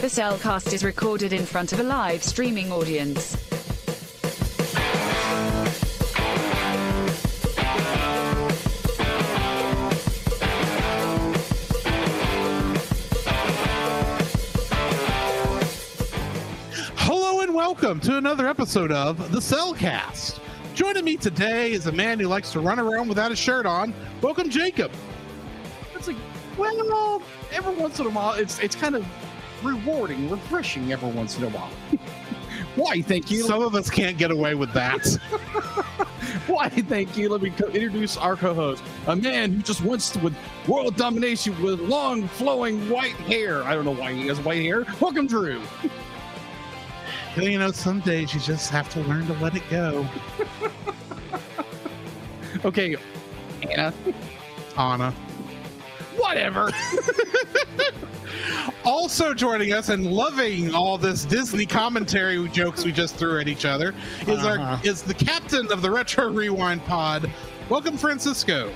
The Cel Cast is recorded in front of a live streaming audience. Hello and welcome to another episode of the Cel Cast. Joining me today is a man who likes to run around without a shirt on. Welcome, Jacob. It's like, well, every once in a while, it's it's kind of rewarding, refreshing every once in a while. Why? Thank you. Some of us can't get away with that. Why? Thank you. Let me co- introduce our co-host, a man who just wants to, with world domination with long, flowing white hair. I don't know why he has white hair. Welcome, Drew. you know, some days you just have to learn to let it go. Okay, Anna. Anna. Whatever. Also joining us and loving all this Disney commentary jokes we just threw at each other is Uh-huh. our is the captain of the Retro Rewind Pod. Welcome, Francisco.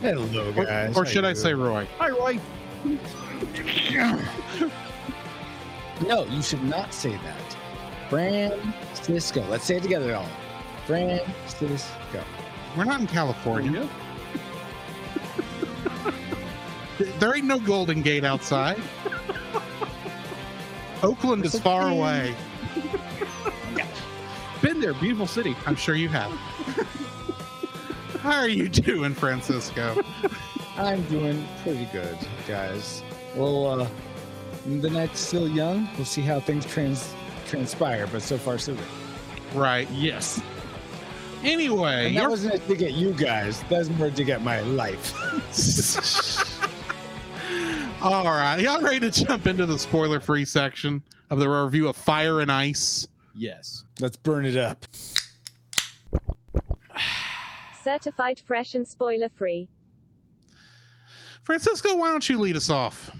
Hello, guys. or How should I say? Roy? Hi, Roy. No, you should not say that. Francisco. Let's say it together, all. Francisco. We're not in California. Yeah. There ain't no Golden Gate outside. Oakland is far away. Been there. Beautiful city. I'm sure you have. How are you doing, Francisco? I'm doing pretty good, guys. Well, uh, the night's still young. We'll see how things trans transpire, but so far so good. Right. Yes. Anyway, And that you're wasn't to get you guys. That's was more to get my life. all right. Y'all ready to jump into the spoiler-free section of the review of Fire and Ice? Yes. Let's burn it up. Certified fresh and spoiler free. Francisco, why don't you lead us off?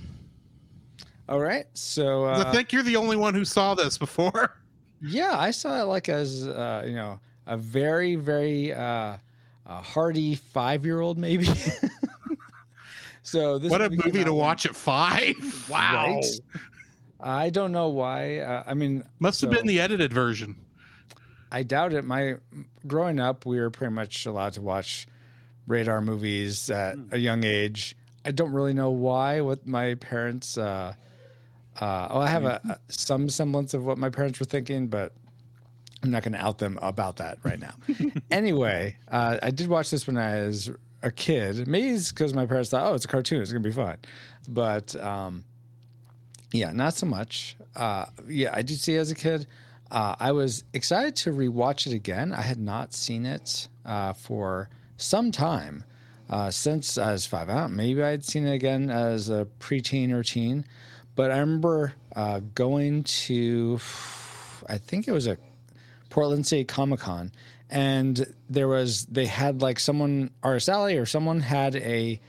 All right. So uh, I think you're the only one who saw this before. Yeah, I saw it like as uh, you know a very very uh, a hardy five year old maybe. so this what a movie to watch at five! Wow. Right? I don't know why. Uh, I mean, Must have been the edited version. I doubt it. My growing up, we were pretty much allowed to watch radar movies at Hmm. a young age. I don't really know why. What my parents. Uh, uh, oh, I have a, a some semblance of what my parents were thinking, but I'm not going to out them about that right now. anyway, uh, I did watch this when I was a kid. Maybe it's because my parents thought, "Oh, it's a cartoon; it's to be fun," but um, yeah, not so much. Uh, yeah, I did see it as a kid. Uh, I was excited to rewatch it again. I had not seen it uh, for some time uh, since I was five. I maybe I'd seen it again as a preteen or teen, but I remember uh, going to, I think it was a Portland City Comic Con, and there was they had like someone Artist Alley or someone had a,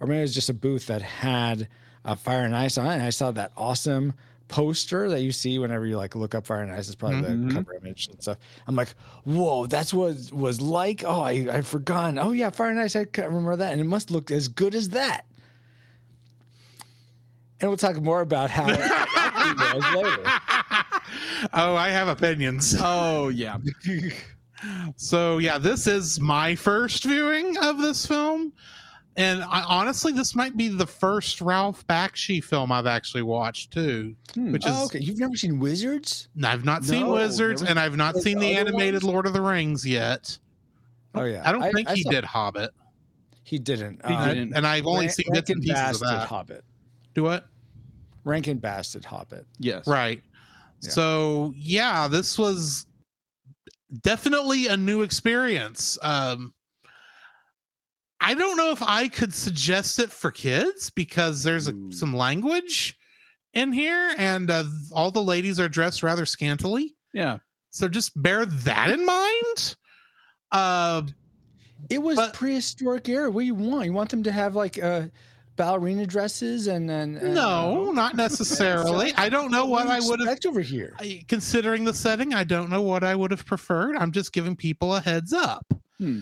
or maybe it was just a booth that had a Fire and Ice on it, and I saw that awesome poster that you see whenever you like look up Fire and Ice. It's probably Mhm. the cover image and stuff. I'm like, whoa, that's what it was like. Oh, I I forgotten. Oh yeah, Fire and Ice. I can't remember that, and it must look as good as that. And we'll talk more about how it later. oh, I have opinions. Oh yeah. So yeah, this is my first viewing of this film, and I, honestly, this might be the first Ralph Bakshi film I've actually watched too. Hmm. Which is Oh, okay, you've never seen Wizards? I've not seen No, Wizards, never and I've not seen seen the the animated ones? Lord of the Rings yet. Oh yeah, I don't think he saw- did Hobbit, He didn't. He Uh, didn't. and I've only Ran- seen bits and pieces Bass of that. Hobbit. Do what? Rankin Bass did Hobbit. Yes. Right. Yeah. So yeah, this was definitely a new experience. Um I don't know if I could suggest it for kids because there's a, some language in here and uh, all the ladies are dressed rather scantily. Yeah. So just bear that in mind. Uh It was But- prehistoric era. What do you want? You want them to have like uh, ballerina dresses and then and, no, not necessarily. I don't know what I would have over here. Considering the setting, I don't know what I would have preferred. I'm just giving people a heads up. Hmm.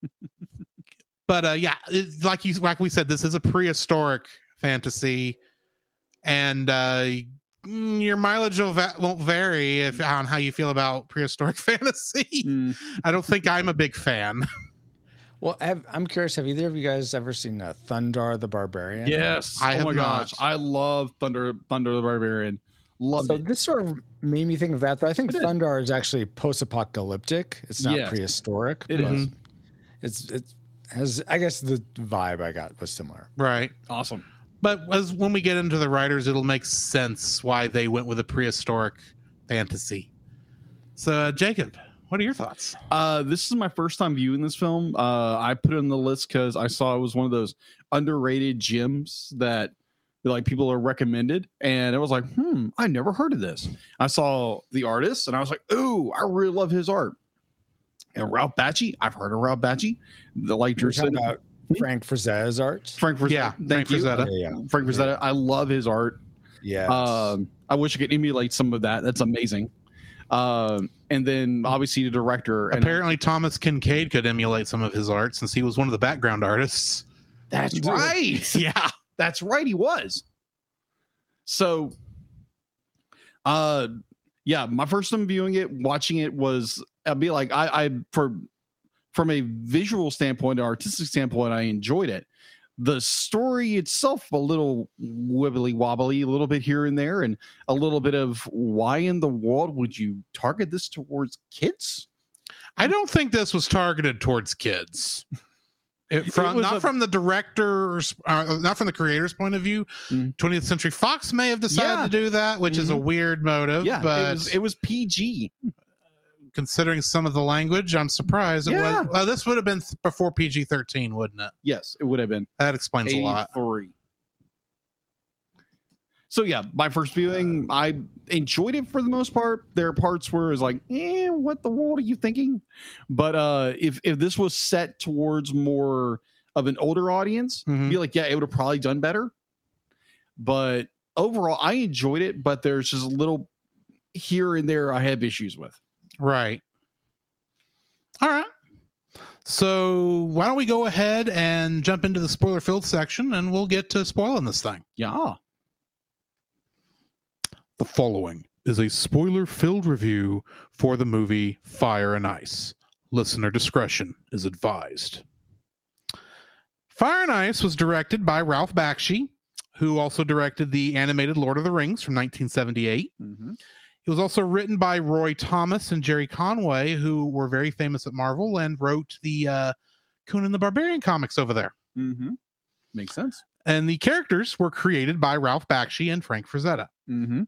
but uh, yeah, it, like you like we said, this is a prehistoric fantasy. and uh, mm, your mileage will va- won't vary if on how you feel about prehistoric fantasy. Mm. I don't think I'm a big fan. Well, have, I'm curious. Have either of you guys ever seen uh, Thundarr the Barbarian? Yes. I oh have my gosh. I love Thundarr Thundarr the Barbarian. Love So it. this sort of made me think of that. Though I think It is. Thundarr is actually post-apocalyptic. It's not Yes. prehistoric. It but is. It's it has. I guess the vibe I got was similar. right. Awesome. But as when we get into the writers, it'll make sense why they went with a prehistoric fantasy. So, uh, Jacob, what are your thoughts? Uh, this is my first time viewing this film. Uh, I put it on the list because I saw it was one of those underrated gems that like people are recommended, and I was like, hmm, I never heard of this. I saw the artist, and I was like, ooh, I really love his art. And Ralph Bakshi, I've heard of Ralph Bakshi. The like You're you're talking about Frank Frazetta's art. Frank Frazetta. Yeah, thank Frank you. Frazetta. Yeah, yeah, Frank Frazetta. I love his art. yeah. Um, I wish I could emulate some of that. That's amazing. Um, and then obviously the director. And Apparently, Thomas Kinkade could emulate some of his art since he was one of the background artists. that's right. Yeah. That's right. He was. So, uh, yeah, my first time viewing it, watching it was, I'd be like, I, I, for, from a visual standpoint, artistic standpoint, I enjoyed it. The story itself, a little wibbly wobbly, a little bit here and there, and a little bit of why in the world would you target this towards kids? I don't think this was targeted towards kids. It, from, was not a- from the director's, uh, not from the creator's point of view. Mm. 20th Century Fox may have decided Yeah. to do that, which is a weird motive. Yeah, but it was, it was PG. Considering some of the language, I'm surprised. It Yeah. was, well, this would have been th- before PG 13, wouldn't it? Yes, it would have been. That explains a lot. 83. So yeah, my first viewing, I enjoyed it for the most part. There are parts where it's like, eh, what the world are you thinking? But uh if if this was set towards more of an older audience, Mhm. be like, yeah, it would have probably done better. But overall, I enjoyed it, but there's just a little here and there I have issues with. Right. All right. So why don't we go ahead and jump into the spoiler filled section and we'll get to spoiling this thing. Yeah. The following is a spoiler filled review for the movie Fire and Ice. Listener discretion is advised. Fire and Ice was directed by Ralph Bakshi, who also directed the animated Lord of the Rings from 1978. Mm-hmm. It was also written by Roy Thomas and Gerry Conway, who were very famous at Marvel and wrote the uh, Conan the Barbarian comics over there. Mm-hmm. Makes sense. And the characters were created by Ralph Bakshi and Frank Frazetta. Mm-hmm.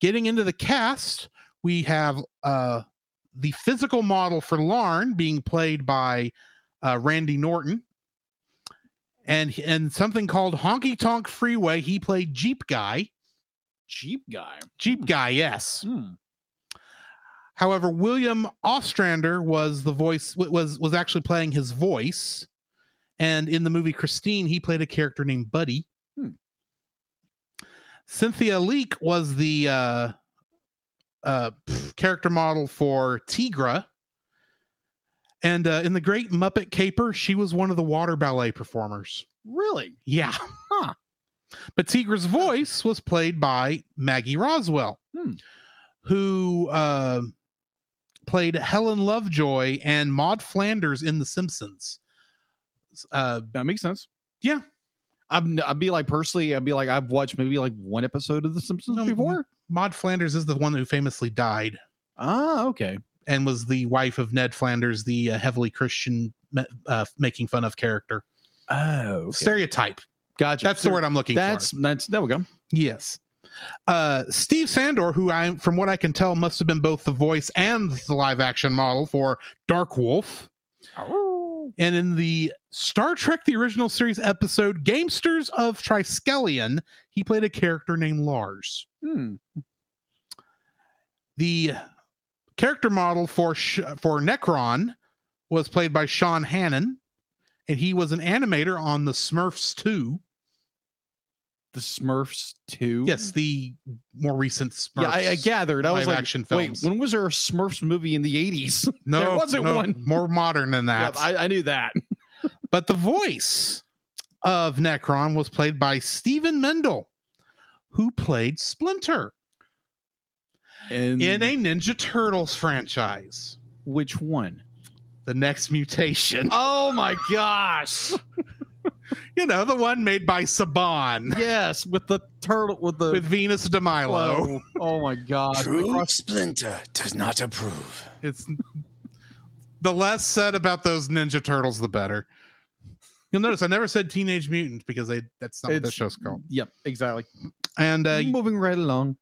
Getting into the cast, we have uh, the physical model for Larn being played by uh, Randy Norton. And, and something called Honky Tonk Freeway, he played Jeep Guy. Cheap guy. Jeep Guy, yes. Hmm. However, William Ostrander was the voice was was actually playing his voice, and in the movie Christine, he played a character named Buddy. Hmm. Cynthia Leake was the uh, uh, character model for Tigra, and uh, in the Great Muppet Caper, she was one of the water ballet performers. Really? Yeah, Huh. But Tigra's voice was played by Maggie Roswell, Hmm. who uh, played Helen Lovejoy and Maude Flanders in The Simpsons. Uh, That makes sense. Yeah. I'd be like, personally, I'd be like, I've watched maybe like one episode of The Simpsons No, before. Maude Flanders is the one who famously died Ah, okay. and was the wife of Ned Flanders, the uh, heavily Christian, uh, making fun of character. Oh, Stereotype. Gotcha. That's the word I'm looking That's for. that's there we go. Yes. Uh, Steve Sandor, who I, from what I can tell, must have been both the voice and the live action model for Dark Wolf. And in the Star Trek, the original series episode Gamesters of Triskelion, he played a character named Lars. Hmm. The character model for Sh- for Nekron was played by Sean Hannon, and he was an animator on the Smurfs 2. The Smurfs too. Yes, the more recent Smurfs. Yeah, I, I gathered. I was like, action wait, when was there a Smurfs movie in the 80s? No, there wasn't no, one. more modern than that. I, I knew that. but the voice of Nekron was played by Stephen Mendel, who played Splinter And in a Ninja Turtles franchise. which one? The next mutation. Oh my gosh! You know, the one made by Saban yes, with the turtle with the with Venus de Milo. Oh, oh my God! True Splinter does not approve. It's the less said about those Ninja Turtles, the better. You'll notice I never said Teenage Mutant because they that's not what the show's called. Yep, exactly. And uh, Moving right along.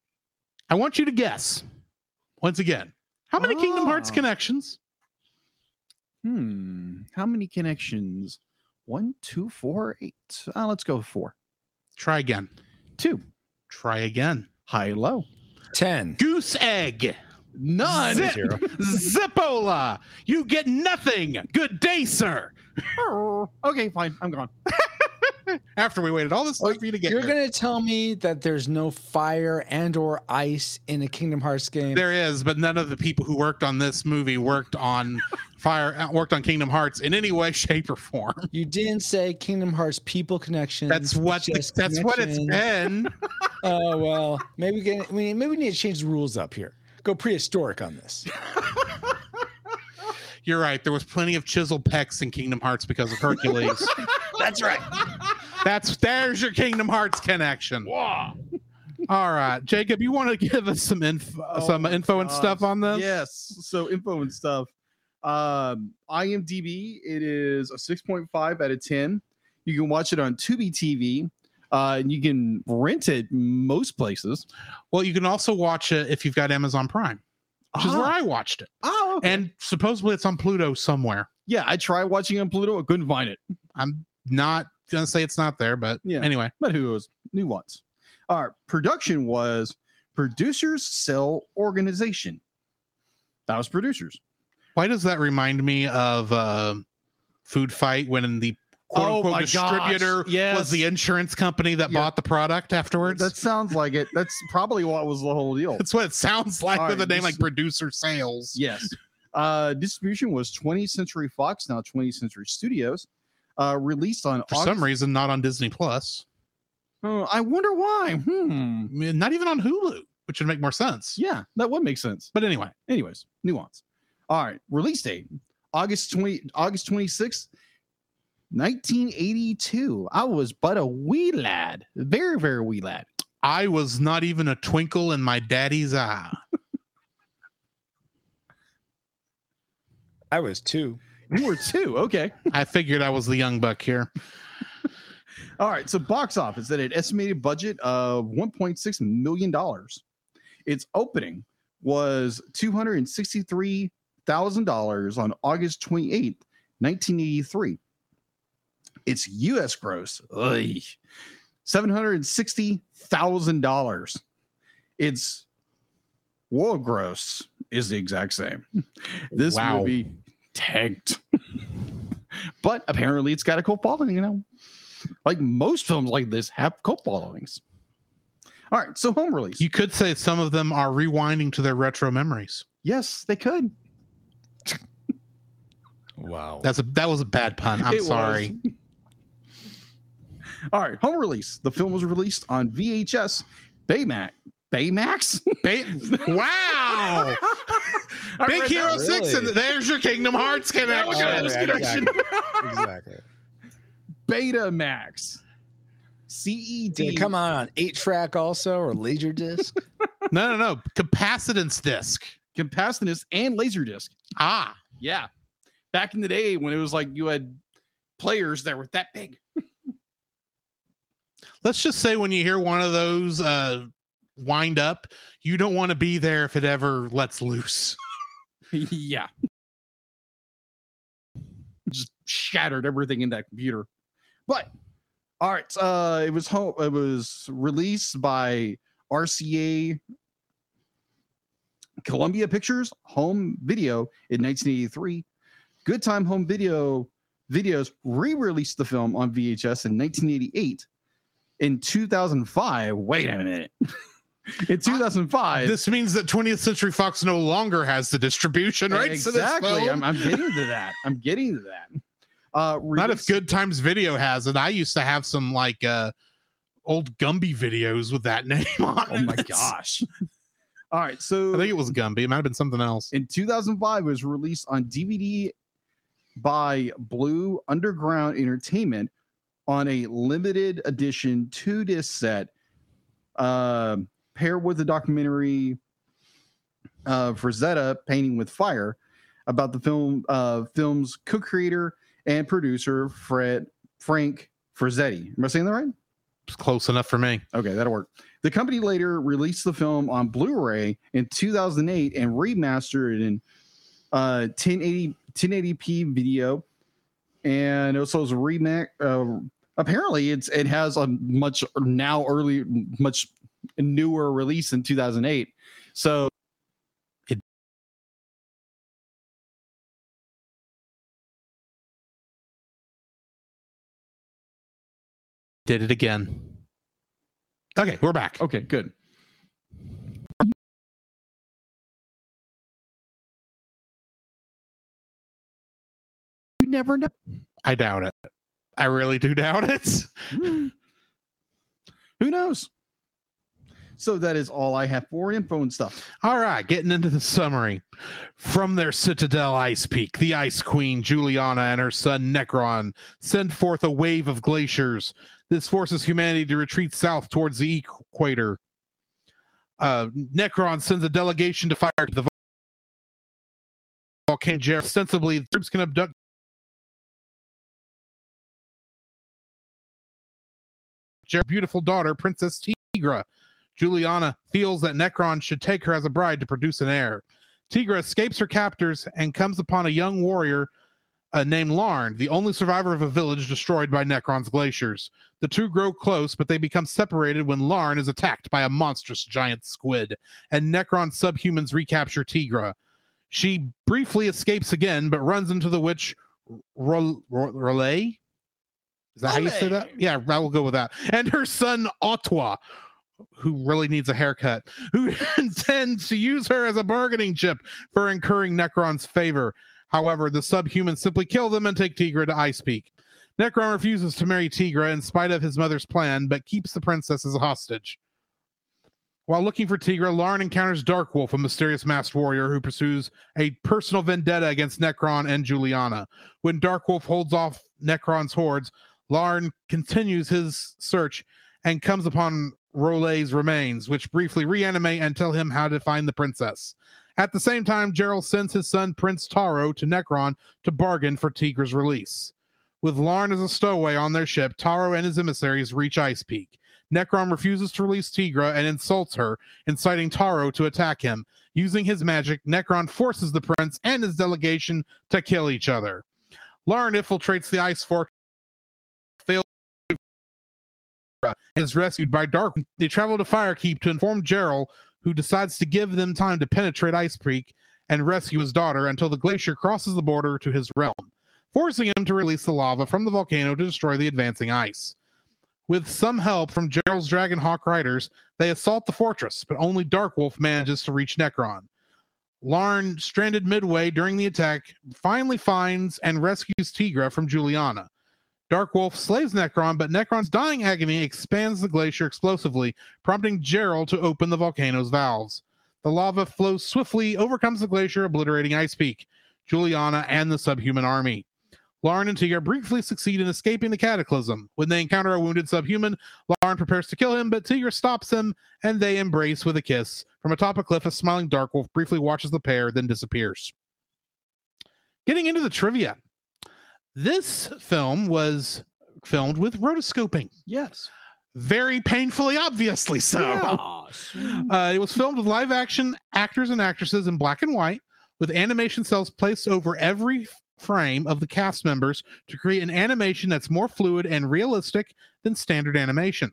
I want you to guess once again how many Kingdom Hearts Ah. connections? Hmm. How many connections? One, two, four, eight. Uh, let's go with four. Try again. Two. Try again. High, low. 10. Goose egg. None. Zip. Zero. Zippola. You get nothing. Good day, sir. okay, fine. I'm gone. After we waited all this time for you to get You're here. going to tell me that there's no fire and or ice in a Kingdom Hearts game? There is, but none of the people who worked on this movie worked on Fire, uh, worked on Kingdom Hearts in any way, shape, or form. You didn't say Kingdom Hearts people connection. That's what just that's what it's connection. been. Oh well, maybe we get, we maybe we need to change the rules up here. Go prehistoric on this. You're right. There was plenty of chiseled pecs in Kingdom Hearts because of Hercules. That's right. That's there's your Kingdom Hearts connection. All right, Jacob, you want to give us some info, Oh some my info and stuff on this? Yes. So info and stuff. Um, IMDb, it is a 6.5 out of 10. You can watch it on Tubi TV. Uh, and you can rent it most places. Well, you can also watch it if you've got Amazon Prime, which is where I watched it. Oh, And supposedly it's on Pluto somewhere. yeah, I tried watching on Pluto. I couldn't find it. I'm not gonna say it's not there, but Yeah. anyway. but who knows? New ones. All right. Production was Producers Cell Organization. That was producers. Why does that remind me of uh, Food Fight when the quote Oh unquote distributor yes. was the insurance company that Yeah. bought the product afterwards? That sounds like it. That's probably what was the whole deal. That's what it sounds like All with right, name this- like producer sales. Yes. Uh, distribution was 20th Century Fox, now 20th Century Studios. Uh, released on For August- some reason, not on Disney Plus. Oh, I wonder why. Hmm. I mean, not even on Hulu, which would make more sense. Yeah, that would make sense. But anyway, Anyways, nuance. All right, release date August 20 August 26th, 1982. I was but a wee lad, very very wee lad. I was not even a twinkle in my daddy's eye. I was two. You were two. Okay. I figured I was the young buck here. All right. So box office at an estimated budget of 1.6 million dollars. Its opening was 263 thousand dollars on August 28th, 1983. Its U.S. gross, seven hundred sixty thousand dollars. Its world gross is the exact same. This Wow. movie tanked, but apparently it's got a cult following. You know, like most films like this have cult followings. All right, so home release. You could say some of them are rewinding to their retro memories. yes, they could. Wow. That's a that was a bad pun. I'm It was. sorry. All right, home release. The film was released on VHS, Baymax. Baymax? Ba- wow. I Big Hero that. Six, and there's your Kingdom Hearts connection. Look at this yeah, connection. exactly. Betamax. CED. Did it come out on eight track also or laser disc? No, no, no. Capacitance disc. Capacitance and laser disc. Ah, Yeah. Back in the day when it was like you had players that were that big. let's just say when you hear one of those uh wind up, you don't want to be there if it ever lets loose. yeah. Just shattered everything in that computer. But all right, uh it was home it was released by RCA Columbia Pictures Home Video in 1983. Good Time Home Video Videos re-released the film on VHS in 1988. In 2005, wait a minute. in 2005, This means that 20th Century Fox no longer has the distribution rights Exactly. I'm, I'm getting to that. I'm getting to that. Uh, Not if Good Times Video has it. I used to have some like uh old Gumby videos with that name on Oh my it. gosh. All right, so I think it was Gumby. It might have been something else. in 2005 it was released on DVD by Blue Underground Entertainment on a limited edition two disc set, uh, paired with the documentary uh, Frazetta Painting with Fire about the film uh, film's co-creator and producer Fred Frank Frazzetti. Am I saying that right? It's close enough for me. Okay, that'll work. The company later released the film on Blu-ray in 2008 and remastered it in uh 1080 1080p video, and also as a remake. Uh, apparently, it's it has a much now early, much newer release in 2008. So Did it again. Okay, we're back. okay, good. You never know. I doubt it. I really do doubt it. Who knows? So that is all I have for info and stuff. All right, getting into the summary. From their citadel Ice Peak, the Ice Queen Juliana and her son Nekron send forth a wave of glaciers. This forces humanity to retreat south towards the equator. Uh, Nekron sends a delegation to fire to the volcano. Jer- Ostensibly, the troops can abduct Jer's beautiful daughter, Princess Tigra. Juliana feels that Nekron should take her as a bride to produce an heir. Tigra escapes her captors and comes upon a young warrior uh, named Larn, the only survivor of a village destroyed by Nekron's glaciers. The two grow close, but they become separated when Larn is attacked by a monstrous giant squid, and Nekron subhumans recapture Tigra. She briefly escapes again, but runs into the witch Relay. Is that how you say that? Yeah, I will go with that. And her son Otwa, who really needs a haircut, who intends to use her as a bargaining chip for incurring Nekron's favor. However, the subhumans simply kill them and take Tigra to Ice Peak. Nekron refuses to marry Tigra in spite of his mother's plan, but keeps the princess as a hostage. While looking for Tigra, Larn encounters Darkwolf, a mysterious masked warrior who pursues a personal vendetta against Nekron and Juliana. When Darkwolf holds off Nekron's hordes, Larn continues his search and comes upon Rolay's remains, which briefly reanimate and tell him how to find the princess. At the same time, Jarol sends his son Prince Taro to Nekron to bargain for Tigra's release. With Larn as a stowaway on their ship, Taro and his emissaries reach Ice Peak. Nekron refuses to release Tigra and insults her, inciting Taro to attack him. Using his magic, Nekron forces the prince and his delegation to kill each other. Larn infiltrates the ice fortress and is rescued by Dark. They travel to Firekeep to inform Jarol, who decides to give them time to penetrate Ice Peak and rescue his daughter until the glacier crosses the border to his realm, forcing him to release the lava from the volcano to destroy the advancing ice. With some help from Jarol's Dragonhawk riders, they assault the fortress, but only Darkwolf manages to reach Nekron. Larn, stranded midway during the attack, finally finds and rescues Tigra from Juliana. Darkwolf slays Nekron, but Nekron's dying agony expands the glacier explosively, prompting Jarol to open the volcano's valves. The lava flows swiftly, overcomes the glacier, obliterating Ice Peak, Juliana, and the subhuman army. Larn and Tigra briefly succeed in escaping the cataclysm. When they encounter a wounded subhuman, Larn prepares to kill him, but Tigra stops him, and they embrace with a kiss. From atop a cliff, a smiling Dark Wolf briefly watches the pair, then disappears. Getting into the trivia. This film was filmed with rotoscoping. Yes. Very painfully, obviously so. Uh, it was filmed with live action actors and actresses in black and white, with animation cells placed over every frame of the cast members to create an animation that's more fluid and realistic than standard animation.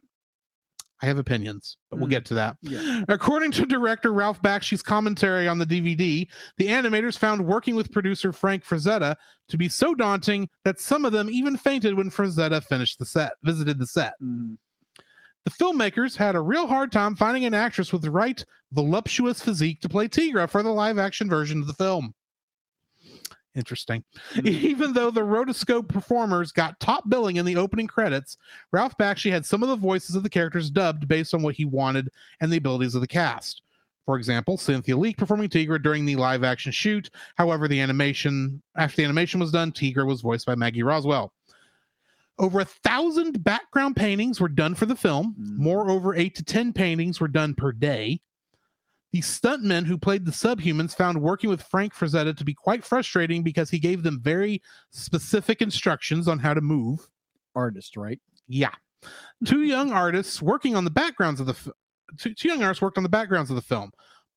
I have opinions, but we'll get to that. Yeah. According to director Ralph Bakshi's commentary on the DVD, the animators found working with producer Frank Frazetta to be so daunting that some of them even fainted when Frazetta finished the set, visited the set. Mhm. The filmmakers had a real hard time finding an actress with the right voluptuous physique to play Tigra for the live action version of the film. Interesting. Even though the rotoscope performers got top billing in the opening credits, Ralph Bakshi had some of the voices of the characters dubbed based on what he wanted and the abilities of the cast. For example, Cynthia Leake performing Tigra during the live action shoot. However, the animation after the animation was done, Tigra was voiced by Maggie Roswell. Over a thousand background paintings were done for the film. Mm. Moreover, eight to ten paintings were done per day. The stuntmen who played the subhumans found working with Frank Frazetta to be quite frustrating because he gave them very specific instructions on how to move. Artist, right? Yeah. two young artists working on the backgrounds of the f- two, two young artists worked on the backgrounds of the film.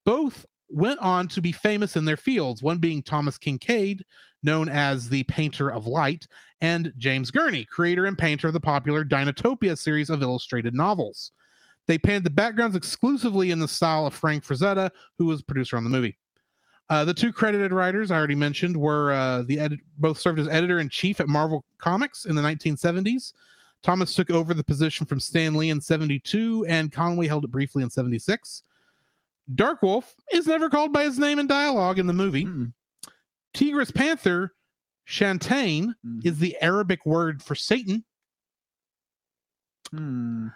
Both went on to be famous in their fields, one being Thomas Kinkade, known as the painter of light, and James Gurney, creator and painter of the popular Dinotopia series of illustrated novels. They painted the backgrounds exclusively in the style of Frank Frazetta, who was producer on the movie. Uh, the two credited writers I already mentioned were uh, the edit- both served as editor in chief at Marvel Comics in the 1970s. Thomas took over the position from Stan Lee in 72, and Conway held it briefly in 76. Dark Wolf is never called by his name in dialogue in the movie. Mm. Tigra's Panther, Shantain, Mm. is the Arabic word for Satan. Hmm.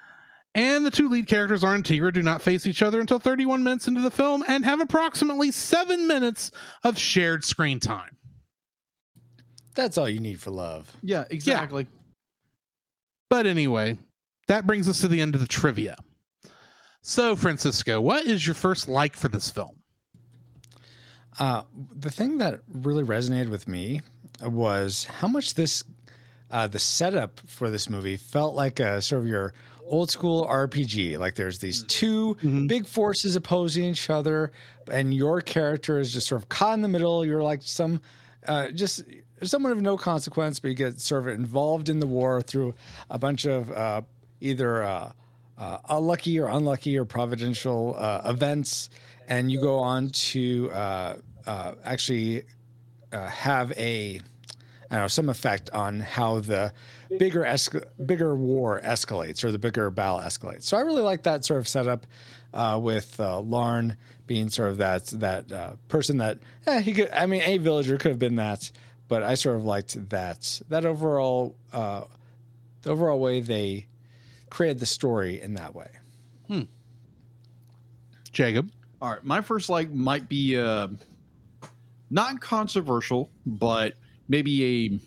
And the two lead characters, Arn and Tigra, do not face each other until 31 minutes into the film and have approximately seven minutes of shared screen time. That's all you need for love. Yeah, exactly. But anyway, that brings us to the end of the trivia. So, Francisco, what is your first like for this film? Uh, the thing that really resonated with me was how much this, uh, the setup for this movie felt like a sort of your old school RPG. Like there's these two Mhm. big forces opposing each other, and your character is just sort of caught in the middle. You're like some, uh, just someone of no consequence, but you get sort of involved in the war through a bunch of uh, either uh, uh, unlucky or unlucky or providential uh, events, and you go on to uh, uh, actually uh, have a I don't know some effect on how the bigger esca- bigger war escalates or the bigger battle escalates. So I really like that sort of setup uh, with uh, Larn being sort of that that uh, person that eh, he could. I mean, a villager could have been that, but I sort of liked that that overall uh, the overall way they created the story in that way. Jacob. All right, my first like might be uh, not controversial, but maybe a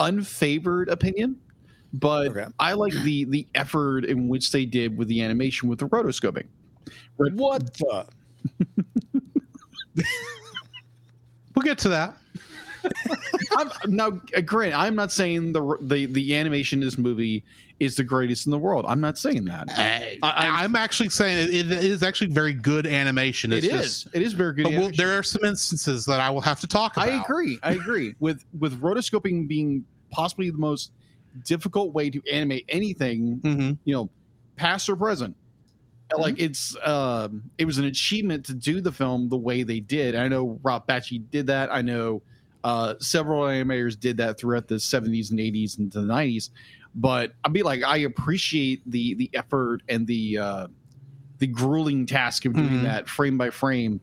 unfavored opinion. But Okay. I like the the effort in which they did with the animation with the rotoscoping. What the? We'll get to that. I'm, now, uh, granted, I'm not saying the the the animation in this movie is the greatest in the world. I'm not saying that. I, I- am actually saying it, it is actually very good animation. It It's is. just- It is very good. but we'll, there are some instances that I will have to talk about. I agree. I agree with with rotoscoping being possibly the most difficult way to animate anything. Mhm. You know, past or present. Like it's um, it was an achievement to do the film the way they did. I know Rob Batchy did that. I know uh, several animators did that throughout the 70s and 80s and the 90s. But I'd be like, I appreciate the the effort and the uh, the grueling task of doing Mhm. that frame by frame.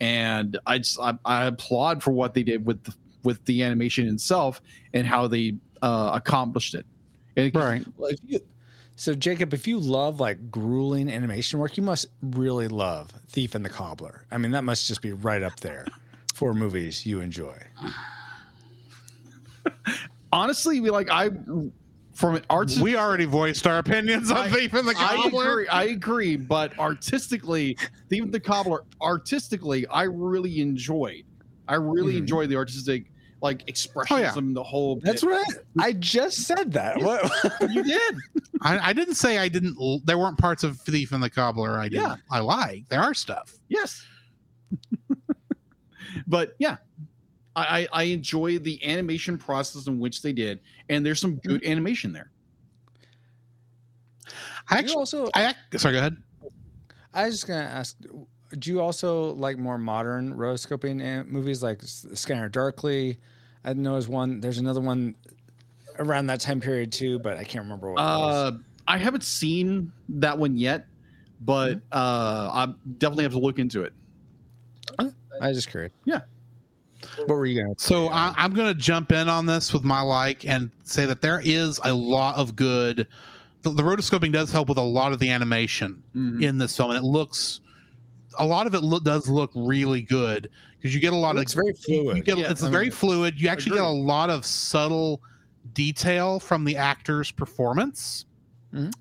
And I just I, I applaud for what they did with the, with the animation itself and how they uh, accomplished it. Right. Well, if you, so Jacob, if you love like grueling animation work, you must really love Thief and the Cobbler. I mean, that must just be right up there for movies you enjoy. honestly, we like I from an arts. We already voiced our opinions on I- Thief and the I Cobbler. agree. I agree. But artistically, Thief and the Cobbler, artistically, I really enjoyed. I really Mhm. enjoyed the artistic like expressions Oh, yeah. and the whole. That's right. I just said that. What? you did. I, I didn't say I didn't. There weren't parts of Thief and the Cobbler I didn't. Yeah. I like. There are stuff. Yes. But yeah, I, I I enjoy the animation process in which they did, and there's some good animation there. I you actually. also, I sorry. Go ahead. I was just gonna ask, do you also like more modern rotoscoping movies like S- Scanner Darkly? I know there's one. There's another one around that time period too, but I can't remember what. it was. Uh, I haven't seen that one yet, but uh, I definitely have to look into it. I was just curious. Yeah. What were you gonna? So say? I, I'm going to jump in on this with my like and say that there is a lot of good. The, the rotoscoping does help with a lot of the animation Mhm. in this film, and it looks a lot of it lo- does look really good because you get a lot It of it's very you- you fluid. get- Yeah, it's I mean, very fluid. You actually get a lot of subtle detail from the actor's performance. Mhm.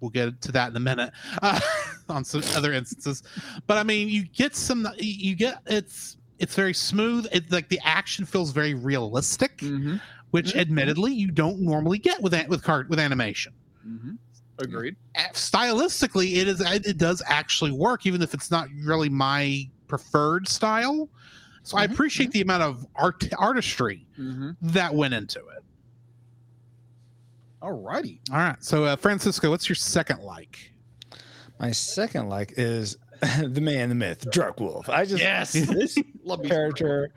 We'll get to that in a minute uh, on some other instances, but I mean, you get some. You get it's it's very smooth. It like the action feels very realistic, Mhm. which Mhm. admittedly you don't normally get with an- with card with animation. Mhm. Agreed. Stylistically, it is it does actually work, even if it's not really my preferred style. So I Mhm, appreciate the amount of art artistry Mhm. that went into it. All righty. All right, so uh, Francisco, what's your second like? My second like is the man, the myth, Dark Wolf. I just Yes. this Love character.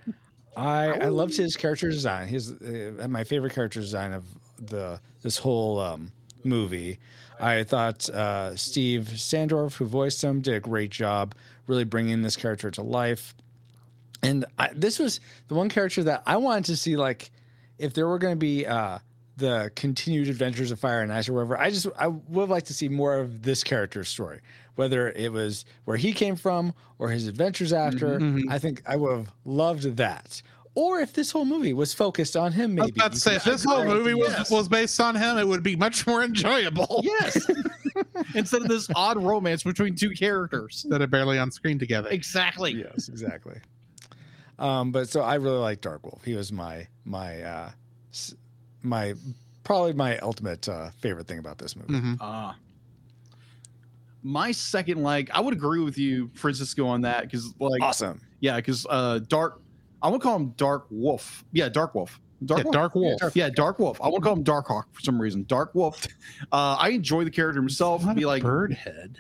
I I loved his character design. He's uh, my favorite character design of the this whole um, movie. I thought uh, Steve Sandor, who voiced him, did a great job, really bringing this character to life. And I, this was the one character that I wanted to see, like, if there were going to be uh, the continued adventures of Fire and Ice or whatever. I just I would like to see more of this character's story, whether it was where he came from or his adventures after. Mhm. I think I would have loved that. Or if this whole movie was focused on him, I was maybe. about to say, if this whole movie was, Yes. was based on him, it would be much more enjoyable. Yes. Instead of this odd romance between two characters. That are barely on screen together. Exactly. yes, exactly. Um, but so I really like Dark Wolf. He was my my uh, s- my probably my ultimate uh, favorite thing about this movie. Mhm. Uh, my second like, I would agree with you, Francisco, on that because like, Awesome. yeah, because uh, Dark, I would call him Dark Wolf. Yeah, Dark Wolf. Dark Yeah, Wolf. Dark Wolf. Yeah, Dark Wolf. I won't call him Dark Hawk for some reason. Dark Wolf. Uh, I enjoy the character himself. Not Be a like, bird head.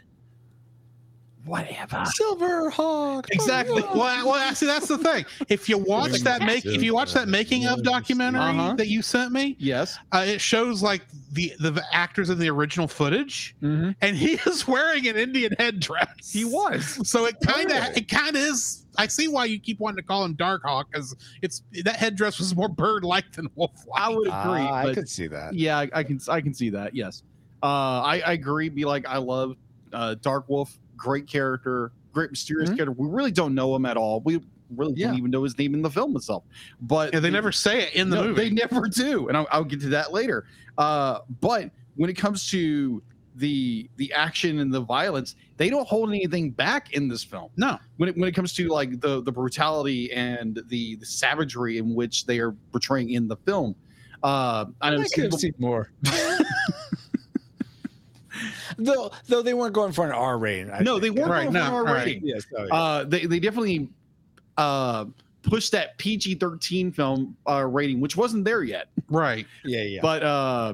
Whatever. Silver Hawk. Exactly. Well, well, actually, that's the thing. If you watch that make, if you watch that making of documentary Uh-huh. that you sent me, Yes. uh, it shows like the the actors in the original footage, Mm-hmm. and he is wearing an Indian headdress. He was. So it kind of Really? it kind of is. I see why you keep wanting to call him Dark Hawk because it's that headdress was more bird-like than wolf-like. I would agree. Ah, I could see that. yeah, I, I can I can see that. Yes. Uh, I, I agree. Be like, I love uh, Dark Wolf. Great character. Great mysterious Mhm. character. We really don't know him at all. We really Yeah. don't even know his name in the film itself. But Yeah, they never say it in the No, movie. They never do, and I'll, I'll get to that later. Uh, but when it comes to the the action and the violence, they don't hold anything back in this film. no, When it when it comes to like the the brutality and the the savagery in which they are portraying in the film. Uh, I I know could have people- seen more. though, though they weren't going for an R rating. I no, they weren't Right, going no, for a right. rating. Yes. oh, yeah. Uh, they they definitely uh pushed that PG thirteen film uh, rating, which wasn't there yet. right. yeah, yeah. but uh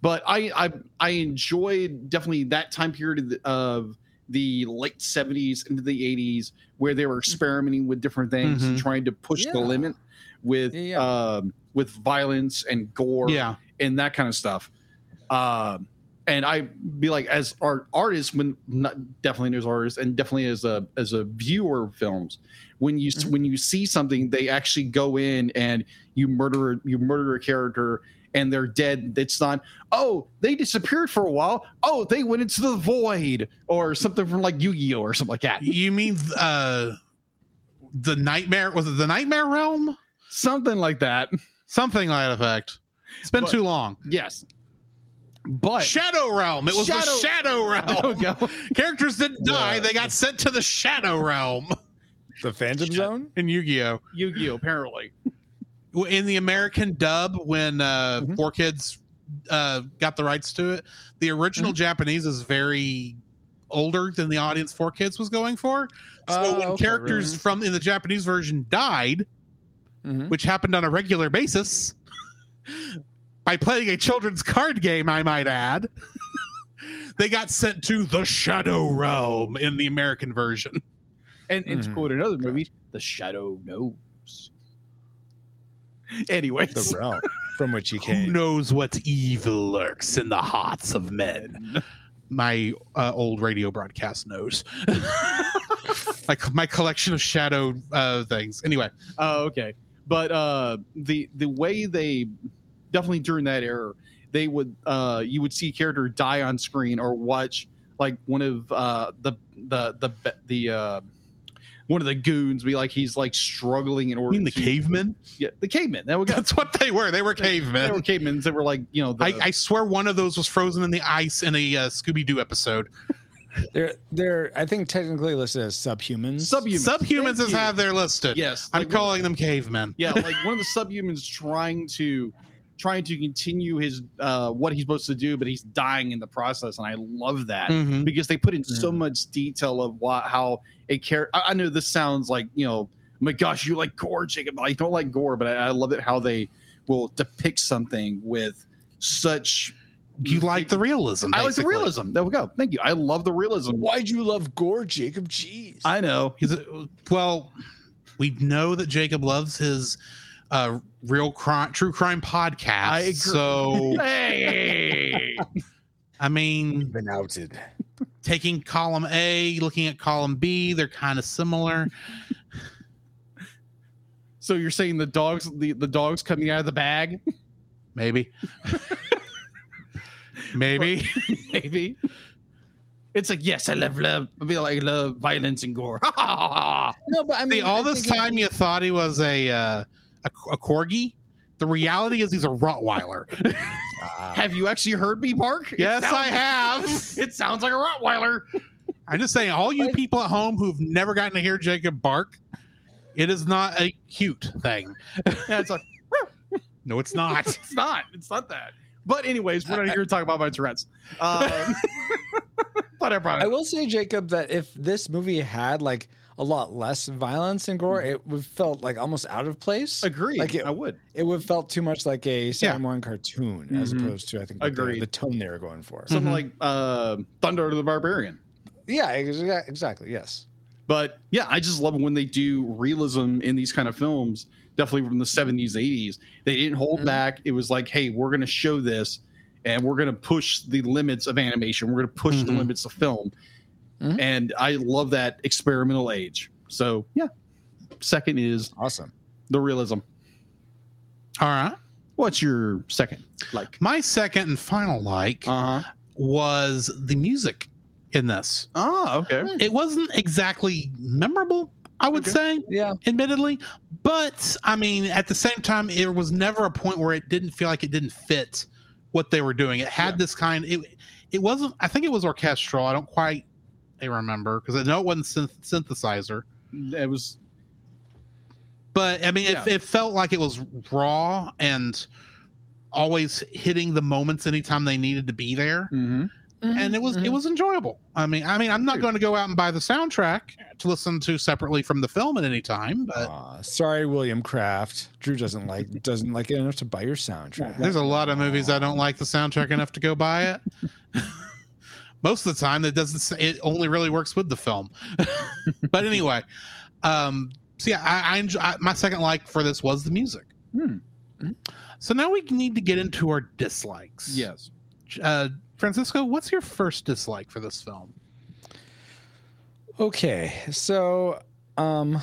but I, I i enjoyed definitely that time period of the, of the late 70s into the 80s where they were experimenting with different things and Mhm. trying to push the Mm-hmm. Limit with Yeah, yeah. um with violence and gore Yeah. and that kind of stuff um and I be like, as art artists, when not definitely as artists, and definitely as a as a viewer of films, when you Mhm. when you see something, they actually go in and you murder you murder a character and they're dead. It's not oh they disappeared for a while. Oh they went into the void or something from like Yu Gi Oh or something like that. You mean uh the nightmare? Was it the nightmare realm? Something like that. Something like that effect. It's been But- too long. Yes, but Shadow realm. It was Shadow- the shadow There we realm. go. Characters didn't die; Yeah. they got sent to the shadow realm the Phantom Zone. in Yu-Gi-Oh. Yu Gi Oh apparently. in the American dub when uh Mm-hmm. Mhm. Four Kids uh got the rights to it, the original Mm-hmm. Japanese is very older than the audience Four Kids was going for. So Oh, when okay, characters really? from in the Japanese version died, Mhm. which happened on a regular basis, by playing a children's card game, I might add, they got sent to the Shadow Realm in the American version. And, and to Mhm. quote another movie, The Shadow Knows. Anyways, The realm from which he Who came. knows what evil lurks in the hearts of men? My uh, old radio broadcast knows. like like my collection of shadow uh, things. Anyway, Oh, okay. But uh, the the way they definitely during that era, they would uh, you would see a character die on screen or watch like one of uh, the the the the uh, one of the goons be like he's like struggling in I order. mean the to- cavemen. Yeah, the cavemen. That we got. That's what they were. They were cavemen. They were cavemen that were like you know. The, I, I swear one of those was frozen in the ice in a uh, Scooby Doo episode. They're they're I think technically listed as subhumans. subhumans. Subhumans Thank is you. how they're listed. Yes, I'm like one- calling them cavemen. yeah like one of the subhumans trying to trying to continue his uh what he's supposed to do but he's dying in the process and i love that Mhm. because they put in so Mhm. much detail of what how a character I, I know this sounds like you know my gosh you like gore jacob i don't like gore but i, I love it how they will depict something with such You like the realism. i like the realism there we go thank you i love the realism Why'd you love gore, Jacob? Jeez. i know He's a, well, we know that Jacob loves his uh, real crime, true crime podcast. I agree. So, hey I mean, been outed. taking column A, looking at column B, they're kind of similar. so you're saying the dogs the, the dogs coming out of the bag Maybe. Maybe. maybe. It's like yes, I love love. I feel like love violence and gore. No, but I mean, See, all I this think it- time you thought he was a uh, a, a corgi. The reality is he's a Rottweiler. Ah. have you actually heard me bark? Yes, sounds- I have. It sounds like a Rottweiler. I'm just saying, all you people at home who've never gotten to hear Jacob bark, it is not a cute thing. Yeah, it's like No, it's not. it's not. It's not that. But anyways, we're not here to talk about my Tourette's. Um, but I brought I will say, Jacob, that if this movie had like a lot less violence and gore, it would felt like almost out of place. Agree. Like it- I would. It would have felt too much like a Saturday Yeah. cartoon as Mhm. opposed to I think what the, the tone they were going for. Something Mhm. like uh, Thundarr of the Barbarian. yeah, exa- exactly. Yes. But yeah, I just love when they do realism in these kind of films. Definitely from the 70s, 80s. They didn't hold Mhm. back. It was like, hey, we're going to show this and we're going to push the limits of animation. We're going to push the Mhm. limits of film. Mhm. And I love that experimental age. So yeah. Second is Awesome. the realism. All right. What's your second? Like, My second and final like uh huh. was the music in this. Oh, okay. It wasn't exactly memorable, I would Okay. say, Yeah. admittedly. But I mean, at the same time, it was never a point where it didn't feel like it didn't fit what they were doing. It had Yeah. this kind. It it wasn't. I think it was orchestral. I don't quite I remember because I know it wasn't synth- synthesizer. It was, But I mean, Yeah. it, it felt like it was raw and always hitting the moments anytime they needed to be there. mm-hmm. and it was it was enjoyable. I mean, I mean, I'm not going to go out and buy the soundtrack to listen to separately from the film at any time, but Aw, sorry, William Kraft. Drew doesn't like doesn't like it enough to buy your soundtrack. there's a lot of movies I don't like the soundtrack enough to go buy it. Most of the time, it doesn't. s- It only really works with the film. but anyway, um, so yeah, I, I, enjoy, I my second like for this was the music. Hmm. So now we need to get into our dislikes. Yes. uh, Francisco, what's your first dislike for this film? Okay, so um, And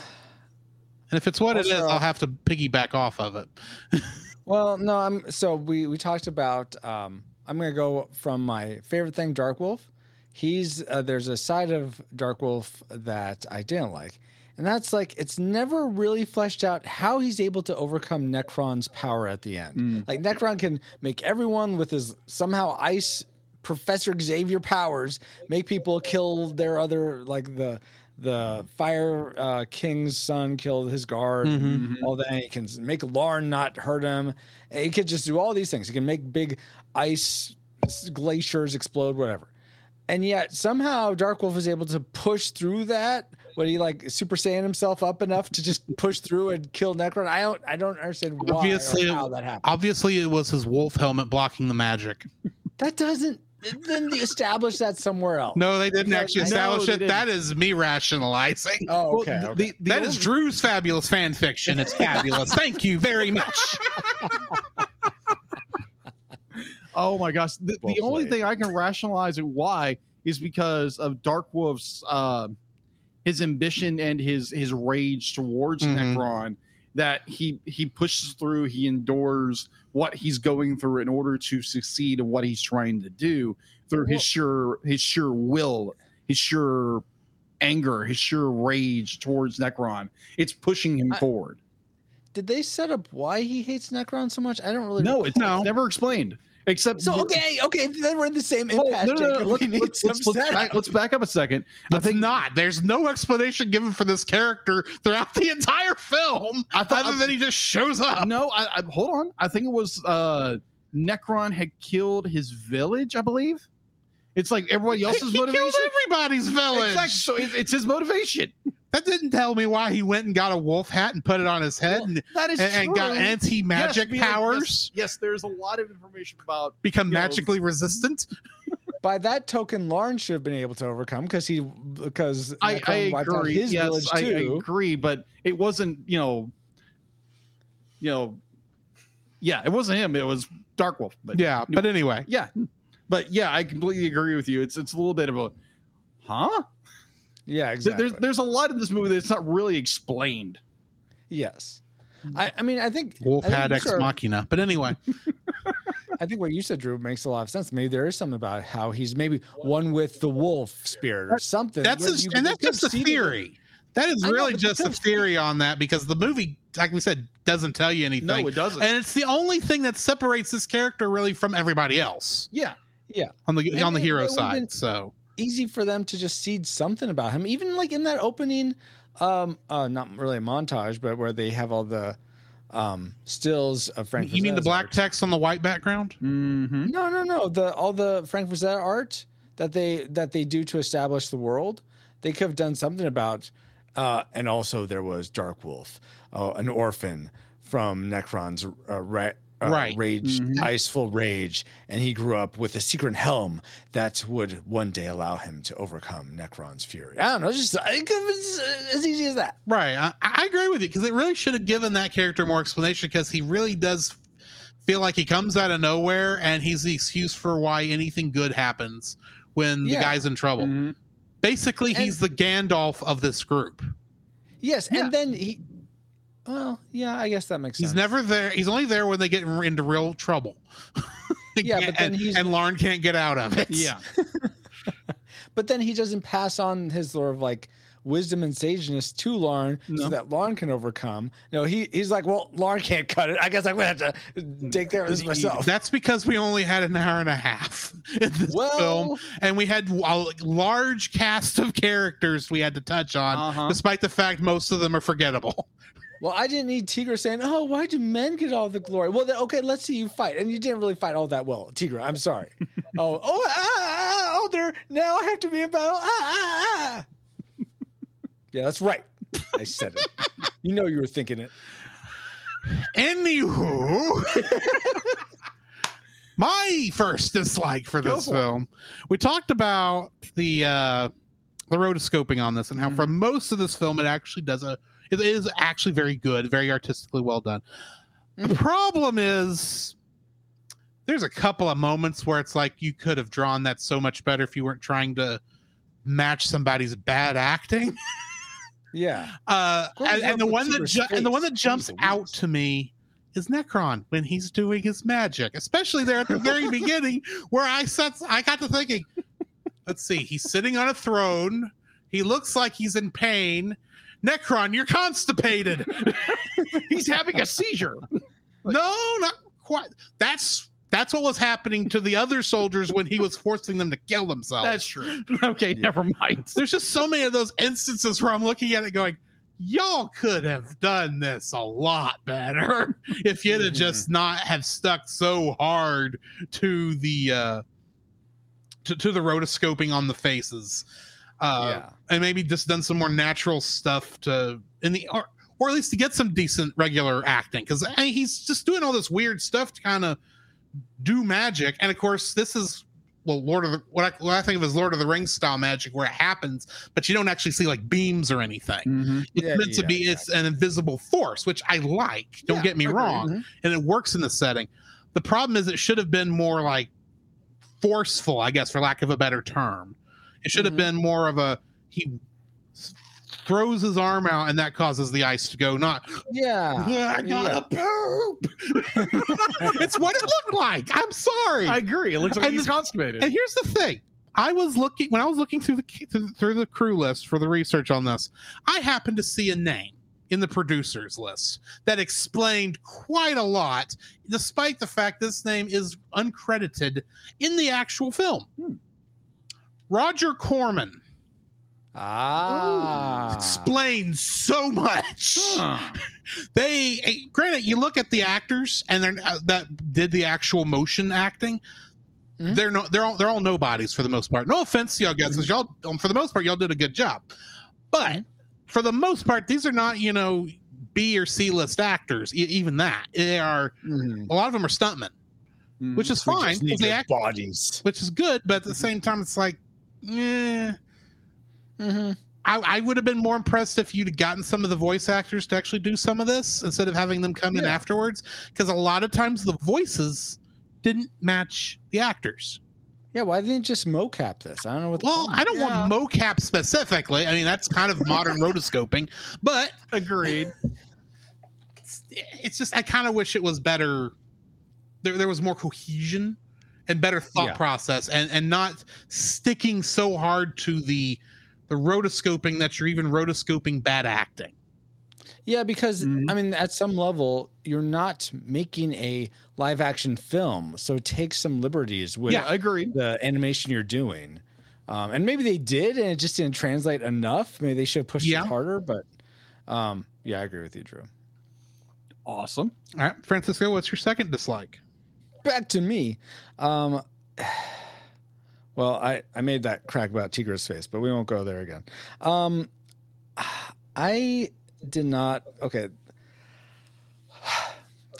if it's what it is, I'll have to piggyback off of it. well, no, I'm so we we talked about um, I'm gonna go from my favorite thing, Dark Wolf. He's uh, there's a side of Dark Wolf that I didn't like, and that's like it's never really fleshed out how he's able to overcome Nekron's power at the end. Mm. Like Nekron can make everyone with his somehow ice Professor Xavier powers make people kill their other like the the Fire uh, King's son killed his guard. Mhm. Mhm. All that he can make Larn not hurt him. He could just do all these things. He can make big ice glaciers explode, whatever. And yet somehow Dark Wolf is able to push through that. What he like Super Saiyan himself up enough to just push through and kill Nekron? I don't I don't understand why Obviously- or how that happened. Obviously, it was his wolf helmet blocking the magic. That doesn't then they establish that somewhere else. No, they didn't Because actually establish No, it. That is me rationalizing. Oh, Well, okay. the- okay. the- the that is only- Drew's fabulous fan fiction. It's fabulous. Thank you very much. Oh my gosh. The, Well the only played. thing I can rationalize it why is because of Dark Wolf's uh, his ambition and his his rage towards Mhm. Nekron that he he pushes through, he endures what he's going through in order to succeed in what he's trying to do through Well- his sure his sure will, his sure anger, his sure rage towards Nekron. It's pushing him I- forward. Did they set up why he hates Nekron so much? I don't really. No, it's No. never explained. Except So okay, okay, then we're in the same Well, impasse. no, no, no, Let's, let's, let's, let's back, let's back up a second. I think not. There's no explanation given for this character throughout the entire film, I thought- other than he just shows up. no. I, I hold on. I think it was uh Nekron had killed his village. I believe it's like everybody else's he killed motivation. everybody's village. Exactly. So it- it's his motivation. That didn't tell me why he went and got a wolf hat and put it on his head and, That is and, and got anti magic Yes, powers, Yes, yes, there's a lot of information about. become you know, magically resistant. By that token, Larn should have been able to overcome because he because I, I wiped agree. his yes, village I, I agree, but it wasn't. You know. You know. Yeah, it wasn't him. It was Darkwolf. But Yeah, but anyway, yeah, but yeah, I completely agree with you. It's it's a little bit of a, huh? Yeah, exactly. There's there's a lot in this movie that's not really explained. yes. I, I mean, I think wolf I think hat ex sort of- machina. But anyway, I think what you said, Drew, makes a lot of sense. Maybe there is something about how he's maybe one with the wolf spirit or something. that's a, you- and that's just a theory. That is I know, really but just a theory on that because the movie, like we said, doesn't tell you anything. No, it doesn't. and it's the only thing that separates this character really from everybody else yeah, yeah. on the And on the hero side. been- So easy for them to just seed something about him even like in that opening um uh not really a montage but where they have all the um stills of frank you mean the black art. text on the white background? mm-hmm. no no no the all the frank Frazetta art that they that they do to establish the world they could have done something about uh and also there was dark wolf uh, an orphan from nekron's uh, ra- uh, Right. rage Mhm. iceful rage and he grew up with a secret helm that would one day allow him to overcome nekron's fury i don't know it's just it's uh, as easy as that Right. I, I agree with you because it really should have given that character more explanation because he really does feel like he comes out of nowhere and he's the excuse for why anything good happens when Yeah. the guy's in trouble. Mm-hmm. Basically, And- he's the Gandalf of this group. yes Yeah. and then he well yeah i guess that makes sense He's never there. He's only there when they get into real trouble. Yeah, but then and, he's- and Larn can't get out of it. Yeah, but then he doesn't pass on his sort of like wisdom and sageness to Larn No. so that Larn can overcome. No, he he's like, well, Larn can't cut it. I guess I'm gonna have to take care of this myself. That's because we only had an hour and a half in this Well- film, and we had a large cast of characters we had to touch on, Uh-huh. despite the fact most of them are forgettable. Well, I didn't need Tigra saying, "Oh, why do men get all the glory?" Well, then, okay, let's see you fight, and you didn't really fight all that well, Tigra. I'm sorry. oh, oh, ah, ah, ah, oh, there. Now I have to be in battle. Ah, ah, ah. Yeah, that's right. I said it. You know you were thinking it. Anywho, my first dislike for this for it. film, we talked about the uh, the rotoscoping on this and how for Mm-hmm. most of this film it actually does a it is actually very good, very artistically well done. The Mm-hmm. problem is there's a couple of moments where it's like you could have drawn that so much better if you weren't trying to match somebody's bad acting. Yeah. Uh, and, and the one that ju- and the one that jumps out to me is Nekron when he's doing his magic, especially there at the very beginning, where I sat, I got to thinking, let's see, he's sitting on a throne, he looks like he's in pain. Nekron, you're constipated. he's having a seizure. no, not quite. That's that's what was happening to the other soldiers when he was forcing them to kill themselves. That's true. Okay, never mind. There's just so many of those instances where I'm looking at it going, y'all could have done this a lot better if you'd have just not have stuck so hard to the uh to, to the rotoscoping on the faces. Uh yeah. and maybe just done some more natural stuff to in the or or at least to get some decent regular acting because he's just doing all this weird stuff to kind of do magic and of course this is well lord of the what I, what I think of as lord of the rings style magic where it happens but you don't actually see like beams or anything Mm-hmm. it's Yeah, meant to yeah, be it's an invisible force which i like don't Yeah, get me agreed. wrong Mhm. and it works in the setting the problem is it should have been more like forceful i guess for lack of a better term it should have Mhm. been more of a he throws his arm out, and that causes the ice to go. Not Yeah. I gotta poop. it's what it looked like. I'm sorry. I agree. It looks like And he's the- constipated. And here's the thing. I was looking when I was looking through the through- through the crew list for the research on this. I happened to see a name in the producers list that explained quite a lot, despite the fact this name is uncredited in the actual film. Hmm. Roger Corman Ah. explains so much. Huh. They, eh, granted, you look at the actors and they're uh, that did the actual motion acting. Mhm. They're no, they're all they're all nobodies for the most part. No offense to y'all guys, y'all um, for the most part y'all did a good job, but for the most part these are not you know B or C list actors. E- even that they are Mhm. a lot of them are stuntmen, Mm. which is We fine. just need 'cause they act, bodies. which is good, but at the same time it's like, yeah. Mm-hmm. I, I would have been more impressed if you'd gotten some of the voice actors to actually do some of this instead of having them come in afterwards. Because a lot of times the voices didn't match the actors. Yeah, why didn't you just mocap this? I don't know what. Well, I don't want mocap specifically. I mean, that's kind of modern rotoscoping, but Agreed. it's, it's just I kind of wish it was better. There, there was more cohesion and better thought Yeah. process, and and not sticking so hard to the the rotoscoping that you're even rotoscoping bad acting. Yeah, because Mhm. I mean, at some level, you're not making a live action film, so take some liberties with Yeah, agreed. the animation you're doing. Um, and maybe they did, and it just didn't translate enough. Maybe they should have pushed Yeah. it harder. But um, yeah, I agree with you, Drew. Awesome. All right, Francisco, what's your second dislike? Back to me. Um, well, I I made that crack about Tigra's face, but we won't go there again. Um, I did not. Okay.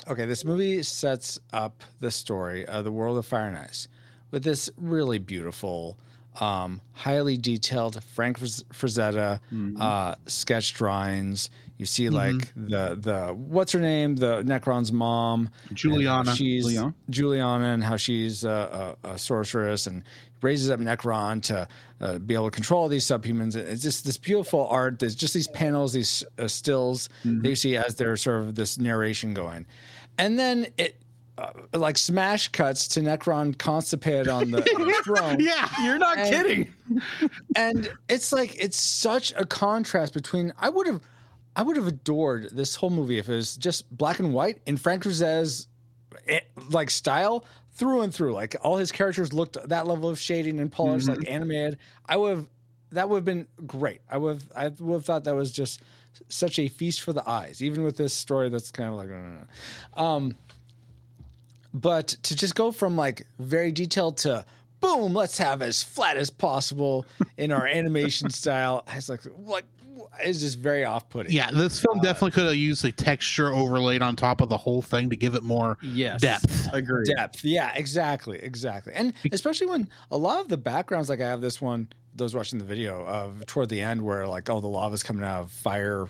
Okay, this movie sets up the story of the world of Fire and Ice with this really beautiful, um, highly detailed Frank Fraz- Frazetta Mhm. uh, sketch drawings. You see, Mhm. like the the what's her name, the Nekron's mom, Juliana. She's Juliana. Juliana, and how she's a, a, a sorceress and raises up Nekron to uh, be able to control these subhumans. It's just this beautiful art. There's just these panels, these uh, stills Mhm. that you see as there's sort of this narration going, and then it. Uh, like smash cuts to Nekron constipated on the, on the throne, Yeah. You're not And- kidding. and it's like it's such a contrast between I would have I would have adored this whole movie if it was just black and white in Frank Frazetta's eh, like style through and through. Like all his characters looked that level of shading and polish, like animated. I would have that would have been great. I would have, I would have thought that was just such a feast for the eyes, even with this story that's kind of like no, no, no. um but to just go from like very detailed to boom, let's have as flat as possible in our animation style. I was like, what? It's just very off-putting. Yeah, this film definitely could have used a texture overlaid on top of the whole thing to give it more Yes. depth. Agree. depth. Yeah, exactly, exactly. And especially when a lot of the backgrounds, like I have this one, those watching the video of toward the end where like all the lava's coming out of Fire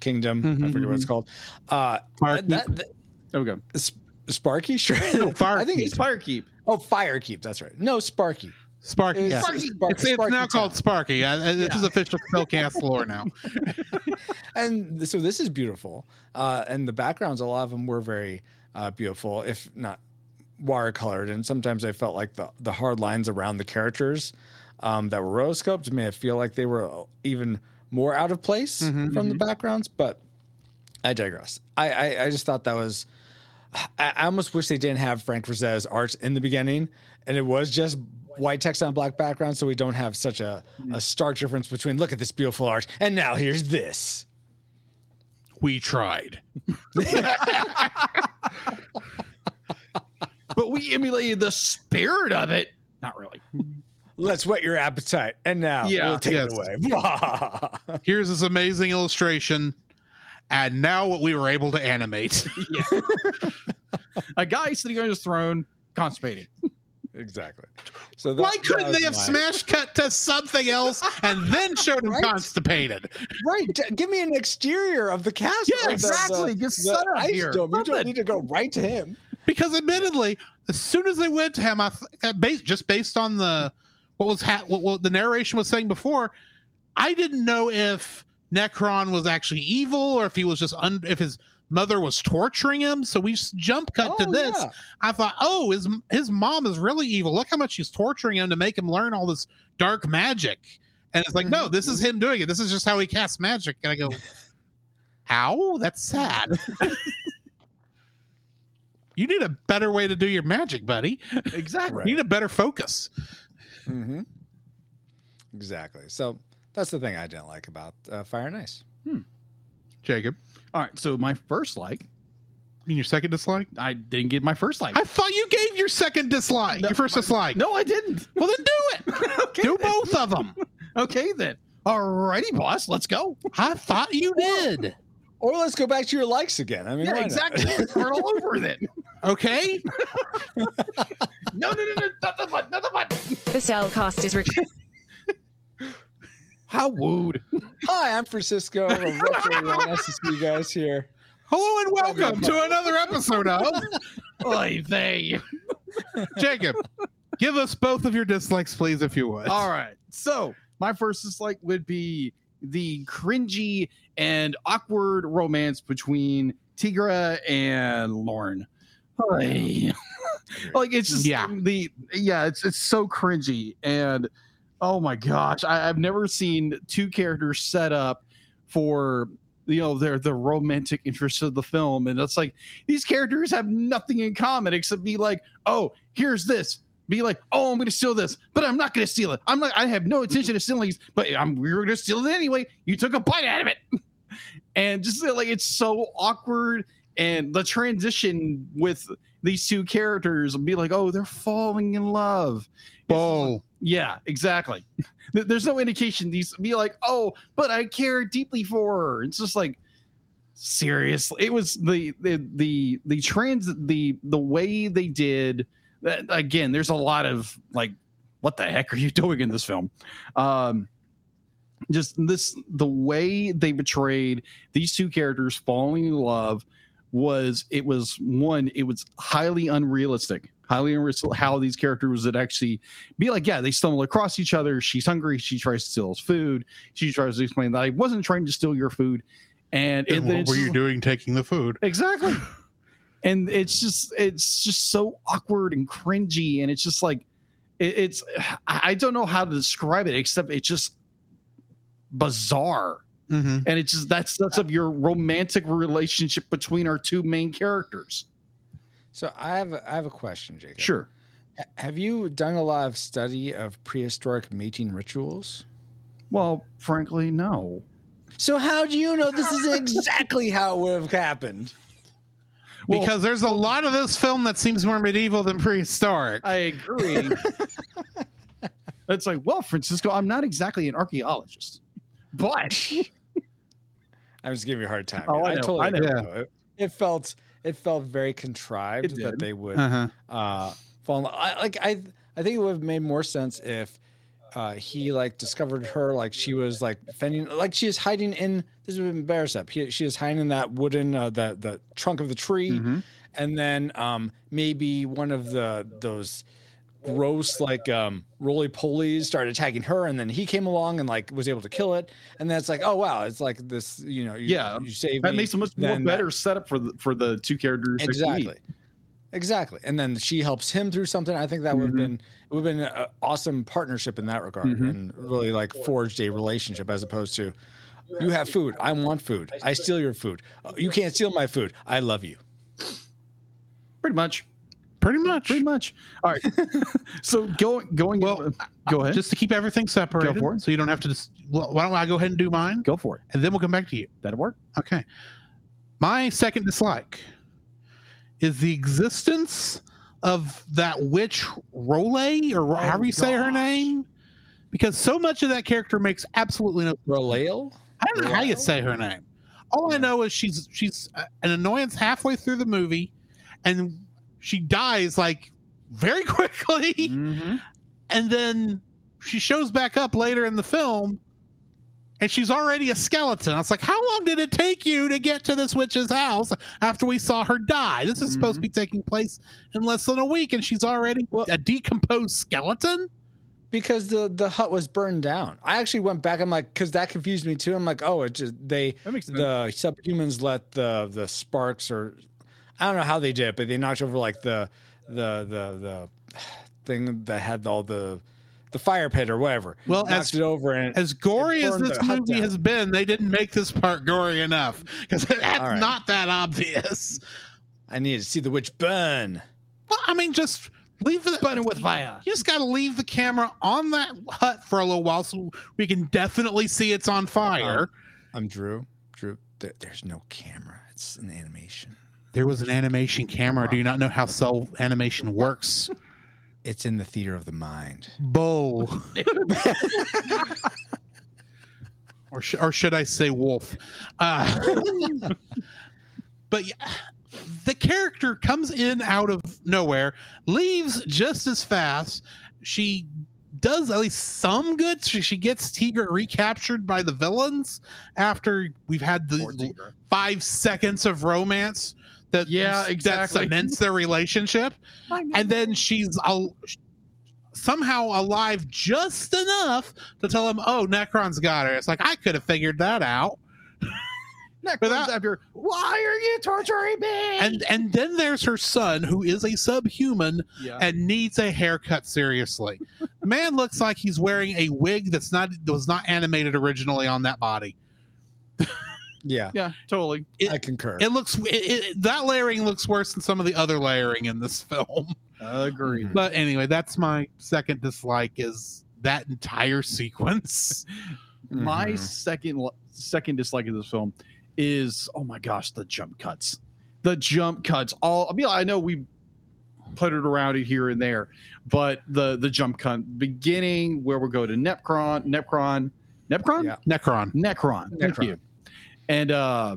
Kingdom. I Mhm, forget what it's called. Uh, Fire that, that There we go. Sp- Sparky, sure. No, Fire I think Keep. it's Fire keep. oh Fire Keep. That's right. No, Sparky. Sparky. It Yeah. Sparky- It's, Sparky- it's Sparky now Town. called Sparky. Uh, This Yeah. is official Cel Cast lore now. and so this is beautiful uh and the backgrounds a lot of them were very uh beautiful if not watercolored and sometimes i felt like the the hard lines around the characters um that were rotoscoped made it feel like they were uh, even more out of place Mhm. from the backgrounds but i digress i i, I just thought that was I, I almost wish they didn't have frank Frazetta's art in the beginning and it was just white text on black background so we don't have such a, a mm-hmm. stark difference between look at this beautiful art and now here's this We tried. But we emulated the spirit of it. Not really. Let's whet your appetite. And now Yeah, we'll take yes. it away. Here's this amazing illustration. And now what we were able to animate. A guy sitting on his throne, constipated. Exactly. So that, Why couldn't they have my- smash cut to something else and then showed him Right? constipated? Right. Give me an exterior of the castle. Yeah, the- exactly. The, Get the set up here. dome. You don't need to go right to him. Because admittedly, as soon as they went to him, I th- uh, based just based on the what was ha- what, what the narration was saying before, I didn't know if Nekron was actually evil or if he was just un- if his mother was torturing him. So we jump cut to Oh, this. yeah. I thought, oh, his his mom is really evil. Look how much she's torturing him to make him learn all this dark magic. And it's like, no, this is him doing it. This is just how he casts magic. And I go, how? That's sad. you need a better way to do your magic, buddy. Exactly. You need a better focus. Mm-hmm. Exactly. So that's the thing I didn't like about uh, Fire and Ice. Jacob, All right. So my first like, you mean your second dislike? I didn't get my first like. I thought you gave your second dislike, No, your first my- dislike. no, I didn't. Well, then do it. okay. do then. both of them. Okay then. Alrighty, boss. Let's go. I thought you did. Or let's go back to your likes again. I mean, Yeah, exactly. Let's start all over then. Okay. No, no, no, no. Not the button. Not the button. The Cel Cast is recorded. How wooed. Hi, I'm Francisco. I'm Retro One. Nice to see you guys here. Hello and welcome to another episode of Oy vey. Jacob. Give us both of your dislikes, please, if you would. All right. So my first dislike would be the cringy and awkward romance between Tigra and Larn. Oy. like it's just Yeah. the yeah it's it's so cringy and oh my gosh. I, I've never seen two characters set up for you know their the romantic interest of the film. And it's like these characters have nothing in common except be like oh here's this. Be like oh i'm gonna steal this but i'm not gonna steal it. I'm not i have no intention of stealing these but i'm we were gonna steal it anyway. You took a bite out of it. And just uh, like it's so awkward. And the transition with these two characters will be like oh they're falling in love. Like- Bull. Oh. Yeah, exactly. There's no indication these be like, oh, but I care deeply for her. It's just like seriously. It was the the the the trans the the way they did that again, there's a lot of like, what the heck are you doing in this film? Um just this the way they betrayed these two characters falling in love was it was one, it was highly unrealistic. Highly how these characters would actually be like, yeah, they stumble across each other. She's hungry. She tries to steal his food. She tries to explain that I wasn't trying to steal your food. And, and what were you doing taking the food? Exactly. and it's just it's just so awkward and cringy, and it's just like it, it's I I don't know how to describe it except it's just bizarre. Mm-hmm. And it's just that's that's of your romantic relationship between our two main characters. So I have a, I have a question, Jacob. Sure. H- Have you done a lot of study of prehistoric mating rituals? Well, frankly, no. So how do you know this is exactly how it would have happened? Well- because there's a lot of this film that seems more medieval than prehistoric. I agree. it's like, well, Francisco, I'm not exactly an archaeologist, but I was giving you a hard time. Oh, I know, totally I know. agree, Yeah. It, it felt it felt very contrived that they would Uh-huh. uh fall in love. I, like I I think it would have made more sense if uh he like discovered her like she was like fending like she is hiding in this would have been better step. He, she is hiding in that wooden uh, the the trunk of the tree Mhm. and then um maybe one of the those gross like um roly polies started attacking her and then he came along and like was able to kill it. And then it's like oh wow it's like this you know you, Yeah, you save that me, makes a much more then that- better setup for the for the two characters. exactly. exactly. And then she helps him through something. I think that would have Mhm. been it would have been an awesome partnership in that regard Mhm. and really like forged a relationship as opposed to you have food. I want food. I steal your food. "Uh, you can't steal my food. I love you. Pretty much. Pretty much. Pretty much. All right. so going going Well, go ahead. Just to keep everything separated, for it. so you don't have to. Just, well, why don't I go ahead and do mine, go for it. and then we'll come back to you. That'll work. Okay. My second dislike is the existence of that witch Role, or oh, however you say her name, because so much of that character makes absolutely no. Relail? I don't know how you say her name. All I know is she's she's an annoyance halfway through the movie, and she dies like very quickly, Mm-hmm. and then she shows back up later in the film. And she's already a skeleton. I was like, how long did it take you to get to this witch's house after we saw her die? This is supposed to be taking place in less than a week, and she's already Well- a decomposed skeleton. because the the hut was burned down. I actually went back. I'm like, because that confused me too. I'm like, oh, it just they the subhumans let the the sparks or I don't know how they did it, but they knocked over like the the the the thing that had all the the fire pit or whatever. Well, knocked as- it over and As gory as this movie down. has been, they didn't make this part gory enough because that's All right. not that obvious. I needed to see the witch burn. Well, I mean, just leave the Burn with fire. You just got to leave the camera on that hut for a little while so we can definitely see it's on fire. I'm Drew. Drew, there, there's no camera. It's an animation. There was an animation camera. Do you not know how cel animation works? It's in the theater of the mind. Bull. or, sh- or should I say wolf? Uh, but yeah, the character comes in out of nowhere, leaves just as fast. She does at least some good. She, she gets Tigra recaptured by the villains after we've had the five seconds of romance that Yeah, that exactly. cements their relationship and then she's al- somehow alive just enough to tell him, "Oh, Nekron's got her." It's like I could have figured that out. Next Without- after, why are you torturing me? And and then there's her son, who is a subhuman yeah. and needs a haircut. Seriously, the man looks like he's wearing a wig that's not that was not animated originally on that body. Yeah, yeah, totally. It- I concur. It looks it, it, that layering looks worse than some of the other layering in this film. Agreed. But anyway, that's my second dislike is that entire sequence. My Mhm. second second dislike of this film is oh my gosh, the jump cuts. The jump cuts. All I mean, I know we put it around it here and there, but the the jump cut beginning where we go to Nekron, Nekron, Nekron, Yeah. Nekron. Nekron. Thank Nekron. you. And uh,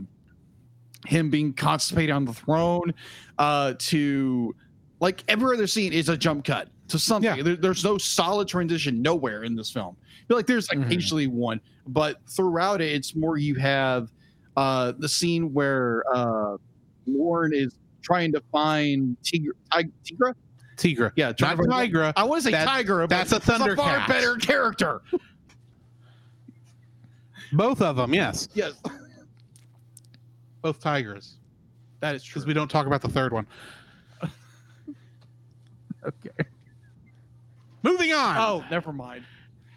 him being constipated on the throne, uh, to like every other scene is a jump cut to something. Yeah. There, there's no solid transition nowhere in this film. I feel like there's Mhm. occasionally one, but throughout it, it's more you have uh, the scene where uh, Larn is trying to find Tigra. Tigra? Tigra. Yeah, Not Tigra. I want to say That- Tiger. but that's a it's far Thundercat. better character. Both of them, yes. yes, Both tigers. that is true. Because we don't talk about the third one. Okay. Moving on. Oh, never mind.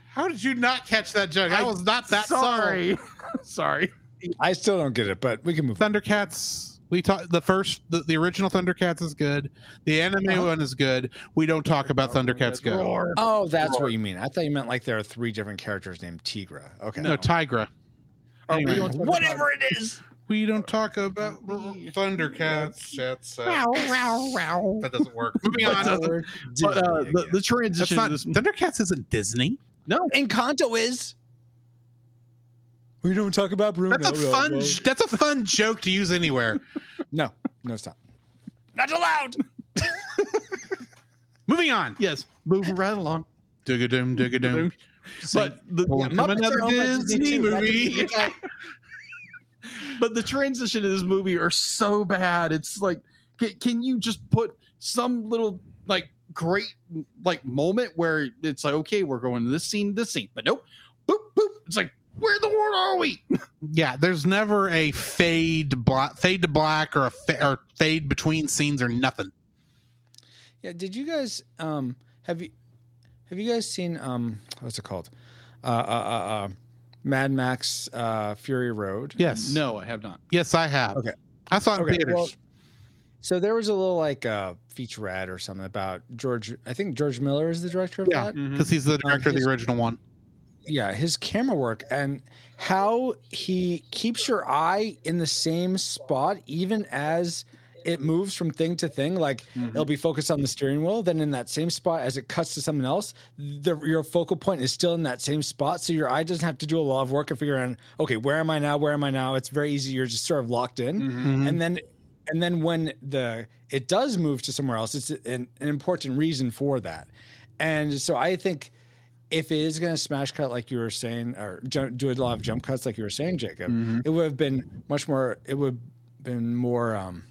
How did you not catch that joke? I, I- was not that Sorry. Sorry. I still don't get it, but we can move. subtle. Thundercats. We talk the first the, the original Thundercats is good. The anime Uh-huh. one is good. We don't talk about Thundercats good. Roar. Oh, that's what you mean. I thought you meant like there are three different characters named Tigra. Okay. No, Tigra. Are Anyway. Whatever it is. We don't talk about Thundercats. That's uh, that doesn't work. Moving on. But, But uh, the, the transition not to this Thundercats isn't Disney. no Encanto is. We don't talk about Bruno. That's a fun. That's a fun joke to use anywhere. No, no, stop. Not allowed. Moving on. yes moving right along Digadoom, digadoom. but the, Pulling from Muppets another are Disney Disney movie. Doesn't count. but the transition in this movie are so bad it's like can, can you just put some little like great like moment where it's like okay we're going to this scene this scene but nope boop boop it's like where in the world are we Yeah, there's never a fade black, fade to black, or a fa- or fade between scenes or nothing. Yeah. Did you guys um have you have you guys seen um what's it called? Uh uh uh, uh Mad Max uh Fury Road. Yes, no i have not yes, I have. Okay. I saw it in theaters. well, So there was a little like uh featurette or something about George I think George Miller is the director of Yeah. that. because he's the director of his- the original one. yeah, his camera work and how he keeps your eye in the same spot even as it moves from thing to thing. Like it'll be focused on the steering wheel, then in that same spot as it cuts to something else, the, your focal point is still in that same spot. So your eye doesn't have to do a lot of work of figuring, okay, where am I now? Where am I now? It's very easy. You're just sort of locked in Mhm. and then and then when the it does move to somewhere else it's an, an important reason for that and so i think if it is going to smash cut like you were saying or ju- do a lot of jump cuts like you were saying jacob Mhm. it would have been much more it would have been more um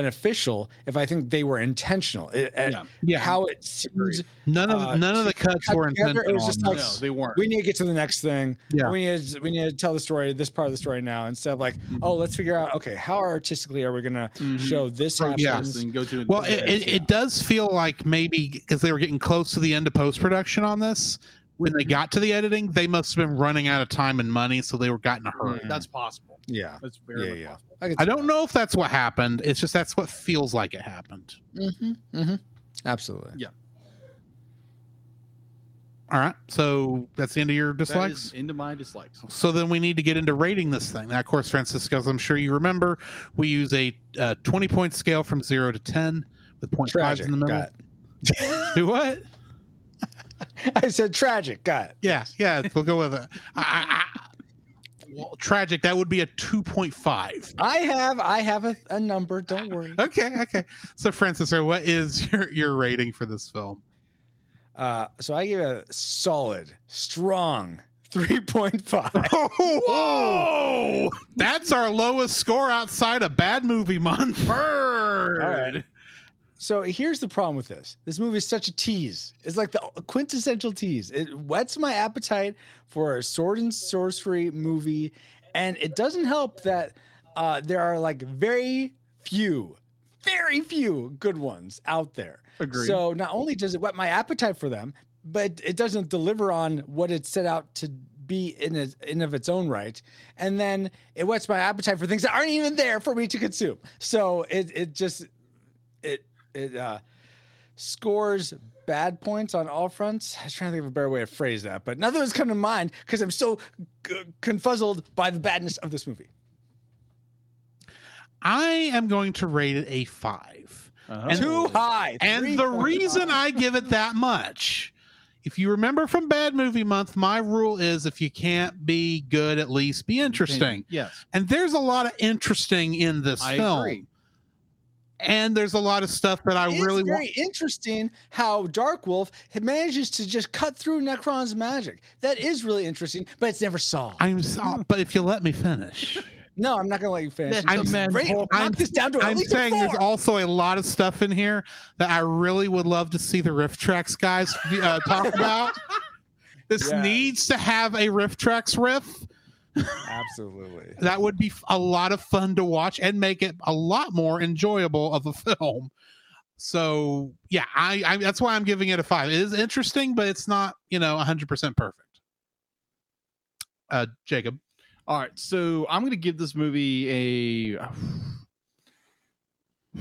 beneficial if I think they were intentional. It, Yeah. Yeah. How it seems None of uh, none of the cuts were together. intentional. It was just like, no, they weren't. we need to get to the next thing. Yeah. We need to, we need to tell the story, this part of the story now, instead of like, oh, let's figure out, okay, how artistically are we gonna Mhm. show this From Yeah. happens? and go to Well, it, it, it does feel like maybe because they were getting close to the end of post production on this, when they got to the editing, they must have been running out of time and money, so they were got in a hurry. Mm. that's possible. Yeah. That's very Yeah, yeah. possible. I, I don't know if that's what happened. It's just that's what feels like it happened. Mm-hmm, mm-hmm. Absolutely. Yeah. All right, so that's the end of your That is dislikes. into my dislikes. So then we need to get into rating this thing. Now, of course, Francisco, as I'm sure you remember, we use a uh, 20 point scale from zero to 10 with point fives Tragic. in the middle. Got Do what? I said tragic. Got it. Yeah, yeah, we'll go with it. I, I, I, well, tragic. That would be a 2.5. I have I have a, a number. Don't worry. Okay, okay. So, Francisco, what is your, your rating for this film? Uh, so I give a solid, strong 3.5. Oh, that's our lowest score outside of Bad Movie Month. Bird. All right. So here's the problem with this. This movie is such a tease. It's like the quintessential tease. It whets my appetite for a sword and sorcery movie, and it doesn't help that uh, there are like very few, very few good ones out there. Agreed. So not only does it whet my appetite for them, but it doesn't deliver on what it set out to be in its, in of its own right, and then it whets my appetite for things that aren't even there for me to consume. So it it just it it uh, scores bad points on all fronts. I was trying to think of a better way to phrase that, but nothing was coming to mind because I'm so g- confuzzled by the badness of this movie. I am going to rate it a five. Uh-huh. And- Too high. And the reason I give it that much, if you remember from Bad Movie Month, my rule is if you can't be good, at least be interesting. Yes, And there's a lot of interesting in this I film. agree. And there's a lot of stuff that I It's really very want. interesting how Dark Wolf manages to just cut through Nekron's magic. That is really interesting, but it's never solved. I'm so, but if you let me finish, no, I'm not gonna let you finish. I'm- Just I'm- rate- I'm- this down to I'm saying there's also a lot of stuff in here that I really would love to see the RiffTrax guys uh, talk about. This Yes. needs to have a RiffTrax riff. Absolutely. That would be a lot of fun to watch and make it a lot more enjoyable of a film. So yeah, I, I that's why I'm giving it a five. It is interesting, but it's not you know 100 percent perfect. Uh, Jacob, All right, so I'm gonna give this movie a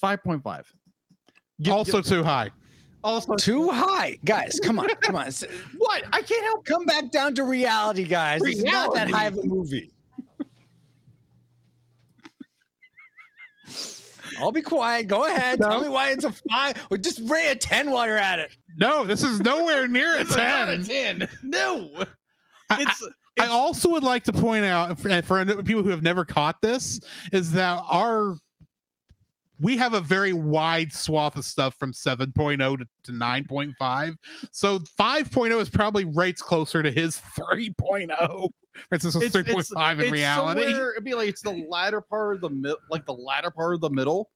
five point five. also too high. Also Too high, guys. Come on, come on. What? I can't help. Come back down to reality, guys. It's not that high of a movie. I'll be quiet. Go ahead. Tell me why it's a five. Or just rate a 10 while you're at it. No, this is nowhere near a It's not a 10. ten. No, I- it's I also would like to point out for, for people who have never caught this is that our we have a very wide swath of stuff from 7.0 to, to 9.5. So 5.0 is probably rates closer to his 3.0. It's just a it's, 3.5 in it's reality. It'd be like it's the latter part of the mid, like the latter part of the middle,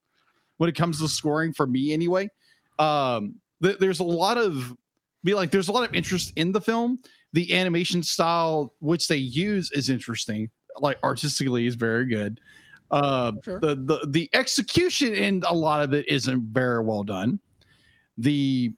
when it comes to scoring for me anyway. Um, th- there's a lot of be like there's a lot of interest in the film. The animation style which they use is interesting. Like artistically is very good. Uh, Sure. the the the execution in a lot of it isn't very well done. The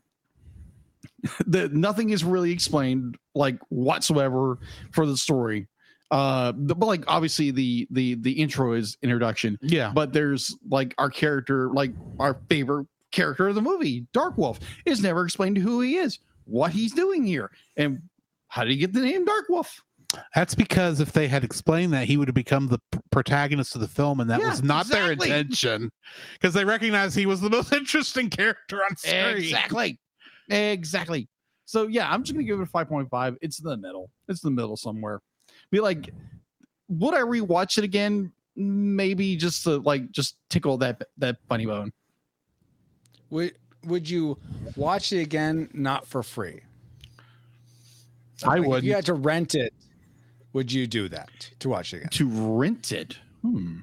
the nothing is really explained like whatsoever for the story. Uh, the, but like obviously the the the intro is introduction, yeah. but there's like our character, like our favorite character of the movie, Dark Wolf, is never explained who he is, what he's doing here, and how did he get the name Dark Wolf? That's because if they had explained that, he would have become the protagonist of the film, and that Yeah, was not exactly. their intention. Because they recognized he was the most interesting character on screen. Exactly, exactly. So yeah, I'm just gonna give it a five point five. It's in the middle. It's in the middle somewhere. Be like, would I rewatch it again? Maybe just to like just tickle that that funny bone. Would, would you watch it again, not for free? I Like, would. You had to rent it, would you do that to watch it again? To rent it. Hmm.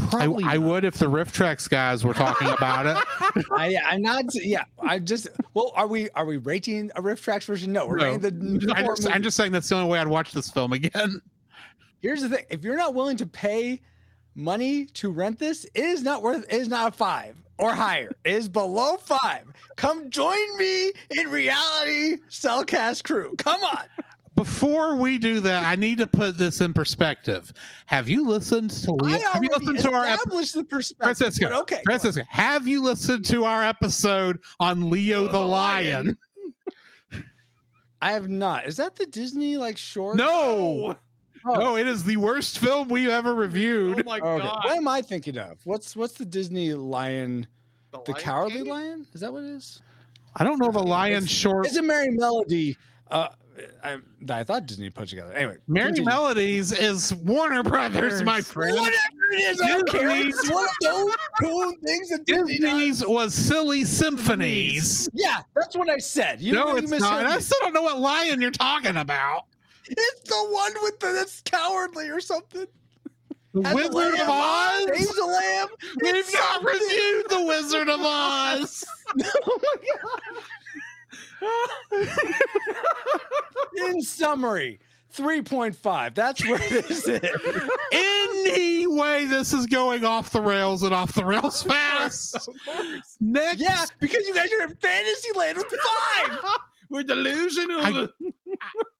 I, Probably I not. would if the RiffTrax guys were talking about it. I, I'm not. Yeah, I just. Well, are we are we rating a RiffTrax version? No, we're No. rating the. I just, I'm just saying that's the only way I'd watch this film again. Here's the thing: if you're not willing to pay money to rent this, it is not worth. It is not a five or higher. It is below five. Come join me in reality Cel Cast crew. Come on. Before we do that, I need to put this in perspective. Have you listened to I Have you listened to our ep- established the perspective. Francisco? but okay. Francisco, have you listened to our episode on Leo the Lion? I have not. Is that the Disney like short? No, Oh. no, it is the worst film we've ever reviewed. Oh my Okay. god. What am I thinking of? What's what's the Disney lion? The Lion Cowardly King? Lion? Is that what it is? I don't know the Lion short. It's a Merry Melody. Uh, I, that I thought Disney put together. Anyway, Merrie continue. Melodies is Warner Brothers, my friend. Whatever it is, I don't care. Disney's- It's one of those cool things that Disney does. Disney's was silly symphonies. Yeah, that's what I said. You know no, what it's not. I still don't know what lion you're talking about. It's the one with the that's cowardly or something. The Has a Wizard lamb, of Oz. Name's a lamb. We've not reviewed the Wizard of Oz. Oh my god. In summary, 3.5. That's where this is. Anyway, this is going off the rails and off the rails fast. Next, Yeah, because you guys are in Fantasyland with five. We're delusional. I-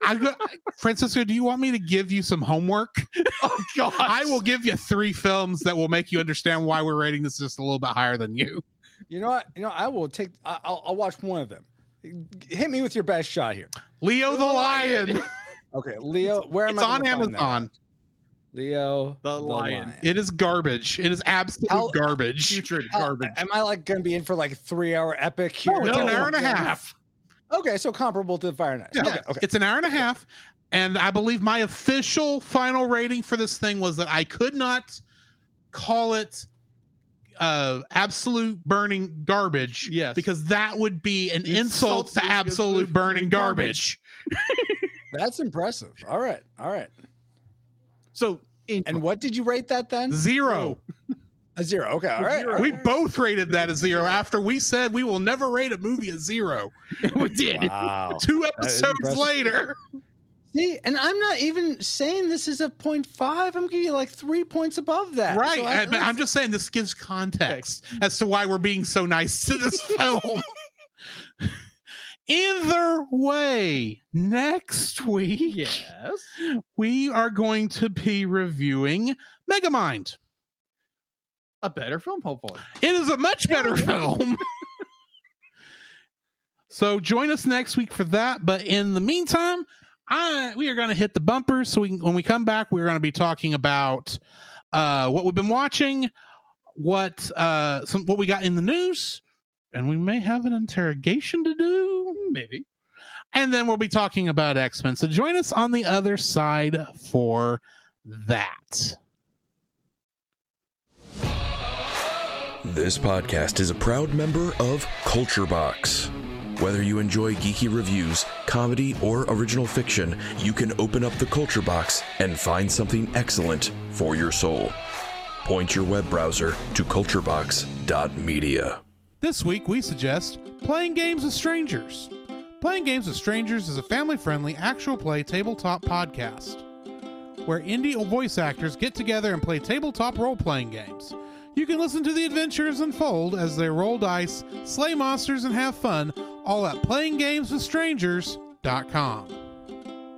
I go, Francisco, do you want me to give you some homework? oh god. I will give you three films that will make you understand why we're rating this just a little bit higher than you. You know what? You know, I will take. I- I'll, I'll watch one of them. Hit me with your best shot here. Leo the Lion. Okay, Leo. Where am It's I? It's on gonna find that? Amazon. Leo The Lion. It is garbage. It is absolute How- garbage. Putrid garbage. Am I like going to be in for like a three-hour epic here? No, it's an hour and a half. Okay, so comparable to the Fire Night. Yeah, Okay, okay. It's an hour and a half. And I believe my official final rating for this thing was that I could not call it uh absolute burning garbage. Yes. Because that would be an Insult insult to to absolute absolute burning garbage. garbage. That's impressive. All right, all right. so in And what did you rate that then? Zero. A zero. Okay, all right. Zero. We both rated that a zero after we said we will never rate a movie a zero. we did. Wow. Two episodes later. See, and I'm not even saying this is a point five. I'm giving you like three points above that. Right. So I, I, I'm just saying this gives context as to why we're being so nice to this film. Either way, next week Yes. we are going to be reviewing Megamind. A better film, hopefully. It is a much better film. so join us next week for that. But in the meantime, I we are going to hit the bumpers. So we when we come back, we're going to be talking about uh, what we've been watching, what uh, some what we got in the news, and we may have an interrogation to do, Maybe. and then we'll be talking about X Men. So join us on the other side for that. This podcast is a proud member of Culture Box. Whether you enjoy geeky reviews, comedy, or original fiction, you can open up the Culture Box and find something excellent for your soul. Point your web browser to culturebox.media. This week, we suggest Playing Games with Strangers. Playing Games with Strangers is a family friendly actual play tabletop podcast where indie voice actors get together and play tabletop role playing games. You can listen to the adventures unfold as they roll dice, slay monsters, and have fun, all at playinggameswithstrangers.com.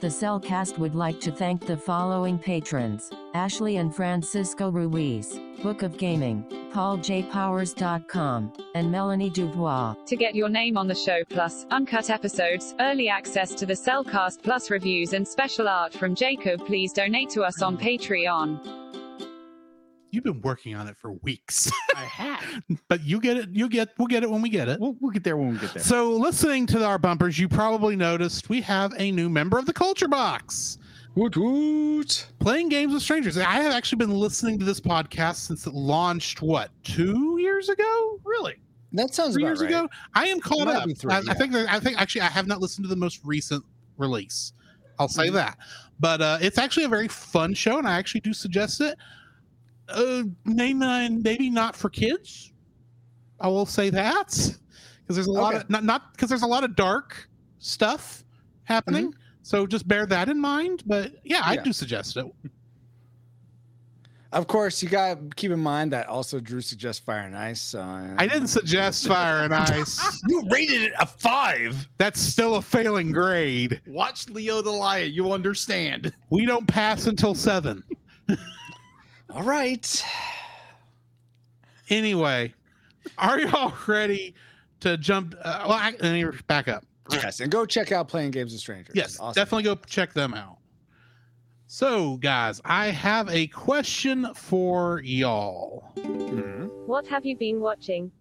The Cel Cast would like to thank the following patrons Ashley and Francisco Ruiz, Book of Gaming, PaulJPowers.com, and Melanie Dubois. To get your name on the show, plus uncut episodes, early access to the Cel Cast Plus reviews, and special art from Jacob, please donate to us on Patreon. You've been working on it for weeks, I have. but you get it. You get. We'll get it when we get it. We'll, we'll get there when we get there. So, listening to our bumpers, you probably noticed we have a new member of the Culture Box. Woot woot. Playing games with strangers. I have actually been listening to this podcast since it launched. What two years ago? Really? That sounds Three about years right. ago? I am caught up. three, I, I think. That, I think actually I have not listened to the most recent release. I'll say Mm-hmm. that. But uh, it's actually a very fun show, and I actually do suggest it. Uh, maybe not, maybe not for kids. I will say that because there's a lot Okay. of not not because there's a lot of dark stuff happening. So just bear that in mind. But yeah, I Yeah. do suggest it. Of course, you got to keep in mind that also Drew suggests Fire and Ice. So uh, I didn't suggest Fire and Ice. You rated it a five. That's still a failing grade. Watch Leo the Lion. You'll understand. We don't pass until seven. All right. Anyway, are y'all ready to jump? Uh, well, I, let me back up. Yes, and go check out Playing Games with Strangers. Yes, Awesome. definitely go check them out. So, guys, I have a question for y'all. Mhm. What have you been watching?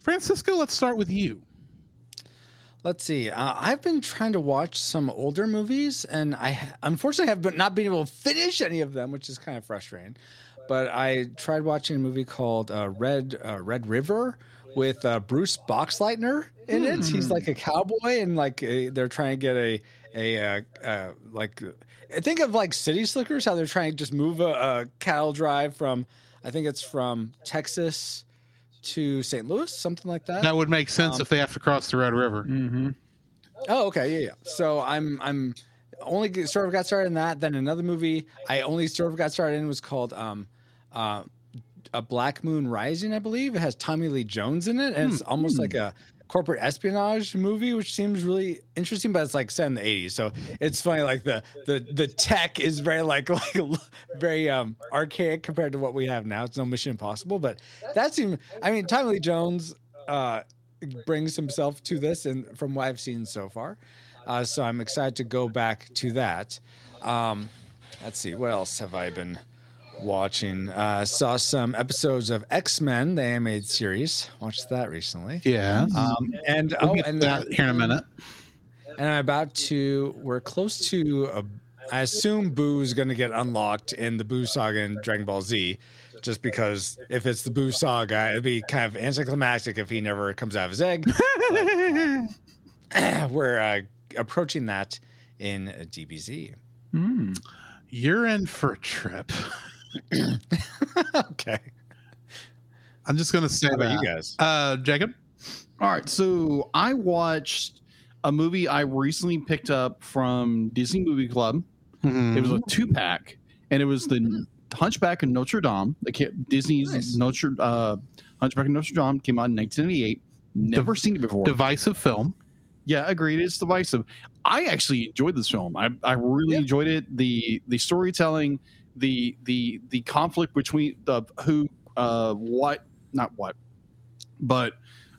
Francisco, let's start with you. Let's see. Uh, I've been trying to watch some older movies, and I unfortunately have not been able to finish any of them, which is kind of frustrating. But I tried watching a movie called uh, Red uh, Red River with uh, Bruce Boxleitner in it. He's like a cowboy, and like uh, they're trying to get a a uh, uh, like think of like City Slickers, how they're trying to just move a, a cattle drive from I think it's from Texas to St. Louis, something like that. That would make sense Um, if they have to cross the Red River. Mm-hmm. Oh, okay, yeah, yeah. So I'm I'm only sort of got started in that. Then another movie I only sort of got started in was called um uh a Black Moon Rising, I believe. It has Tommy Lee Jones in it, and it's almost like a corporate espionage movie, which seems really interesting. But it's like set in the '80s, so it's funny. Like the the the tech is very like like very um archaic compared to what we have now. It's no Mission Impossible, but that seemed. I mean, Tommy Lee Jones. uh brings himself to this and from what I've seen so far. Uh, so I'm excited to go back to that. Um, let's see, what else have I been watching? Uh, saw some episodes of X Men, the animated series. Watched that recently. Yeah. Um, and we'll oh, get and that here in a minute. and I'm about to. We're close to. A, I assume Buu is going to get unlocked in the Buu saga in Dragon Ball Z, just because if it's the Buu saga, it'd be kind of anticlimactic if he never comes out of his egg. We're uh, approaching that in DBZ. Mm. You're in for a trip. okay. I'm just going to say How about that. you guys? Uh, Jacob? All right. So I watched a movie I recently picked up from Disney Movie Club. It was a two pack, and it was the Hunchback of Notre Dame. The ca- Disney's Nice. Notre uh, Hunchback of Notre Dame came out in 1988. Never seen it before. divisive film. Yeah, agreed. It's divisive. I actually enjoyed this film. I, I really Yeah. enjoyed it. The the storytelling, the the the conflict between the who uh what not what, but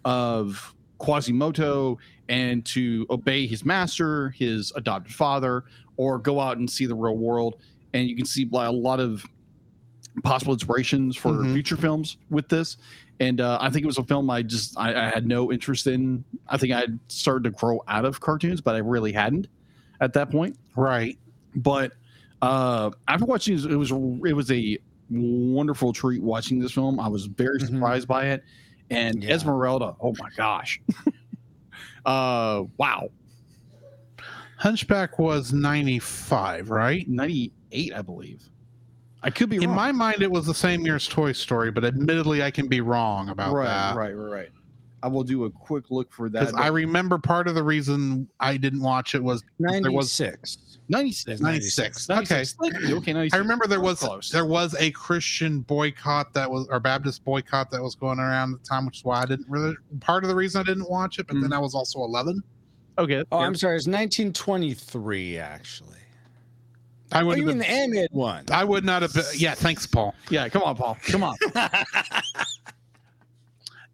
of Quasimodo and to obey his master, his adopted father, or go out and see the real world. And you can see a lot of possible inspirations for Mhm. future films with this. And uh, I think it was a film I just I, I had no interest in. I think I had started to grow out of cartoons, but I really hadn't at that point. Right. But uh, after watching it was it was a wonderful treat watching this film. I was very Mhm. surprised by it, and Yeah. Esmeralda. Oh my gosh! uh, wow, Hunchback was 95, right? ninety eight, I believe. I could be In wrong. my mind, it was the same year as Toy Story, but admittedly, I can be wrong about right, that. right, right, right. I will do a quick look for that. Because I remember part of the reason I didn't watch it was there was 96. 96. 96. 96. Okay. Okay, 96. I remember there was Close. there was a Christian boycott that was or Baptist boycott that was going around at the time, which is why I didn't really part of the reason I didn't watch it. But Mm. then I was also 11. Okay. Oh, yeah. I'm sorry. It's 1923, actually. I Oh, would you have mean the animated one? I would not have been. Yeah, thanks, Paul. yeah. Come on, Paul. Come on.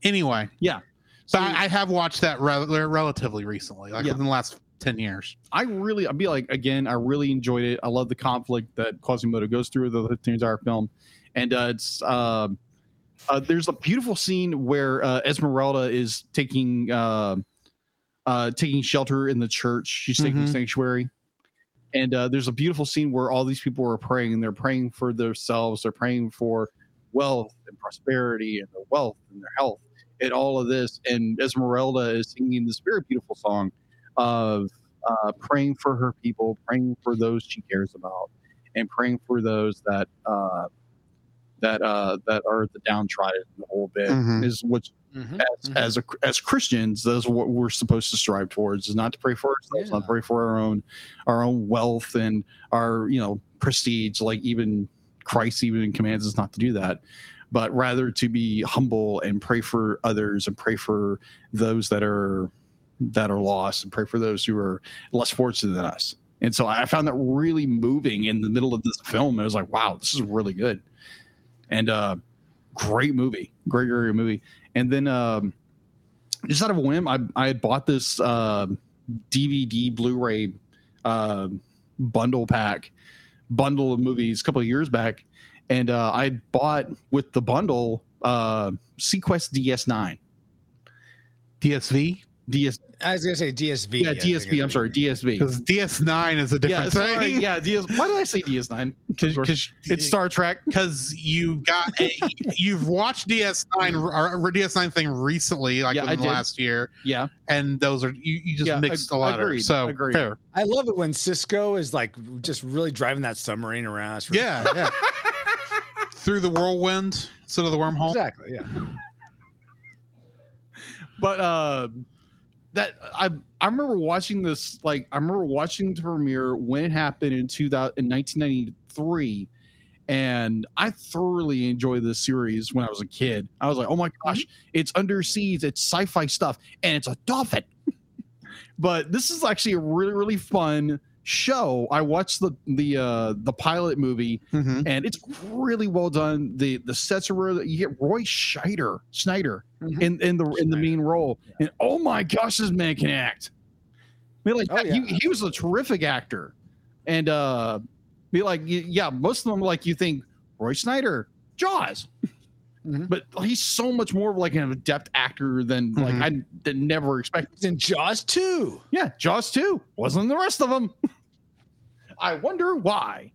Anyway, Yeah. So I, I have watched that rel- relatively recently, like Yeah. within the last 10 years. I really, I'd be like, again, I really enjoyed it. I love the conflict that Quasimodo goes through the, the entire film, and uh, it's uh, uh, there's a beautiful scene where uh, Esmeralda is taking uh, uh, taking shelter in the church. She's taking Mhm. sanctuary, and uh, there's a beautiful scene where all these people are praying. and They're praying for themselves. They're praying for wealth and prosperity and their wealth and their health and all of this. And Esmeralda is singing this very beautiful song of uh, praying for her people, praying for those she cares about, and praying for those that uh, that uh that are the downtrodden a little bit Mhm. is what Mhm. as, as a as Christians, that's what we're supposed to strive towards is not to pray for ourselves, not to pray for our own our own wealth and our you know prestige. Like even Christ even commands us not to do that, but rather to be humble and pray for others and pray for those that are that are lost and pray for those who are less fortunate than us. And so I found that really moving in the middle of this film. I was like, wow, this is really good. And uh great movie. Great, great movie. And then um just out of a whim, I I had bought this uh, DVD Blu-ray uh, bundle pack bundle of movies a couple of years back. And uh I bought with the bundle uh seaQuest DS9. DSV DS I was gonna say DSV. yeah, I DSV. I'm sorry, DSV. because DS9 is a Yeah, different sorry, thing. yeah, DS. Why did I say DS9? because It's Star Trek. because you got a, you've watched DS9 or, or DS9 thing recently, like Yeah, I the did. last year, Yeah, and those are you, you just Yeah, mixed ag- a lot agreed, of so agreed. fair. I love it when Sisko is like just really driving that submarine around. It's really- Yeah, yeah. Through the whirlwind instead of the wormhole. exactly. Yeah. but uh, that I I remember watching this. Like I remember watching the premiere when it happened in 2000 in 1993. And I thoroughly enjoyed this series when I was a kid. I was like, "Oh my gosh, it's underseas, it's sci-fi stuff, and it's a dolphin." but this is actually a really, really fun show. I watched the the uh, the pilot movie Mhm. and it's really well done. The the sets are really you get Roy Scheider Schneider Mhm. in in the in the main role, and oh my gosh, this man can act. I mean, like Oh, that- he, he was a terrific actor, and uh, be like yeah, most of them like you think Roy Schneider, Jaws. Mhm. But he's so much more of like an adept actor than like Mhm. I did never expect. It's in Jaws too. Yeah, Jaws too wasn't the rest of them. I wonder why.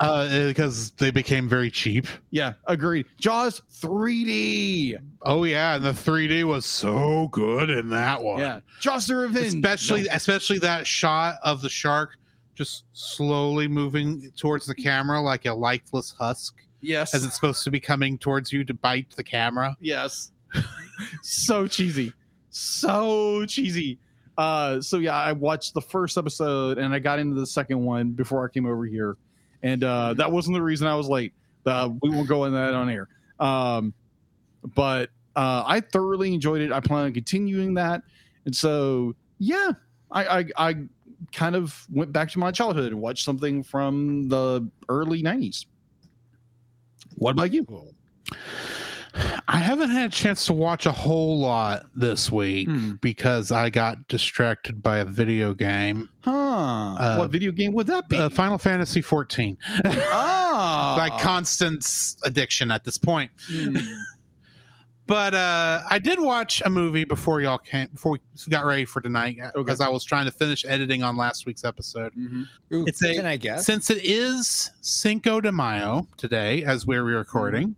Uh, because they became very cheap. Yeah, agreed. Jaws 3D. Oh yeah, and the 3D was so good in that one. Yeah, Jaws the Revenge. especially No. especially that shot of the shark just slowly moving towards the camera like a lifeless husk yes, as it's supposed to be coming towards you to bite the camera. yes. so cheesy, so cheesy. Uh, so yeah, I watched the first episode and I got into the second one before I came over here, and uh, that wasn't the reason I was late. Uh, we won't go in that on air. Um, but uh, I thoroughly enjoyed it. I plan on continuing that, and so yeah, I, I I kind of went back to my childhood and watched something from the early '90s. What about you? I haven't had a chance to watch a whole lot this week Hmm. because I got distracted by a video game, Huh? Uh, what video game would that be? uh, Final Fantasy 14. ah, By Constance addiction at this point. Hmm. But uh, I did watch a movie before y'all came before we got ready for tonight because I was trying to finish editing on last week's episode. Mhm. Ooh, It's a- I guess? Since it is Cinco de Mayo today, as we're recording,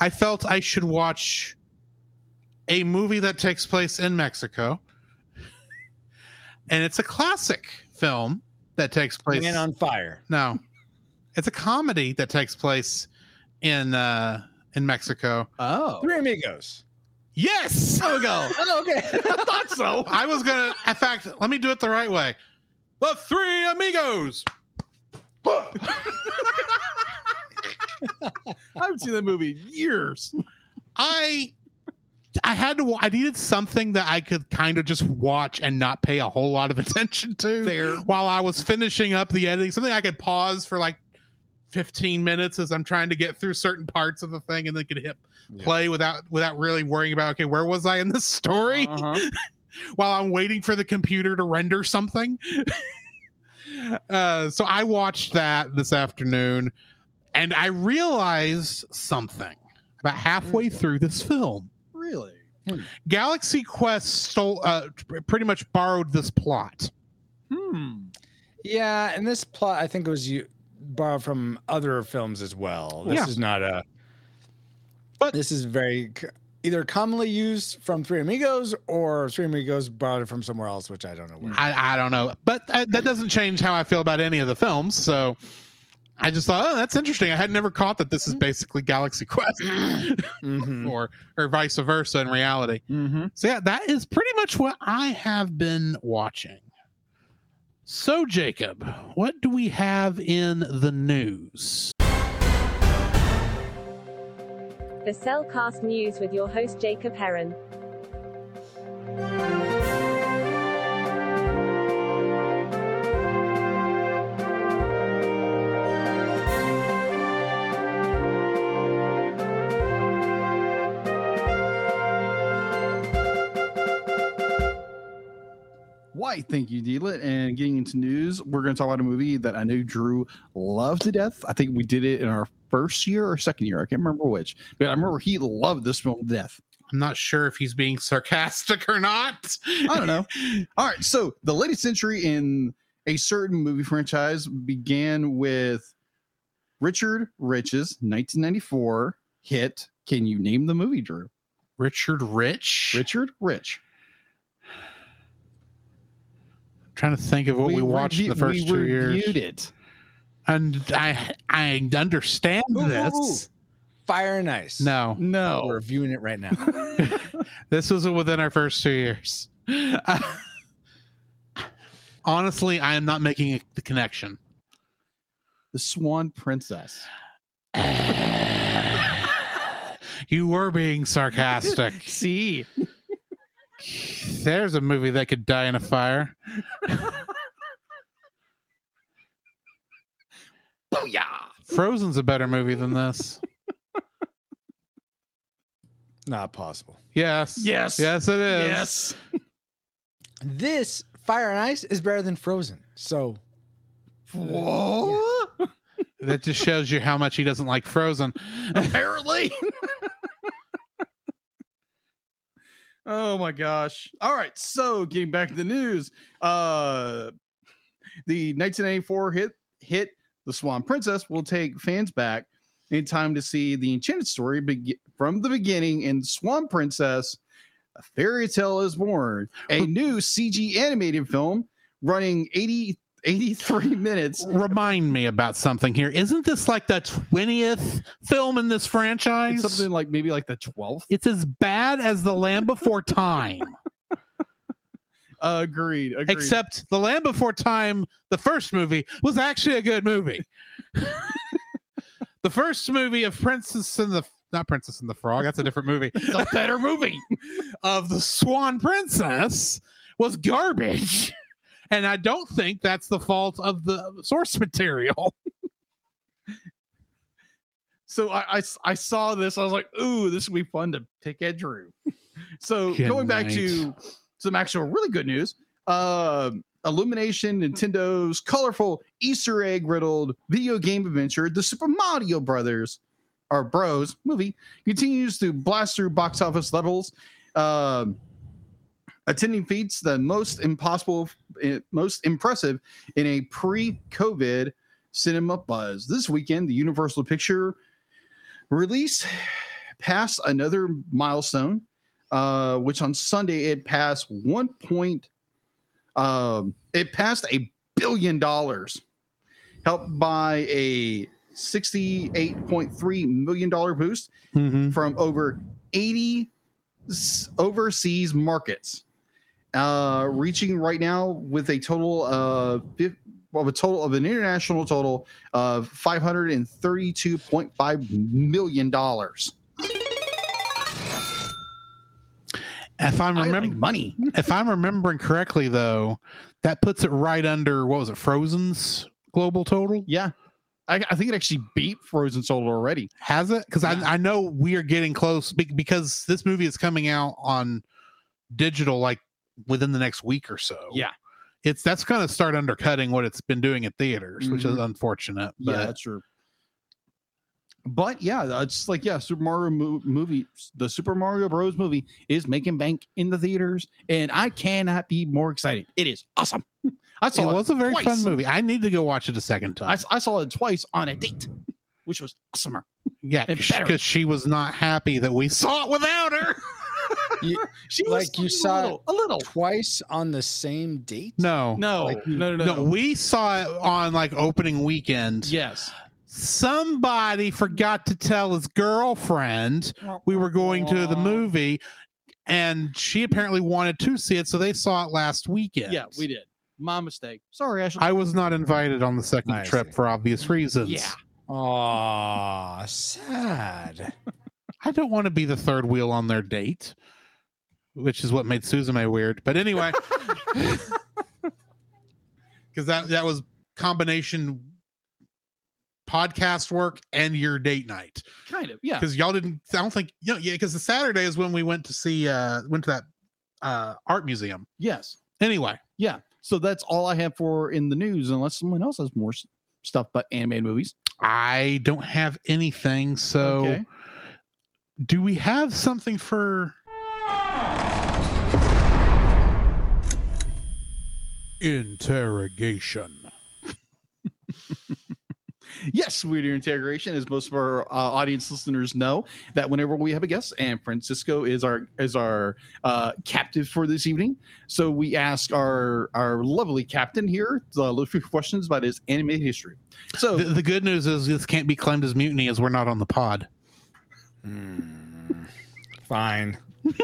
I felt I should watch a movie that takes place in Mexico. And it's a classic film that takes place. Man on fire. no, it's a comedy that takes place in uh, in Mexico. Oh, Three Amigos. Yes, there we go. Oh, okay. I thought so. I was gonna. In fact, let me do it the right way. The Three Amigos. I haven't seen that movie in years. I I had to I needed something that I could kind of just watch and not pay a whole lot of attention to Fair. while I was finishing up the editing. Something I could pause for like 15 minutes as I'm trying to get through certain parts of the thing and then could hit Yeah. play without without really worrying about okay, where was I in this story Uh-huh. while I'm waiting for the computer to render something. uh, so I watched that this afternoon and I realized something about halfway through this film. Really? Galaxy Quest stole, uh, pretty much borrowed this plot. Hmm. Yeah, and this plot I think it was you borrowed from other films as well. This Yeah. is not a But- this is very either commonly used from Three Amigos or Three Amigos borrowed it from somewhere else, which I don't know where. I, I don't know, but uh, that doesn't change how I feel about any of the films. So, I just thought, oh, that's interesting. I had never caught that this Mm-hmm. is basically Galaxy Quest, Mhm. or or vice versa in reality. Mm-hmm. So yeah, that is pretty much what I have been watching. So Jacob, what do we have in the news? The Cel Cast News with your host Jacob Heron. Why? Thank you, Dealet. And getting into news, we're going to talk about a movie that I know Drew loved to death. I think we did it in our first year or second year. I can't remember which, but I remember he loved this film to death. I'm not sure if he's being sarcastic or not. I don't know. All right. So the latest century in a certain movie franchise began with Richard Rich's 1994 hit. Can you name the movie, Drew? Richard Rich. Richard Rich. Trying to think of what we, watched review- the first we two years. reviewed it. And I I understand Ooh, ooh, this. ooh. Fire and Ice. No, no, We're No. reviewing it right now. this was within our first two years. Honestly, I am not making a, the connection. The Swan Princess. you were being sarcastic. See. There's a movie that could die in a fire. Booyah. Frozen's a better movie than this. Not possible. Yes. Yes. Yes, it is. Yes. This Fire and Ice is better than Frozen. So Whoa. That just shows you how much he doesn't like Frozen. Apparently. oh my gosh. All right. So getting back to the news. Uh the 1994 hit hit The Swan Princess will take fans back in time to see the enchanted story begi- from the beginning in Swan Princess. A fairy tale is born. A new CG animated film running 80 83 minutes Remind me about something here. Isn't this like the 20th film in this franchise? It's something like maybe like the 12th. It's as bad as The Land Before Time. agreed, agreed. Except The Land Before Time, the first movie, was actually a good movie. the first movie of Princess and the not Princess and the Frog, that's a different movie. it's a better movie. of the Swan Princess was garbage. And I don't think that's the fault of the source material. So I I saw this. I was like, ooh, this would be fun to pick at Drew. So Good going back to some actual really good news. Um Illumination, Nintendo's colorful Easter egg riddled video game adventure, The Super Mario Brothers, or Bros movie, continues to blast through box office levels. Um, attending feats the most impossible, eh, most impressive in a pre-COVID cinema buzz. This weekend, the Universal Picture release passed another milestone, uh, which on Sunday it passed one point. Um, it passed a billion dollars, helped by a sixty-eight point three million dollar boost from over 80 overseas markets, uh, reaching right now with a total of of a total of an international total of 532.5 million dollars. If I'm I like remembering money. if I'm remembering correctly though, that puts it right under what was it, Frozen's global total? Yeah. I, I think it actually beat Frozen total already. Has it? Because Yeah. I, I know we are getting close be- because this movie is coming out on digital like within the next week or so. Yeah. It's that's going to start undercutting what it's been doing at theaters, which is Mhm. unfortunate. Yeah, But that's true. But yeah, it's like yeah, Super Mario mo- movie, the Super Mario Bros. movie is making bank in the theaters, and I cannot be more excited. It is awesome. I saw it, was a very twice. fun movie. I need to go watch it a second time. I saw it twice on a date, which was awesomer. yeah, because she was not happy that we saw it without her. You- She Like you saw it little, a little. twice on the same date. No, No, Like, no, no, no, no, we saw it on like opening weekend. Yes, somebody forgot to tell his girlfriend we were going to the movie, and she apparently wanted to see it, so they saw it last weekend. Yeah, we did. My mistake. Sorry, Ashley. I was not invited on the second I trip see. for obvious reasons. Yeah. Aw, sad. I don't want to be the third wheel on their date, which is what made Suzume weird. But anyway, because that that was combination podcast work and your date night. kind of. Yeah. Because y'all didn't. I don't think. You know, yeah. Because the Saturday is when we went to see. uh Went to that uh art museum. Yes. Anyway, Yeah. So that's all I have for in the news, unless someone else has more stuff about animated movies. I don't have anything. So, Okay. do we have something for? Interrogation. Yes, Weird interrogation, as most of our uh, audience listeners know, that whenever we have a guest, and Francisco is our is our uh, captive for this evening, so we ask our our lovely captain here uh, a few questions about his animated history. So The, the good news is this can't be claimed as mutiny as we're not on the pod. Hmm. Fine.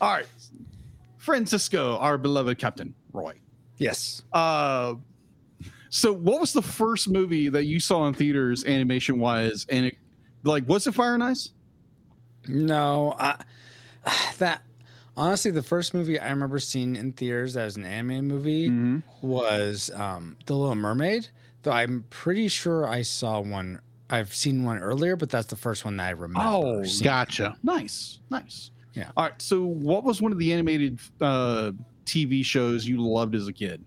all right, Francisco, our beloved captain Roy. Yes. Uh, so what was the first movie that you saw in theaters, animation wise, and it like was it Fire and Ice? No, I, that honestly, the first movie I remember seeing in theaters that was an anime movie was um, The Little Mermaid. Though I'm pretty sure I saw one. I've seen one earlier, but that's the first one that I remember. Oh, seeing. Gotcha. Nice, nice. Yeah. All right. So, what was one of the animated uh, TV shows you loved as a kid?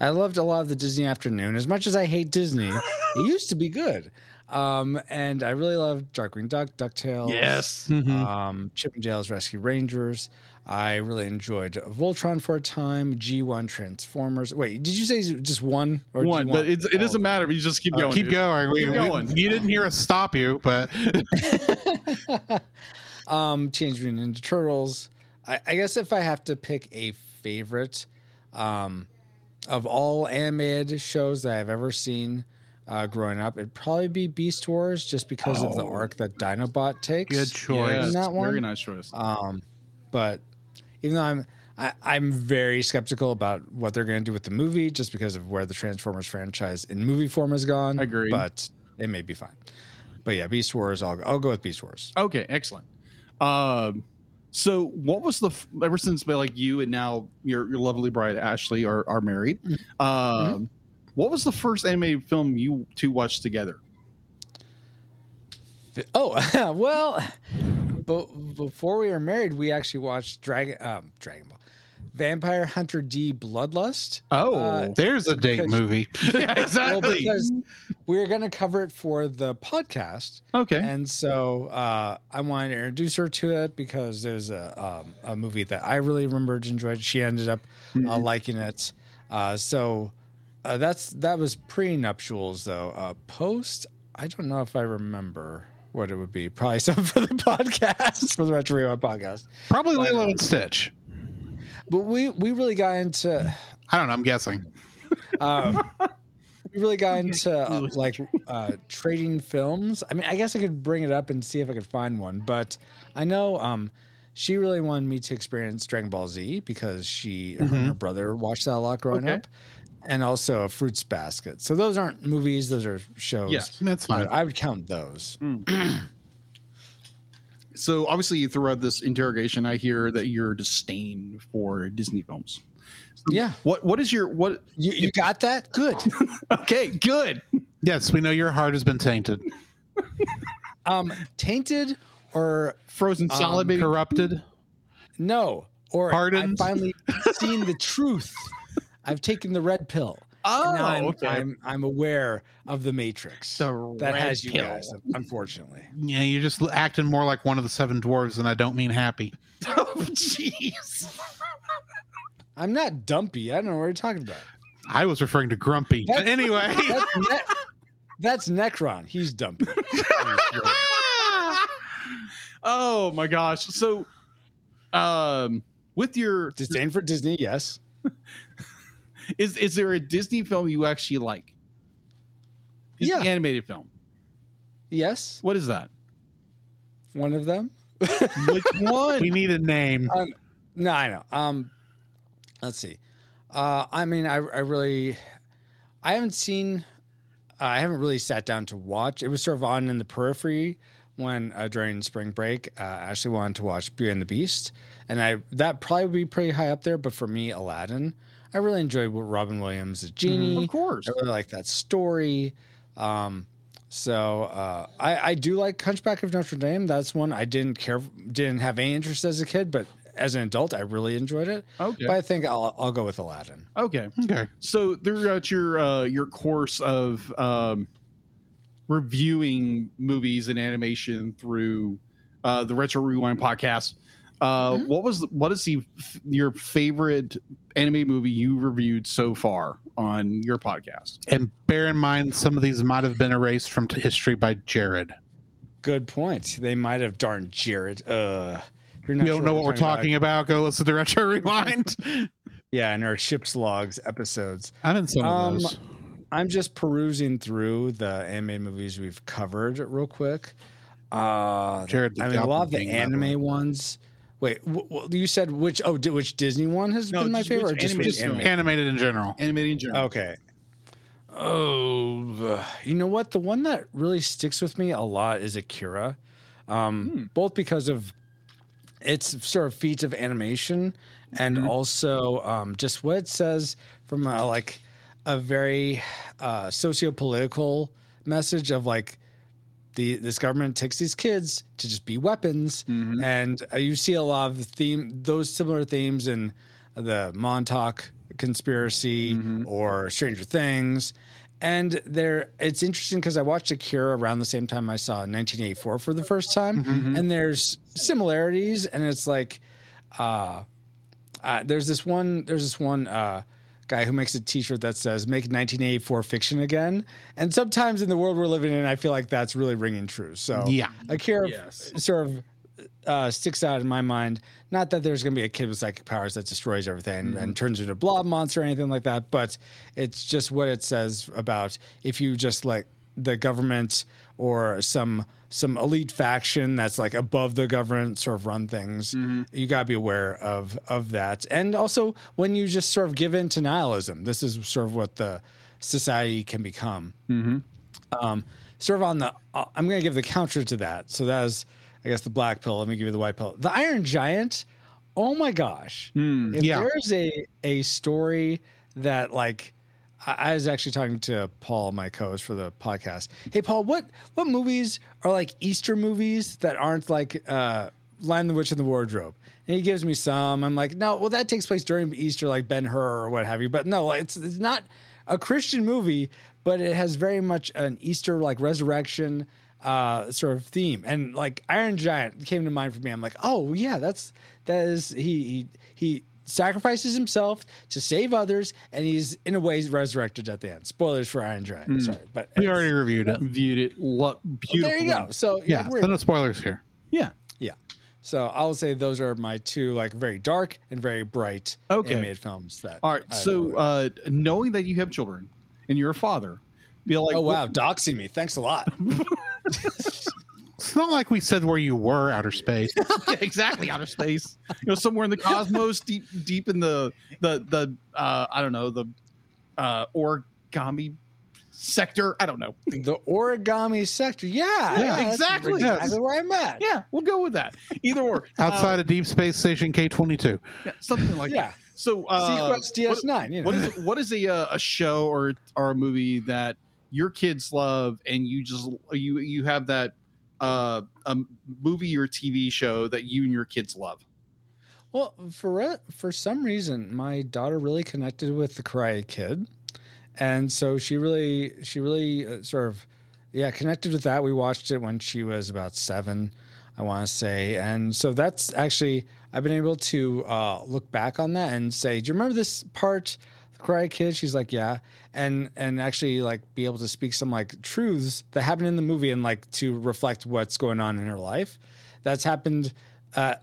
I loved a lot of the Disney Afternoon. As much as I hate Disney, it used to be good. Um, and I really loved Darkwing Duck, DuckTales. Mhm. um, Chip and Dale's Rescue Rangers. I really enjoyed Voltron for a time. G1 Transformers. Wait, did you say just one or do you One, but it's, it doesn't matter. You just keep Uh, going. Keep dude. going. We, Keep we- going. you didn't hear us stop you, but um, Teenage Mutant Ninja Turtles. I, I guess if I have to pick a favorite um, of all animated shows that I've ever seen uh, growing up, it'd probably be Beast Wars, just because of the Oh. arc that Dinobot takes. good choice. Yes, in that Very nice choice. Um, but even though I'm I, I'm very skeptical about what they're going to do with the movie, just because of where the Transformers franchise in movie form has gone. I agree. But it may be fine. But yeah, Beast Wars. I'll I'll go with Beast Wars. Okay, excellent. Um, so what was the ever since like you and now your your lovely bride Ashley are are married? Mm-hmm. Um, what was the first animated film you two watched together? Oh well, but before we were married, we actually watched Dragon um, Dragon Ball, Vampire Hunter D Bloodlust. Uh, There's a date Because- movie. yeah, well, because we were going to cover it for the podcast. okay. And so uh, I wanted to introduce her to it because there's a um, a movie that I really remembered enjoyed. She ended up uh, liking it. Uh, so uh, that's that was pre nuptials though. Uh, post, I don't know if I remember what it would be. Probably something for the podcast for the Retro podcast. Probably Lilo and Stitch. But we we really got into I don't know. I'm guessing. um, really got into uh, like uh, trading films. I mean, I guess I could bring it up and see if I could find one, but I know um, she really wanted me to experience Dragon Ball Z because she her and her brother watched that a lot growing Okay. up, and also Fruits Basket. So those aren't movies; those are shows. Yes, That's fine. I would count those. So obviously throughout this interrogation, I hear that you're disdain for Disney films. Yeah, What what is your what? you, you got that? Good. Okay, good. Yes, we know your heart has been tainted, Um, tainted or Frozen Um, solid, baby. corrupted. no, or Pardoned? I've finally seen the truth. I've taken the red pill. Oh, I'm, okay. I'm I'm aware of the Matrix The that red has you pill. guys, unfortunately. Yeah, you're just acting more like one of the seven dwarves, and I don't mean happy. oh, jeez. I'm not dumpy. I don't know what you're talking about. I was referring to grumpy. But That's- anyway, That's, ne- that's Nekron. He's dumpy. oh my gosh. So, um, with your Disdain for Disney, yes. is is there a Disney film you actually like? Disney Yeah. animated film. Yes, What is that? one of them. Which one? We need a name. No, I know. Um, let's see. Uh, I mean, I, I really, I haven't seen, uh, I haven't really sat down to watch. It was sort of on in the periphery when uh, during spring break. Uh, Ashley wanted to watch Beauty and the Beast, and I that probably would be pretty high up there. But for me, Aladdin, I really enjoyed what Robin Williams as Genie. of course. I really like that story. Um, so uh, I, I do like Hunchback of Notre Dame. That's one I didn't care, didn't have any interest as a kid, but as an adult, I really enjoyed it. Okay. But I think I'll I'll go with Aladdin. Okay. Okay. So throughout your uh, your course of um, reviewing movies and animation through uh, the Retro Rewind podcast, uh, Mhm. what was what is the your favorite anime movie you reviewed so far on your podcast? And bear in mind, some of these might have been erased from history by Jared. Good point. They might have darn Jared. Uh, you're You don't sure know what we're talking about? Go listen to the Retro Rewind. Yeah, in our ships logs episodes. I'm in some Um, of those. I'm just perusing through the anime movies we've covered real quick. Uh, Jared, I mean, a lot of the Goblin King, by the way. anime ones. Wait, w- w- you said which? Oh, di- which Disney one has No, been my just favorite? which or just animated which Animated in general. Animated in general. Okay. Oh, ugh. you know what? The one that really sticks with me a lot is Akira, um, Hmm. both because of its sort of feats of animation and Mhm. also um, just what it says from a, like a very uh, socio-political message of like the this government takes these kids to just be weapons Mhm. and uh, you see a lot of the theme those similar themes in the montauk conspiracy Mhm. or stranger things and there it's interesting because i watched akira around the same time i saw 1984 for the first time Mhm. and there's similarities and it's like uh, uh there's this one there's this one uh guy who makes a t-shirt that says make 1984 fiction again and sometimes in the world we're living in i feel like that's really ringing true so Yeah. akira Yes. sort of uh, sticks out in my mind. Not that there's going to be a kid with psychic powers that destroys everything and turns into a blob monster or anything like that, but it's just what it says about if you just let the government or some some elite faction that's like above the government sort of run things. Mhm. You got to be aware of of that, and also when you just sort of give in to nihilism. This is sort of what the society can become Mhm. um, sort of on the uh, i'm going to give the counter to that so that is i guess the black pill let me give you the white pill the iron giant oh my gosh Hmm. if Yeah. there's a a story that like I, I was actually talking to paul my co-host for the podcast hey paul what what movies are like easter movies that aren't like uh Lion the Witch in the Wardrobe. And he gives me some. I'm like, no, well, that takes place during Easter, like Ben Hur or what have you. But no, it's it's not a Christian movie, but it has very much an Easter like resurrection uh sort of theme. And like Iron Giant came to mind for me. I'm like, oh yeah, that's that is he he he sacrifices himself to save others, and he's in a way resurrected at the end. Spoilers for Iron Giant. Mm. Sorry, but We already reviewed it. Viewed it. Lo- beautiful. there you go. So Yeah. we're- So no spoilers here. Yeah. Yeah. So I'll say those are my two like very dark and very bright Okay. animated films that. All right. I So, uh, knowing that you have children and you're a father, be like, oh wow, doxing me. Thanks a lot. It's not like we said where you were outer space. yeah, exactly outer space you know somewhere in the cosmos deep deep in the the the uh i don't know the uh origami sector i don't know the origami sector. Yeah, Yeah, that's exactly. Exactly where I'm at. yeah we'll go with that either or Outside of Deep Space Station K22. uh, yeah, something like yeah. that so uh seaQuest DS9. you know. what is what is a uh, a show or or a movie that your kids love and you just you you have that uh a movie or tv show that you and your kids love Well, for for some reason, my daughter really connected with the Karate Kid, and so she really she really uh, sort of yeah connected with that. We watched it when she was about seven, I want to say, and so that's actually I've been able to uh, look back on that and say, do you remember this part? Karate Kid. She's like, yeah, and and actually like be able to speak some like truths that happened in the movie and like to reflect what's going on in her life. That's happened. Uh,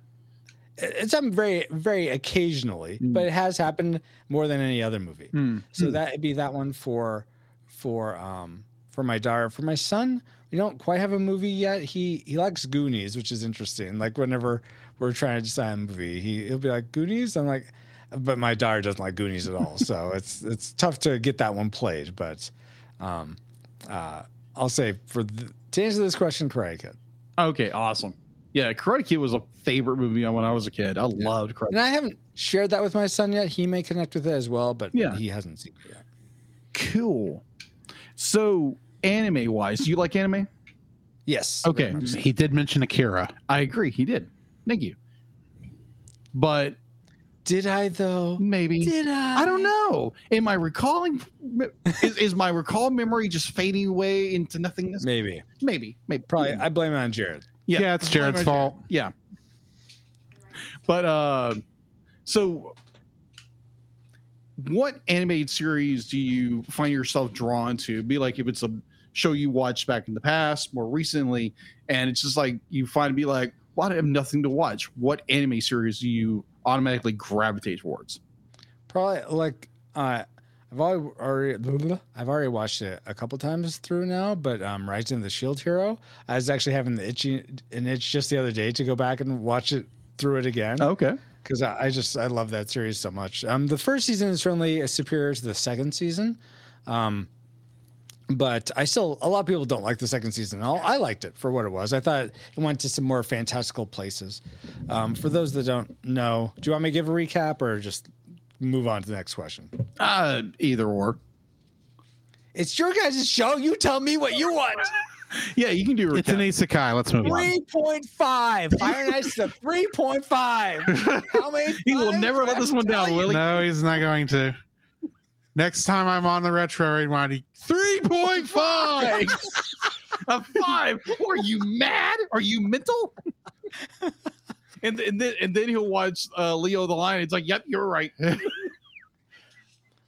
it's happened very very occasionally, Mm. but it has happened more than any other movie. Hmm. So that'd be that one for for um for my daughter. For my son, we don't quite have a movie yet. He he likes Goonies, which is interesting. Like whenever we're trying to decide a movie, he he'll be like Goonies. I'm like, but my daughter doesn't like Goonies at all. so it's it's tough to get that one played. But um uh I'll say for the, to answer this question, Karate Kid. Okay, awesome. Yeah, Karate Kid was a favorite movie when I was a kid. I loved Karate. And I haven't shared that with my son yet. He may connect with it as well, but Yeah. he hasn't seen it yet. Cool. So, anime wise, do you like anime? Yes. Okay. so. He did mention Akira. I agree. He did. Thank you. But Did I though? maybe Did I? I don't know. Am I recalling? is, is my recall memory just fading away into nothingness? Maybe. Maybe. Maybe. Probably. I blame it on Jared. Yeah. Yeah, it's Jared's Jared. fault. Yeah. But uh so what animated series do you find yourself drawn to? Be like if it's a show you watched back in the past, more recently, and it's just like you find to be like, well, I have nothing to watch. What anime series do you automatically gravitate towards? Probably like uh, I've already, I've already watched it a couple times through now, but um, Rising of the Shield Hero. I was actually having the itchy an itch just the other day to go back and watch it through it again Okay. because I, I just I love that series so much. Um, the first season is certainly superior to the second season. Um, but I still a lot of people don't like the second season. I'll, I liked it for what it was. I thought it went to some more fantastical places. Um, for those that don't know, do you want me to give a recap or just move on to the next question? Uh either or. It's your guys' show. You tell me what you want. Yeah, you can do a It's an recap. isekai. Let's move on. Three point five. Fire and Ice the three point five. How many? He will never let this one down, tell will he? No, he's not going to. Next time I'm on the retro rewind, three point five. a five. Are you mad? Are you mental? and, and then and then he'll watch uh, Leo the Lion. It's like, yep, you're right.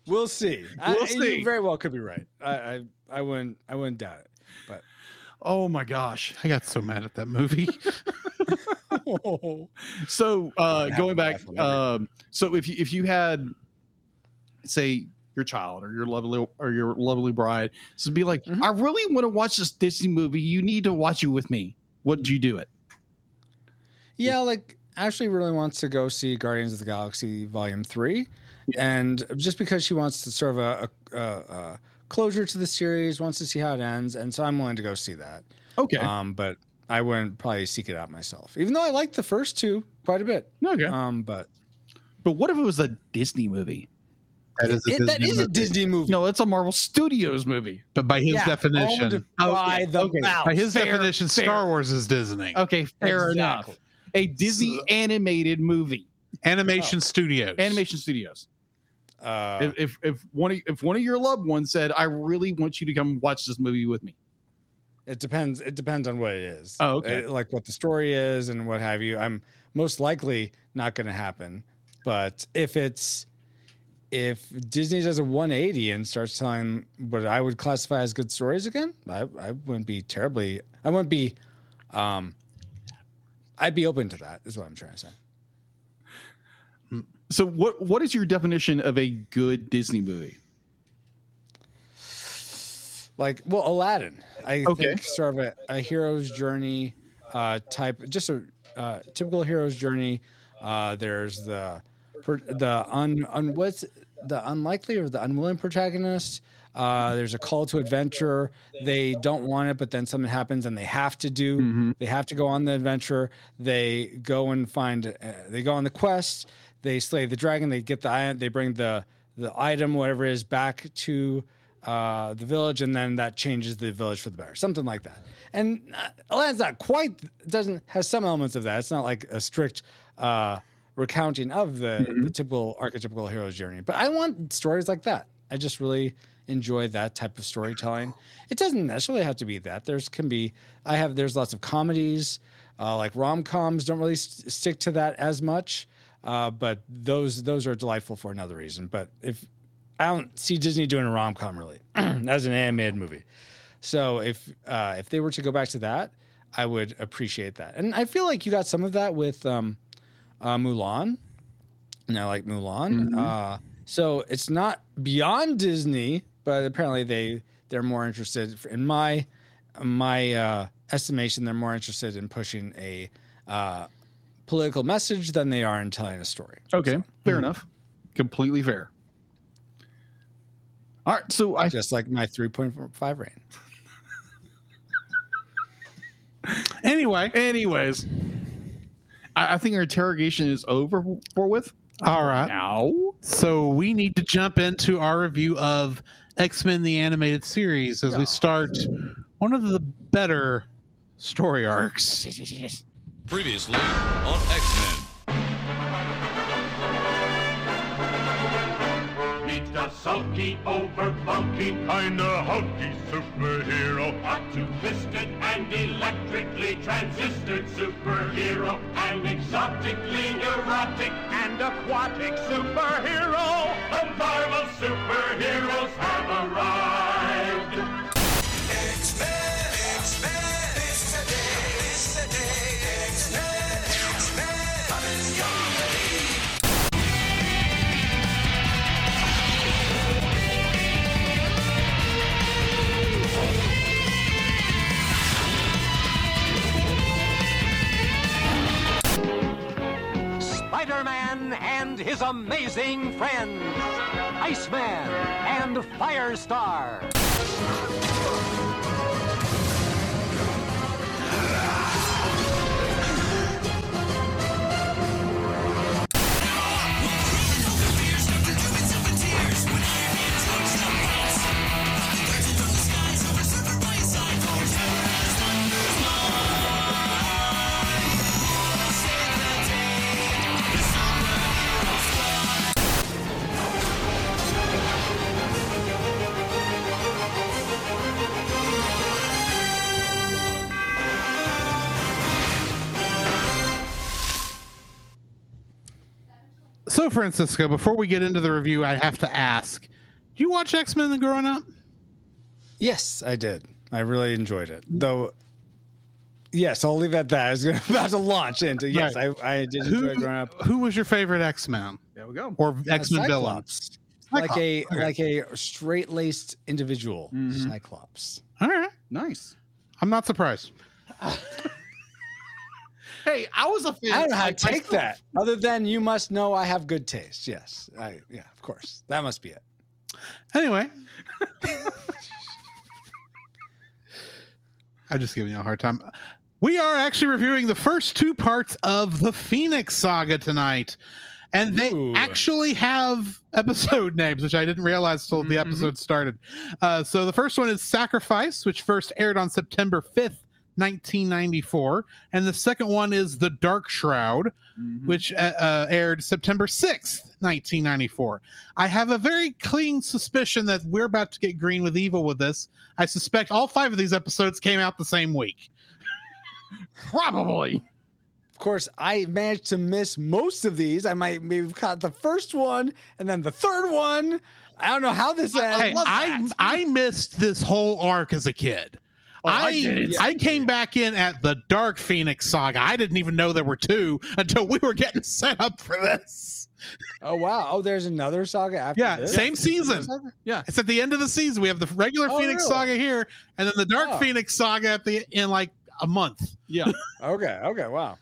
We'll see. We'll I, see. You very well could be right. I, I, I wouldn't. I wouldn't doubt it. But oh my gosh. I got so mad at that movie. So uh, going back, um, so if you if you had, say, your child or your lovely or your lovely bride, so be like, Mhm. I really want to watch this Disney movie. You need to watch it with me. what'd you do it? Yeah, like Ashley really wants to go see Guardians of the Galaxy Volume Three, and just because she wants to sort of a, a, a, closure to the series, wants to see how it ends, and so I'm willing to go see that. Okay. Um, but I wouldn't probably seek it out myself, even though I like the first two quite a bit. okay. Um, but but what if it was a Disney movie? That is, it, that is a Disney movie. No, it's a Marvel Studios movie. But by his Yeah, definition, by Okay, the okay. mouse. by his Fair, definition, fair. Star Wars is Disney. Okay, fair enough. A Disney animated movie, Animation Studios. Animation Studios. Uh, if, if if one of, if one of your loved ones said, "I really want you to come watch this movie with me," It depends. It depends on what it is. Oh, okay. Uh, like what the story is and what have you. I'm most likely not going to happen. But if it's if Disney does a 180 and starts telling what I would classify as good stories again, I, I wouldn't be terribly. I wouldn't be. Um, I'd be open to that. Is what I'm trying to say. so what what is your definition of a good Disney movie? like well aladdin i Okay. think sort of a, a hero's journey uh type just a uh, typical hero's journey uh there's the per- the un, un what's the unlikely or the unwilling protagonist? Uh there's a call to adventure. They don't want it but then something happens and they have to do Mm-hmm. they have to go on the adventure. They go and find uh, they go on the quest. They slay the dragon. They get the item they bring the the item whatever it is back to uh, the village and then that changes the village for the better. Something like that. And uh, Aladdin's not quite doesn't has some elements of that. It's not like a strict uh recounting of the, the typical archetypical hero's journey but i want stories like that. I just really enjoy that type of storytelling. It doesn't necessarily have to be that. There's can be i have there's lots of comedies uh, like rom-coms don't really st- stick to that as much uh, but those those are delightful for another reason. But if i don't see disney doing a rom-com really as an animated movie. So if uh, if they were to go back to that i would appreciate that. And i feel like you got some of that with um, uh, Mulan, and I like Mulan. Mhm. Uh, so it's not beyond Disney, but apparently they they're more interested in my my uh, estimation. They're more interested in pushing a uh, political message than they are in telling a story. Okay, fair enough. Completely fair. All right, so I Just like my 3.5 rating. Anyway, anyways, I, I think our interrogation is over for with all right. now. So we need to jump into our review of X Men the Animated Series as we start one of the better story arcs. Previously on X-Men. Meet sulky, over bulky, kinda hulky superhero. Hot to twisted and electrically transistored superhero. An exotically neurotic and aquatic superhero. The Marvel superheroes have arrived. Spider-Man and his amazing friends, Iceman and Firestar. So, Francisco, before we get into the review, I have to ask: Do you watch X Men growing up? Yes, I did. I really enjoyed it. Though, yes, I'll leave it at that. I was about to launch into yes, I, I did enjoy it growing up. Who was your favorite X Men There we go. or X Men villain? Cyclops. Like a okay. like a straight laced individual, Mhm. Cyclops. All right, Nice. I'm not surprised. Hey, I was a fan. I don't know how to take myself. that. Other than you must know I have good taste. Yes, I yeah, of course. That must be it. Anyway, I'm just giving you a hard time. We are actually reviewing the first two parts of the Phoenix Saga tonight. And they Ooh. actually have episode names, which I didn't realize till the Mhm. episode started. Uh, so the first one is Sacrifice, which first aired on September 5th, 1994. And the second one is The Dark Shroud, Mhm. which uh, uh, aired September 6th, 1994. I have a very clean suspicion that we're about to get green with evil with this. I suspect all five of these episodes came out the same week. Probably. Of course, I managed to miss most of these. I might maybe have caught the first one and then the third one. I don't know how this ends. Hey, I, I missed this whole arc as a kid. Oh, I I. I came back in at the Dark Phoenix saga. I didn't even know there were two until we were getting set up for this. oh wow! Oh, there's another saga after Yeah, this? same season. Yeah. It's at the end of the season. We have the regular Oh, Phoenix really? saga here, and then the Dark Oh. Phoenix saga at the in like a month. Yeah. Okay. Okay. Wow.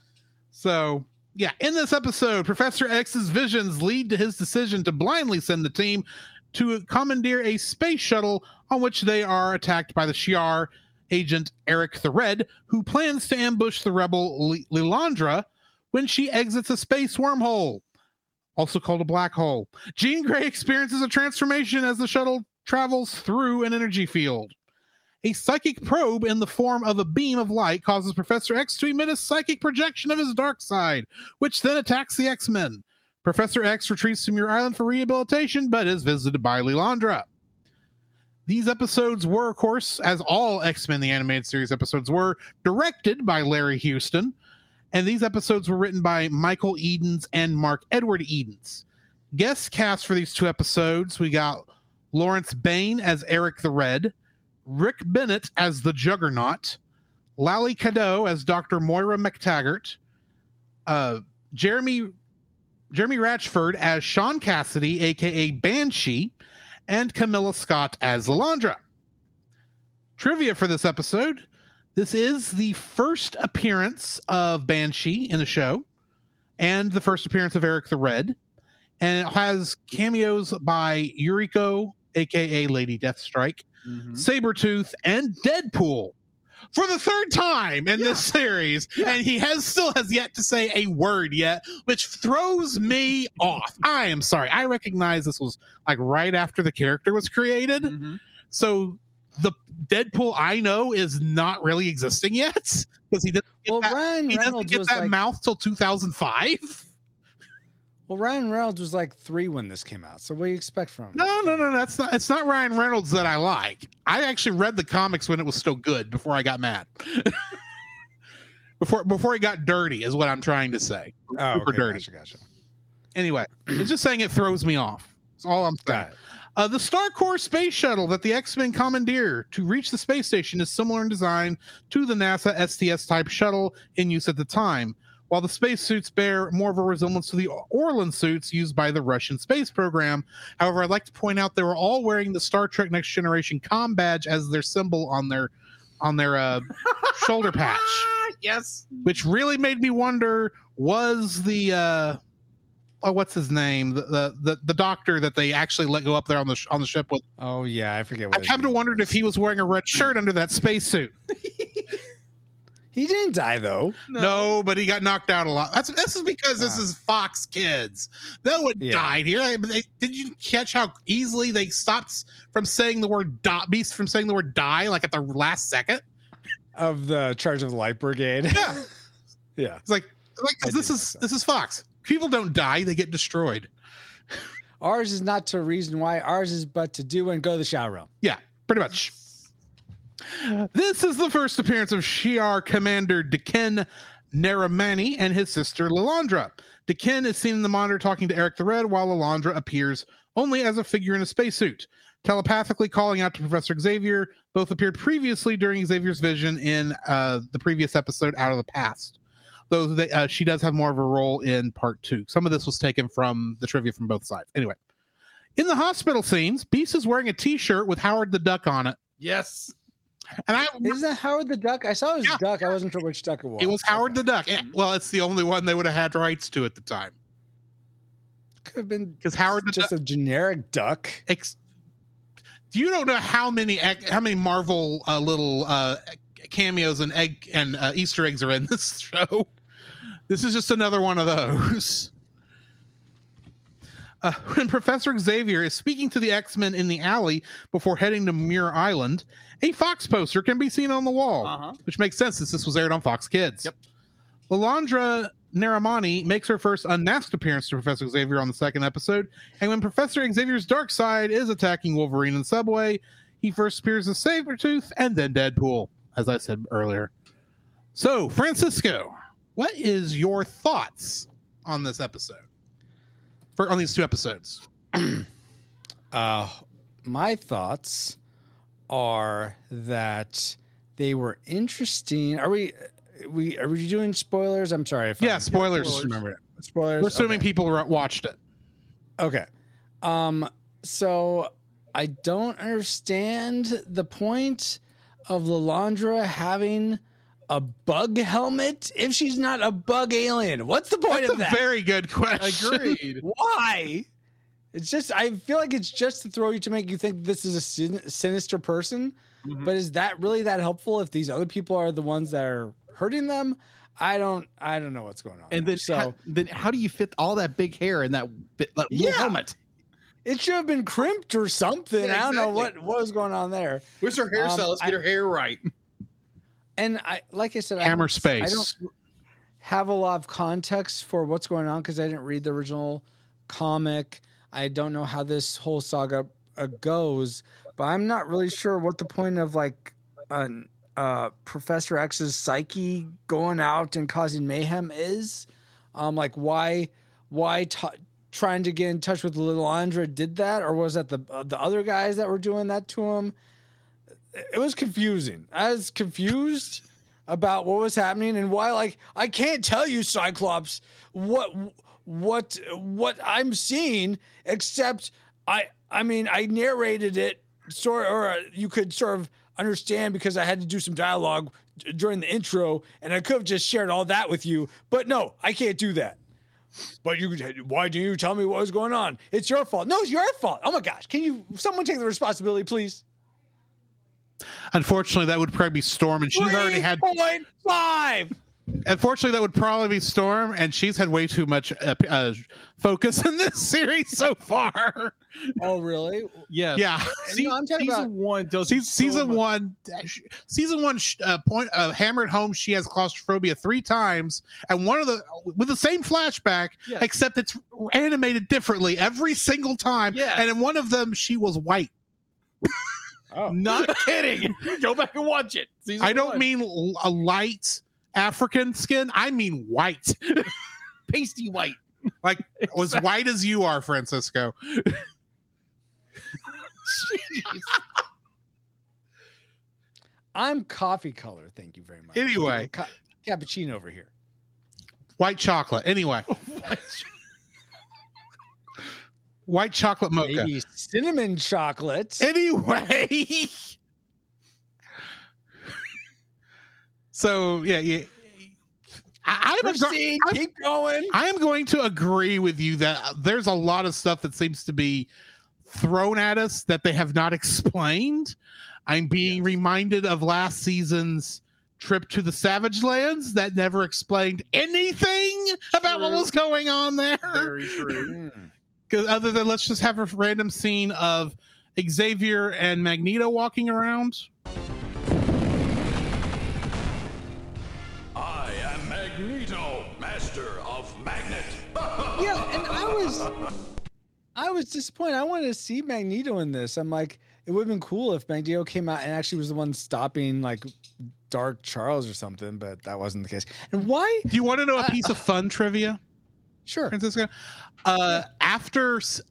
So, yeah, in this episode, Professor X's visions lead to his decision to blindly send the team to commandeer a space shuttle on which they are attacked by the Shi'ar agent Eric the Red, who plans to ambush the rebel Li- Lilandra when she exits a space wormhole, also called a black hole. Jean Grey experiences a transformation as the shuttle travels through an energy field. A psychic probe in the form of a beam of light causes Professor X to emit a psychic projection of his dark side, which then attacks the X Men. Professor X retreats to Muir Island for rehabilitation, but is visited by Lilandra. These episodes were, of course, as all X Men the Animated Series episodes were, directed by Larry Houston. And these episodes were written by Michael Edens and Mark Edward Edens. Guest cast for these two episodes we got Lawrence Bayne as Eric the Red, Rick Bennett as the Juggernaut, Lally Cadeau as Dr. Moira McTaggart, uh, Jeremy Jeremy Ratchford as Sean Cassidy, aka Banshee, and Camilla Scott as Lalandra. Trivia for this episode. This is the first appearance of Banshee in the show and the first appearance of Eric the Red. And it has cameos by Yuriko, aka Lady Deathstrike, Mhm. Sabretooth, and Deadpool for the third time in this series. And he has still has yet to say a word yet, which throws me off. I am sorry. I recognize this was like right after the character was created. Mhm. So the Deadpool I know is not really existing yet because he didn't get Well, that, Ryan he Reynolds get that like mouth till 2005. Well, Ryan Reynolds was like three when this came out. So what do you expect from him? No, no, no, that's not. It's not Ryan Reynolds that I like. I actually read the comics when it was still good before I got mad. before before it got dirty is what I'm trying to say. Oh, Super okay, dirty. Gotcha, gotcha. Anyway, it's just saying it throws me off. That's all I'm saying. Uh, the Starcore space shuttle that the X Men commandeer to reach the space station is similar in design to the NASA STS type shuttle in use at the time, while the spacesuits bear more of a resemblance to the Orlan suits used by the Russian space program. However, I'd like to point out they were all wearing the Star Trek Next Generation com badge as their symbol on their on their uh, shoulder patch, yes. which really made me wonder: was the uh, oh, what's his name? The, the the the doctor that they actually let go up there on the sh- on the ship with. Oh yeah, I forget. What I his kind of wondered if he was wearing a red shirt under that spacesuit. he didn't die though. No. but he got knocked out a lot. That's this is because this Ah. is Fox Kids. No one Yeah. died here. I- they- did you catch how easily they stopped from saying the word die, beast from saying the word die like at the last second? Of the Charge of the Light Brigade. Yeah, yeah. it's like like this is this is Fox. People don't die; they get destroyed. Ours is not to reason why. Ours is but to do and go the shower room. Yeah, pretty much. This is the first appearance of Shi'ar Commander D'Ken Neramani and his sister Lalandra. D'Ken is seen in the monitor talking to Eric the Red, while Lalandra appears only as a figure in a spacesuit. Telepathically calling out to Professor Xavier, both appeared previously during Xavier's vision in uh, the previous episode, Out of the Past. Though they, uh, she does have more of a role in part two. Some of this was taken from the trivia from both sides. Anyway, in the hospital scenes, Beast is wearing a T-shirt with Howard the Duck on it, Yes. And I Is that Howard the Duck? I saw his Yeah. duck. I wasn't sure which duck it was. it was Howard the Duck. Well, it's the only one they would have had rights to at the time Could have been because Howard the just Duck. a generic duck. Ex- you don't know how many how many Marvel uh, little uh, cameos and egg and uh, Easter eggs are in this show. This is just another one of those. Uh, when Professor Xavier is speaking to the X Men in the alley before heading to Muir Island, a Fox poster can be seen on the wall, Uh-huh. which makes sense since this was aired on Fox Kids. Yep. Lalandra Neramani makes her first unmasked appearance to Professor Xavier on the second episode, and when Professor Xavier's dark side is attacking Wolverine in the Subway, he first appears as Sabretooth and then Deadpool, as I said earlier. So, Francisco, what is your thoughts on this episode? For on these two episodes? Uh, my thoughts are that they were interesting. Are we? We are we doing spoilers? I'm sorry. If Yeah, I'm, spoilers. Just remember it. Spoilers. We're assuming Okay. people watched it. Okay. Um, so I don't understand the point of Lalandra having a bug helmet if she's not a bug alien. What's the point That's of a that? very good question. Agreed. Why? It's just I feel like it's just to throw you to make you think this is a sin- sinister person. Mhm. But is that really that helpful if these other people are the ones that are hurting them? I don't I don't know what's going on. And there. then, so how, then how do you fit all that big hair in that, bit, that Yeah. helmet? it should have been crimped or something. Yeah, I don't know what what was going on there. Where's her Um, hairstyle? Let's get I- her hair right. And I like I said, I Hammer don't- I don't have a lot of context for what's going on because I didn't read the original comic. I don't know how this whole saga uh, goes, but I'm not really sure what the point of like an uh, Professor X's psyche going out and causing mayhem is. Um, like why why t- trying to get in touch with Lilandra did that, or was that the uh, the other guys that were doing that to him? It was confusing. I was confused about what was happening and why like I can't tell you Cyclops what what what I'm seeing except I I mean I narrated it sort or you could sort of understand because I had to do some dialogue during the intro and I could have just shared all that with you but no I can't do that. But you why didn't you tell me what was going on? It's your fault. No, it's your fault. Oh my gosh. Can you someone take the responsibility please? Unfortunately, that would probably be Storm, and she's already had. 3.5. Unfortunately, that would probably be Storm, and she's had way too much uh, uh, focus in this series so far. Oh, really? Yes. Yeah, Se- No, I'm talking season about- one does Se- so season one, season one uh, point uh, hammered home she has claustrophobia three times, and one of the with the same flashback, Yeah. except it's animated differently every single time. Yes. and in one of them, she was white. Oh. Not kidding. Go back and watch it. Season I don't one. mean a light African skin. I mean white, pasty white. like as white as you are, Francisco. I'm coffee color. Thank you very much. Anyway. Ca- cappuccino over here. White chocolate. Anyway, white chocolate mocha. Maybe cinnamon chocolate. Anyway. So yeah, yeah. I, I'm, agr- Proceed. Keep going. I am going to agree with you that there's a lot of stuff that seems to be thrown at us that they have not explained. I'm being reminded of last season's trip to the Savage Lands that never explained anything about what was going on there. Very true. Because other than let's just have a random scene of Xavier and Magneto walking around. I was disappointed. I wanted to see Magneto in this. I'm like, it would have been cool if Magneto came out and actually was the one stopping like Dark Charles or something, but that wasn't the case. And why? Do you want to know a Uh, piece of fun trivia, Sure. Francisco? Uh, after s-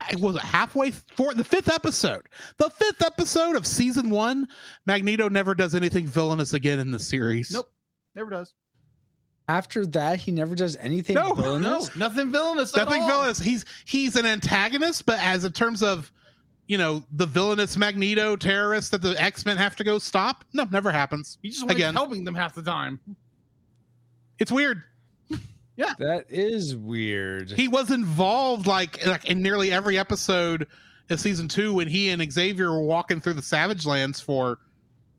I was it halfway for the fifth episode, the fifth episode of season one, Magneto never does anything villainous again in the series. Nope. Never does. After that, he never does anything No, No, villainous. nothing villainous. at Nothing all. villainous. He's he's an antagonist, but as in terms of you know the villainous Magneto terrorist that the X Men have to go stop, no, never happens. He just likes Again. helping them half the time. It's weird. Yeah, that is weird. he was involved like like in nearly every episode of season two when he and Xavier were walking through the Savage Lands for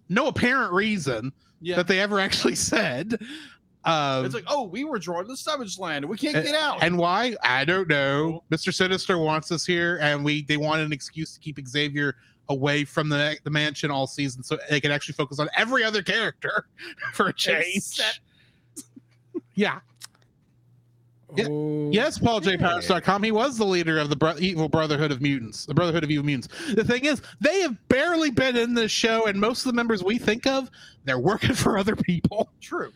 no apparent reason Yeah. that they ever actually said. Um, it's like, oh, we were drawn to the Savage Land. And we can't and- get out. And why? I don't know. Mr. Sinister wants us here, and we they wanted an excuse to keep Xavier away from the the mansion all season, so they could actually focus on every other character for a change. Except- Yeah. Yeah. Oh, Yes, PaulJPowers.com. He was the leader of the bro- Evil Brotherhood of Mutants, the Brotherhood of Evil Mutants. The thing is, they have barely been in this show, and most of the members we think of, they're working for other people. True.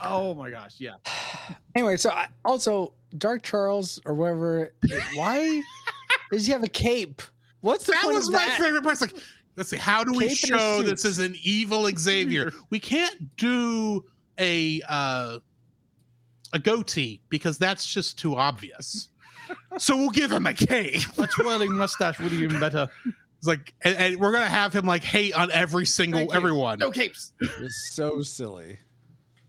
Oh my gosh, yeah. Anyway, so I, also Dark Charles or whatever. Why does he have a cape? What's the That point was of my that? favorite part. It's like, let's see, how do we Cape and show this is an evil Xavier? we can't do a uh, a goatee because that's just too obvious. so we'll give him a cape. A twirling mustache would be even better. It's like, and, and we're gonna have him like hate on every single everyone. No capes. It's so silly.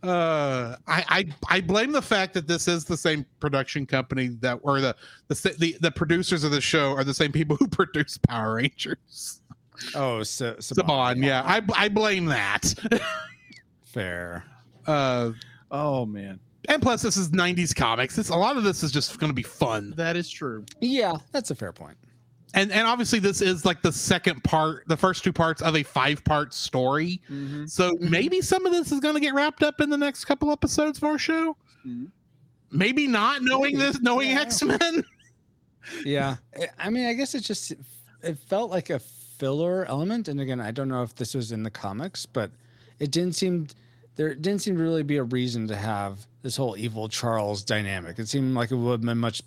Uh, I, I I blame the fact that this is the same production company that or the the the, the producers of the show are the same people who produce Power Rangers. Oh, so, Saban, yeah, I I blame that. fair. Uh, Oh man, and plus, this is '90s comics. It's a lot of this is just going to be fun, that is true. Yeah, that's a fair point. And and obviously this is like the second part, the first two parts of a five part story. Mm-hmm. So maybe some of this is going to get wrapped up in the next couple episodes of our show. Mhm. Maybe not knowing this, knowing Yeah. X Men. Yeah, I- I mean, I guess it just it felt like a filler element. And again, I don't know if this was in the comics, but it didn't seem there didn't seem to really be a reason to have this whole evil Charles dynamic. It seemed like it would have been much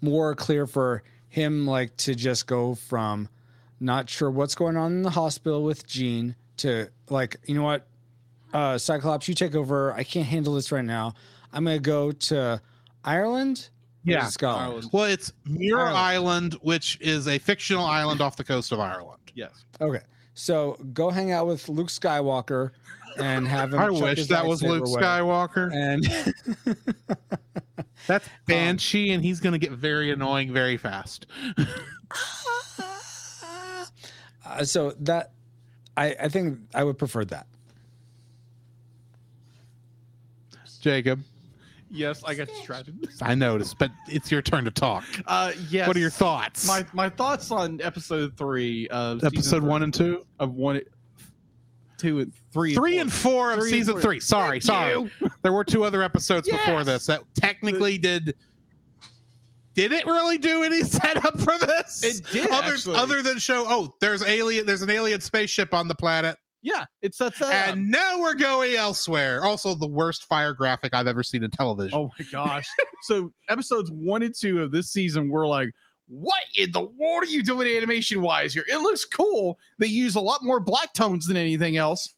more clear for him like to just go from not sure what's going on in the hospital with Jean. To like, you know what, uh, Cyclops, you take over. I can't handle this right now. I'm gonna go to Ireland. or Yeah. Scotland. Well, it's Muir Ireland. Island, which is a fictional island off the coast of Ireland. Yes. Okay, so go hang out with Luke Skywalker and have him. I wish that was lightsaber Luke away. Skywalker. And That's Banshee, and he's going to get very annoying very fast. uh, so that I I think I would prefer that. Jacob, Yes, I got distracted. I noticed, but it's your turn to talk. Uh, yes. What are your thoughts? My my thoughts on episode three of season Episode three- one and two, of one, two and three, three and four of Three season four. three. Sorry, sorry. There were two other episodes before this that technically did. Did it really do any setup for this? It did, Other, actually. other than show, oh, there's alien. There's an alien spaceship on the planet. Yeah, it sets that up. and now we're going elsewhere. Also, the worst fire graphic I've ever seen in television. Oh my gosh. so episodes one and two of this season were like, what in the world are you doing animation wise here? It looks cool. They use a lot more black tones than anything else.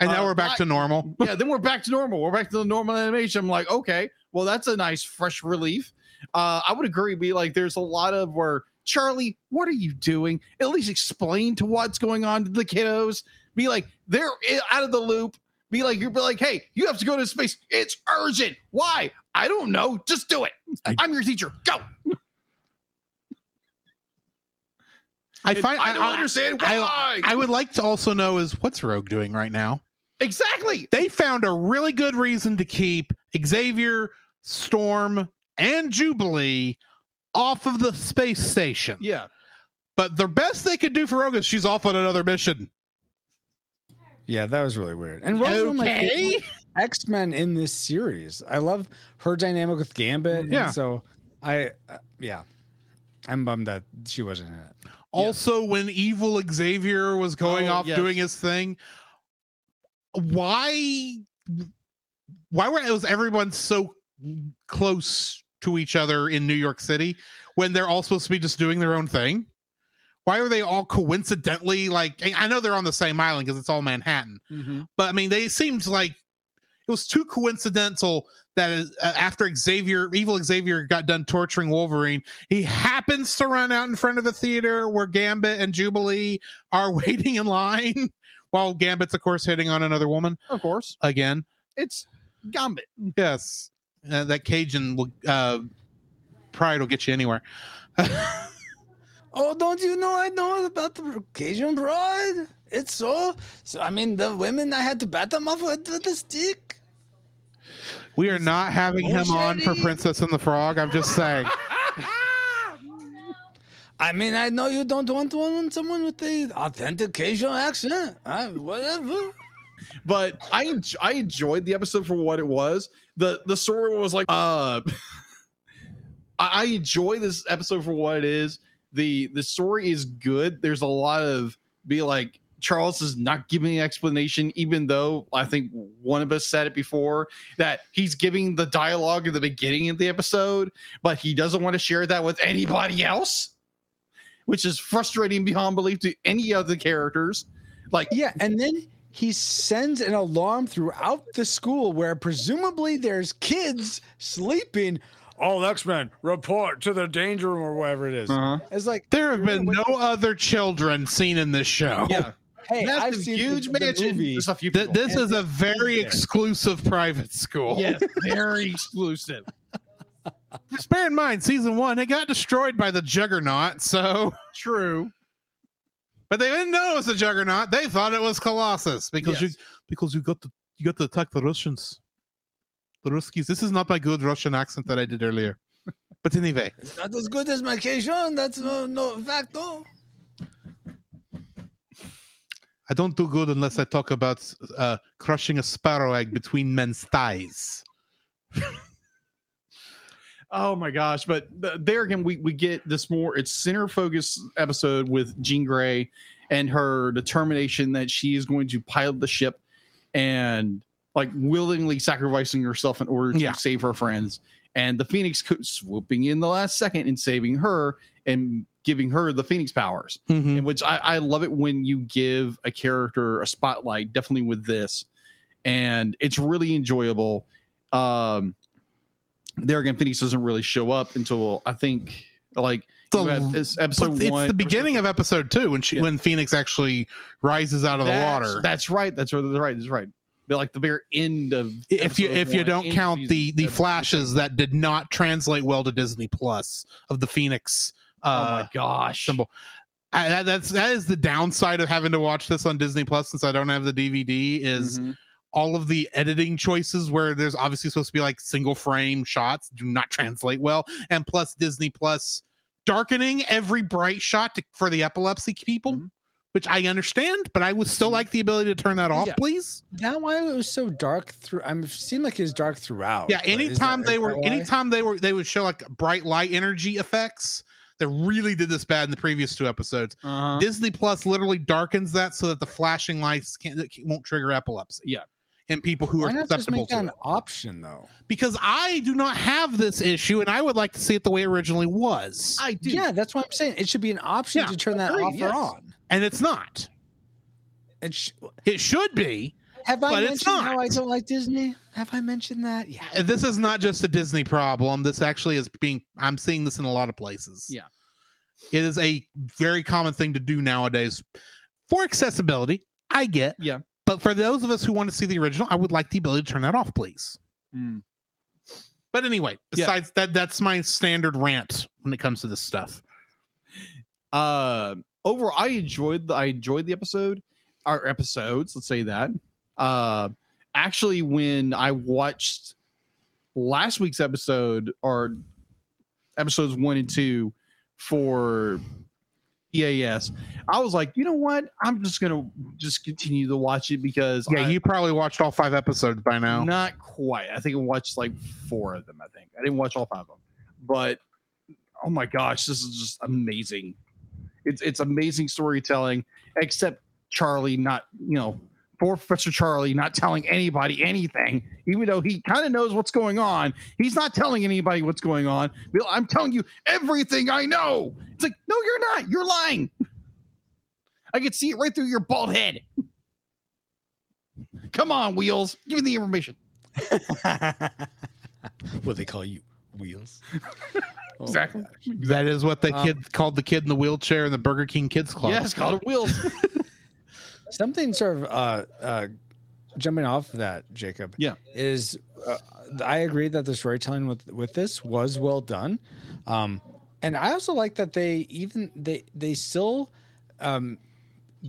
and now uh, we're back to normal. yeah, then we're back to normal. We're back to the normal animation. I'm like, okay, well, that's a nice fresh relief. Uh, I would agree. Be like, there's a lot of where Charlie, what are you doing? At least explain to what's going on to the kiddos. Be like, they're out of the loop. Be like, you're be like, hey, you have to go to space. It's urgent. Why? I don't know. Just do it. I- I'm your teacher. Go. I find I don't understand I- why. I would like to also know is what's Rogue doing right now? exactly. They found a really good reason to keep Xavier, Storm, and Jubilee off of the space station. Yeah. But the best they could do for Rogue is she's off on another mission. Yeah, that was really weird. And Rogue's one of Okay. X-Men in this series. I love her dynamic with Gambit. and Yeah. so I, uh, yeah, I'm bummed that she wasn't in it. Also, when evil Xavier was going Oh, off yes. doing his thing, why why were was everyone so close to each other in New York City when they're all supposed to be just doing their own thing? Why are they all coincidentally like I know they're on the same island because it's all Manhattan, mm-hmm. but I mean they seemed like it was too coincidental that is, uh, after Xavier, evil Xavier, got done torturing Wolverine, he happens to run out in front of the theater where Gambit and Jubilee are waiting in line, while Gambit's, of course, hitting on another woman Of course. again. It's Gambit. Yes, uh, that Cajun will, uh, pride will get you anywhere. Oh, don't you know I know about the Cajun Pride? It's so. So I mean, the women I had to bat them off with, with the stick. We are not having him on for Princess and the Frog. I'm just saying. I mean, I know you don't want one someone with the authentic Cajun accent. Uh, whatever. but I enj- I enjoyed the episode for what it was. The the story was like uh I, I enjoy this episode for what it is. The the story is good. There's a lot of be like Charles is not giving an explanation, even though I think one of us said it before that he's giving the dialogue in the beginning of the episode, but he doesn't want to share that with anybody else, which is frustrating beyond belief to any of the characters. Like, Yeah, and then he sends an alarm throughout the school where presumably there's kids sleeping. All X Men report to the danger room or whatever it is. uh-huh. It's like There have been no other children seen in this show. yeah. Hey, I've seen huge the, the mansion. movie. There's a few Th- people. this is a very there. exclusive private school. yes, very exclusive. Just bear in mind, season one, it got destroyed by the Juggernaut. So True. But they didn't know it was the Juggernaut. They thought it was Colossus because you because you got to you got to attack the Russians, the Ruskies. This is not my good Russian accent that I did earlier. But anyway, It's not as good as my Cajun. That's no no fact though. I don't do good unless I talk about uh, crushing a sparrow egg between men's thighs. Oh my gosh! But th- there again, we we get this more. It's center focus episode with Jean Grey and her determination that she is going to pilot the ship and like willingly sacrificing herself in order to Yeah. save her friends. And the Phoenix swooping in the last second and saving her and giving her the Phoenix powers. Mhm. In which I, I love it when you give a character a spotlight, definitely with this. And it's really enjoyable. Um there again, Phoenix doesn't really show up until I think like you this episode it's one. the beginning of episode two when she Yeah. when Phoenix actually rises out of the water. That's right. That's right. That's right. That's right. But like the very end of if you if you don't count the the flashes that did not translate well to Disney Plus of the Phoenix Oh uh my gosh. symbol. I, that, that's that is the downside of having to watch this on Disney Plus since I don't have the DVD is Mhm. all of the editing choices where there's obviously supposed to be like single frame shots do not translate well and plus Disney Plus darkening every bright shot to, for the epilepsy people Mhm. which I understand but I would still like the ability to turn that off Yeah. please That why it was so dark through. I'm seemed like it was dark throughout. yeah is that- anytime they were anytime they were they would show like bright light energy effects that really did this bad in the previous two episodes Uh-huh. Disney Plus literally darkens that so that the flashing lights can't won't trigger epilepsy. Yeah. And people who Why are not just susceptible make that to an it. option though? Because I do not have this issue and I would like to see it the way it originally was. I do. Yeah, that's what I'm saying. It should be an option Yeah, to turn that agreed, off yes. or on. and it's not. It sh- It should be. Have I But mentioned how I don't like Disney? Have I mentioned that? Yeah. And This is not just a Disney problem. This actually is being I'm seeing this in a lot of places. Yeah. It is a very common thing to do nowadays for accessibility. I get. Yeah. But for those of us who want to see the original, I would like the ability to turn that off, please. Mm. But anyway, Yeah. besides that, that's my standard rant when it comes to this stuff. uh overall i enjoyed the i enjoyed the episode our episodes let's say that uh actually when i watched last week's episode or episodes one and two for eas i was like you know what i'm just gonna just continue to watch it because Yeah, I- you probably watched all five episodes by now. not quite. I think I watched like four of them. I think I didn't watch all five of them, but oh my gosh, this is just amazing. It's it's amazing storytelling. Except Charlie, not you know, poor Professor Charlie, not telling anybody anything, even though he kind of knows what's going on. He's not telling anybody what's going on. Bill, I'm telling you everything I know. It's like, no, you're not. You're lying. I can see it right through your bald head. Come on, Wheels. Give me the information. what they call you wheels. Oh Exactly. That is what the Um, kid called the kid in the wheelchair in the Burger King Kids Club. Yes, called it Wheels. Something sort of uh, uh, jumping off that, Jacob. Yeah. is uh, I agree that the storytelling with with this was well done, um, and I also like that they even they they still um,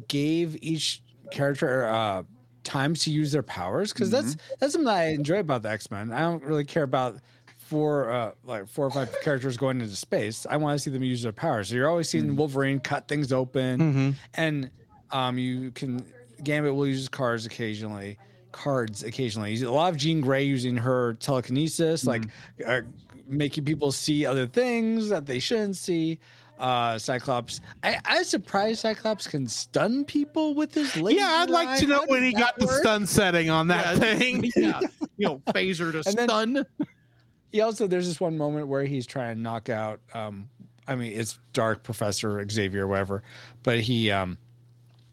gave each character uh, times to use their powers because that's that's something I enjoy about the X Men. I don't really care about four uh like four or five characters going into space. I want to see them use their powers. So you're always seeing Wolverine cut things open Mhm. and um you can Gambit will use cards occasionally, cards occasionally. A lot of Jean Grey using her telekinesis, like uh, making people see other things that they shouldn't see. Uh, Cyclops, I, I was surprised Cyclops can stun people with his laser. Yeah, I'd like eye. to know How when he got that the stun setting on that Yeah, thing. yeah, you know, phaser to And then- stun. He also there's this one moment where he's trying to knock out um I mean it's dark professor Xavier or whatever, but he um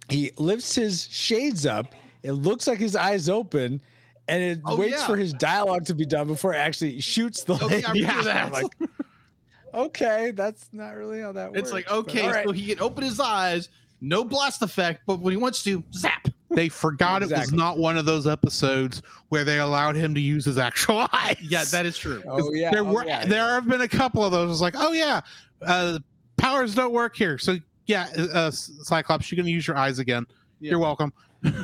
he lifts his shades up. It looks like his eyes open and it Oh, waits yeah. for his dialogue to be done before it actually shoots the Okay, I remember that. I'm like, okay, that's not really how that works. It's like but okay, all right. so he can open his eyes, no blast effect, but when he wants to, zap. They forgot it was not one of those episodes where they allowed him to use his actual eyes. Yeah, that is true. Oh yeah. there oh, were yeah. there have been a couple of those. It's like, oh yeah, uh, powers don't work here. So yeah, uh, Cyclops, you're gonna use your eyes again. Yeah. You're welcome.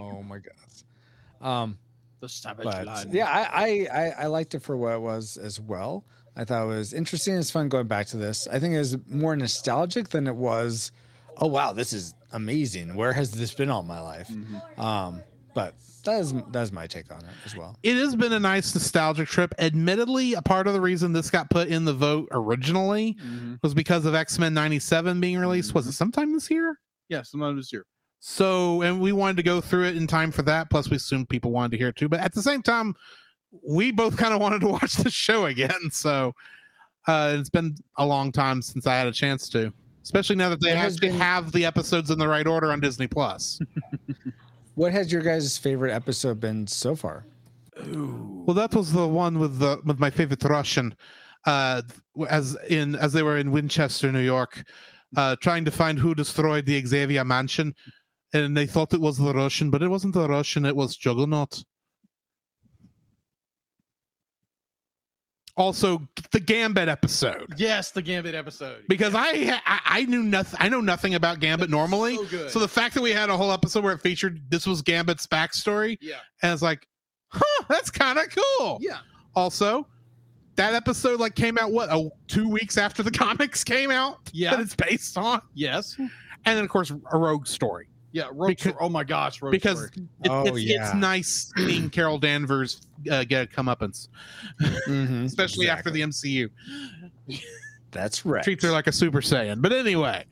Oh my god. Um The savage but line. yeah, I, I I I liked it for what it was as well. I thought it was interesting. It's fun going back to this. I think it was more nostalgic than it was. Oh wow, this is amazing. Where has this been all my life? Mhm. Um, but that is that is my take on it as well. It has been a nice nostalgic trip. Admittedly, a part of the reason this got put in the vote originally Mhm. was because of X Men '97 being released. Was it sometime this year? Yeah, sometime this year. So, and we wanted to go through it in time for that. Plus, we assumed people wanted to hear it too. But at the same time, we both kind of wanted to watch the show again. So, Uh, it's been a long time since I had a chance to, especially now that they What has actually been- have the episodes in the right order on Disney Plus. What has your guys' favorite episode been so far? well, that was the one with the with my favorite Russian, uh, as in as they were in Westchester, New York, uh, trying to find who destroyed the Xavier Mansion, and they thought it was the Russian, but it wasn't the Russian. It was Juggernaut. Also, the Gambit episode. Yes, the Gambit episode. because I, I I knew nothing. I know nothing about Gambit normally. so. So the fact that we had a whole episode where it featured this was Gambit's backstory, Yeah. and it's like, huh, that's kind of cool. Yeah. Also, that episode like came out what oh two weeks after the comics came out. Yeah. that it's based on, Yes. and then of course a Rogue story Yeah. Rogue Because- oh my gosh. Rogue because Story. it, Oh, it's, yeah. it's nice seeing Carol Danvers uh, get a comeuppance, Mhm, especially after the MCU That's right. treats her like a Super Saiyan. But anyway.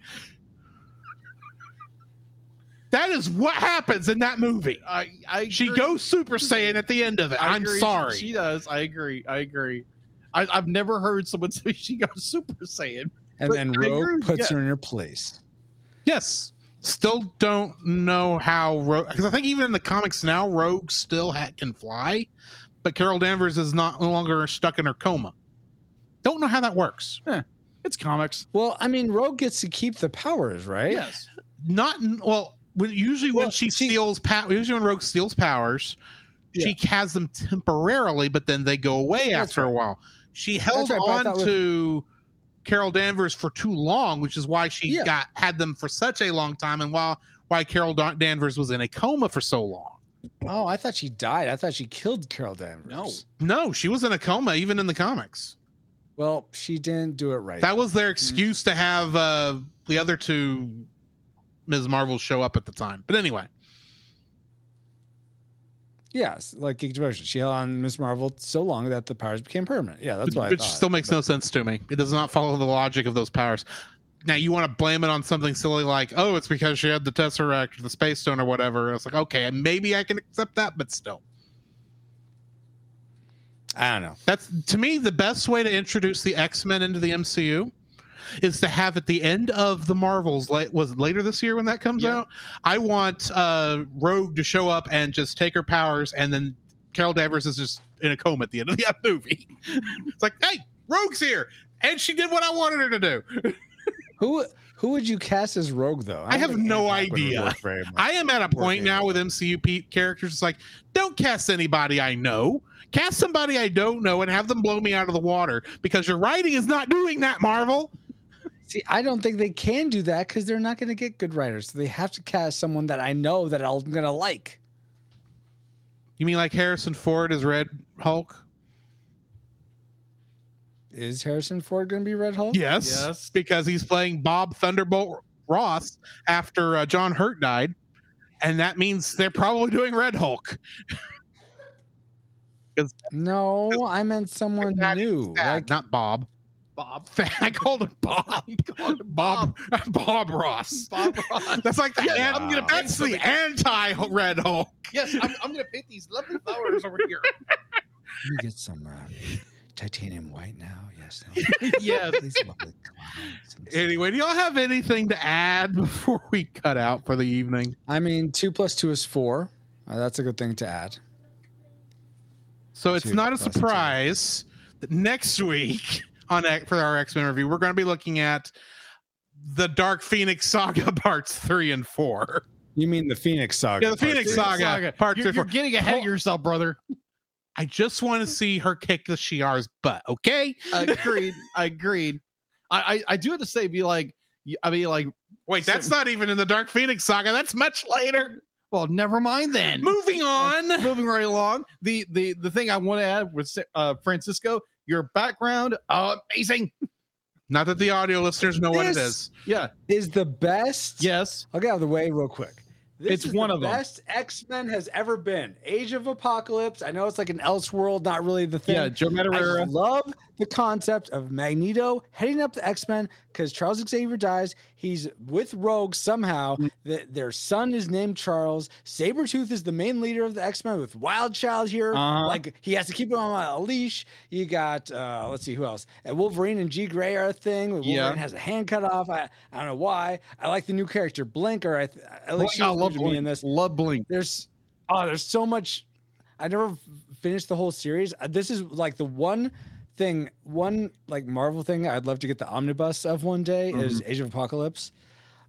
That is what happens in that movie. I, I She agree. goes Super Saiyan at the end of it. I I'm agree. sorry. She does. I agree. I agree. I, I've never heard someone say she goes Super Saiyan. and but then I agree, Rogue puts yeah. her in her place. yes. Still don't know how Rogue because I think even in the comics now, Rogue still ha- can fly, but Carol Danvers is not no longer stuck in her coma. Don't know how that works. Eh, it's comics. Well, I mean, Rogue gets to keep the powers, right? Yes. Not well. When, usually when she, she- steals power, usually when Rogue steals powers, she has them temporarily, but then they go away That's after a while. She held right, but on thought with- to Carol Danvers for too long, which is why she Yeah. got had them for such a long time, and while why Carol Danvers was in a coma for so long. Oh, I thought she died. I thought she killed Carol Danvers. No. No, she was in a coma even in the comics. Well, she didn't do it right. That was their excuse to have uh, the other two Ms. Marvel show up at the time. But anyway, yes, like Geek Devotion. She held on Miss Marvel so long that the powers became permanent. Yeah, that's I which still makes no sense to me. It does not follow the logic of those powers. Now you want to blame it on something silly like, oh, it's because she had the Tesseract or the Space Stone or whatever. It's like, okay, maybe I can accept that, but still. I don't know. That's to me the best way to introduce the X Men into the MCU is to have at the end of the Marvels. Like, was later this year when that comes Yeah. out? I want uh, Rogue to show up and just take her powers, and then Carol Danvers is just in a coma at the end of the movie. it's like, hey, Rogue's here, and she did what I wanted her to do. Who who would you cast as Rogue though? I have no idea. work very much. I am at a point now with. MCU characters. It's like, don't cast anybody I know. Cast somebody I don't know and have them blow me out of the water because your writing is not doing that, Marvel. See, I don't think they can do that because they're not going to get good writers. So they have to cast someone that I know that I'm going to like. You mean like Harrison Ford as Red Hulk? Is Harrison Ford going to be Red Hulk? Yes. Yes. Because he's playing Bob Thunderbolt Ross after uh, John Hurt died. And that means they're probably doing Red Hulk. No, I meant someone new. sad, Like, not Bob. Bob. I called him Bob. Bob. Bob Ross. Bob Ross. That's like the Yeah, an- I'm gonna that's the anti Red Hulk. Yes, I'm, I'm going to paint these lovely flowers over here. Let me get some uh, titanium white now. Yes. yes. These lovely clouds and stuff. Anyway, do y'all have anything to add before we cut out for the evening? I mean, two plus two is four. Uh, that's a good thing to add. So it's Two not a plus two. surprise that next week on for our X Men review, we're going to be looking at the Dark Phoenix Saga parts three and four. You mean the Phoenix Saga? Yeah, the Phoenix two. Saga, part You're, three. you're Four. getting ahead of yourself, brother. I just want to see her kick the Shi'ar's butt. Okay. Agreed. Agreed. I, I I do have to say, be like, I mean, like, Wait, that's not even in the Dark Phoenix Saga. That's much later. well, never mind then. Moving on. Moving right along. The the the thing I want to add with uh, Francisco, your background, amazing. Not that the audio listeners know what it is. Yeah. Is the best. Yes. I'll get out of the way real quick. This It's is one of the of 'em. best X Men has ever been. Age of Apocalypse. I know it's like an Elseworld, not really the thing. Yeah. Joe I love the concept of Magneto heading up the X Men, because Charles Xavier dies. He's with Rogue somehow. Mm. Th- their son is named Charles. Sabretooth is the main leader of the X Men with Wild Child here. Uh-huh. Like he has to keep him on a leash. You got uh let's see who else. And Wolverine and G Gray are a thing. Wolverine Yeah. has a hand cut off. I, I don't know why. I like the new character Blinker. I th- at least I she's love me in this. Love Blink. There's oh, there's so much. I never finished the whole series. Uh, This is like the one thing, one like Marvel thing I'd love to get the omnibus of one day is Mm-hmm. Age of Apocalypse.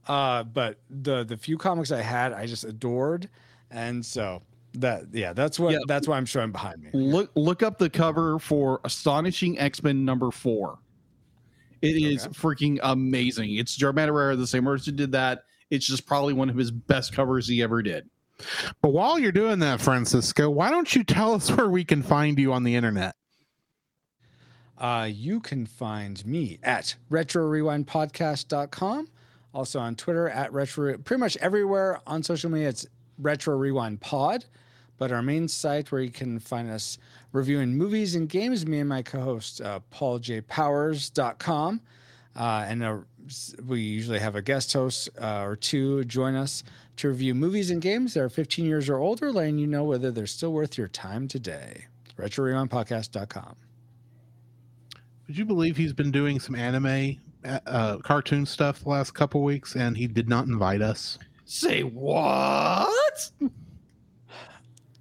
Uh, but the the few comics I had, I just adored, and so that yeah, that's what Yeah. that's why I'm showing behind me. Look look up the cover for Astonishing X Men number four. It is Okay. freaking amazing. It's Joe Madureira, the same artist who did that. It's just probably one of his best covers he ever did. But while you're doing that, Francisco, why don't you tell us where we can find you on the internet? Uh, you can find me at retrorewindpodcast.com. Also on Twitter at retro, pretty much everywhere on social media, it's Retro Rewind Pod. But our main site where you can find us reviewing movies and games, me and my co host, uh, pauljpowers.com. Uh, and uh, we usually have a guest host uh, or two join us to review movies and games that are 15 years or older, letting you know whether they're still worth your time today. RetroRewindPodcast.com. Would you believe he's been doing some anime, uh, uh, cartoon stuff the last couple weeks, and he did not invite us? Say what?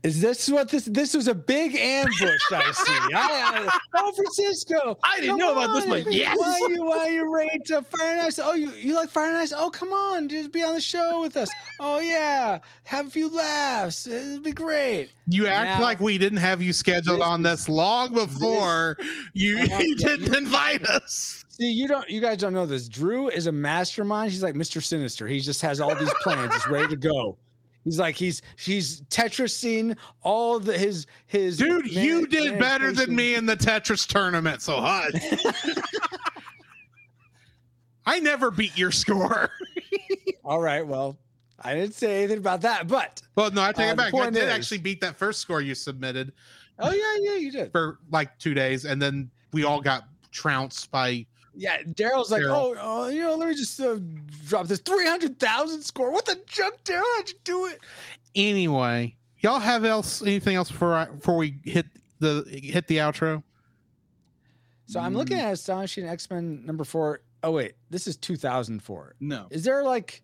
Is this what this? This was a big ambush. I see. I, I, oh, Francisco! I didn't know about this, one. yes. Why are you? Why are you ready to Fire and Ice? Oh, you you like Fire and Ice? Oh, come on, just be on the show with us. Oh yeah, have a few laughs. It'd be great. You act Now- like we didn't have you scheduled This on this long before you, Uh-huh, you yeah, didn't invite us. See, you don't. You guys don't know this. Drew is a mastermind. He's like Mr. Sinister. He just has all these plans. He's ready to go. He's like he's he's Tetrising all the his his. Dude, you did better than me in the Tetris tournament, so hush. I never beat your score. All right. Well, I didn't say anything about that, but Well, no, I take Uh, it back. I did is- actually beat that first score you submitted oh yeah, yeah, you did. for like two days, and then we all got trounced by. Yeah, Daryl's like, Daryl. oh, uh, you know, let me just uh, drop this three hundred thousand score. What the junk, Daryl? How'd you do it? Anyway, y'all have else anything else before I, before we hit the hit the outro? So I'm looking Mm. at Astonishing X Men number four. Oh wait, this is two thousand four. No. Is there like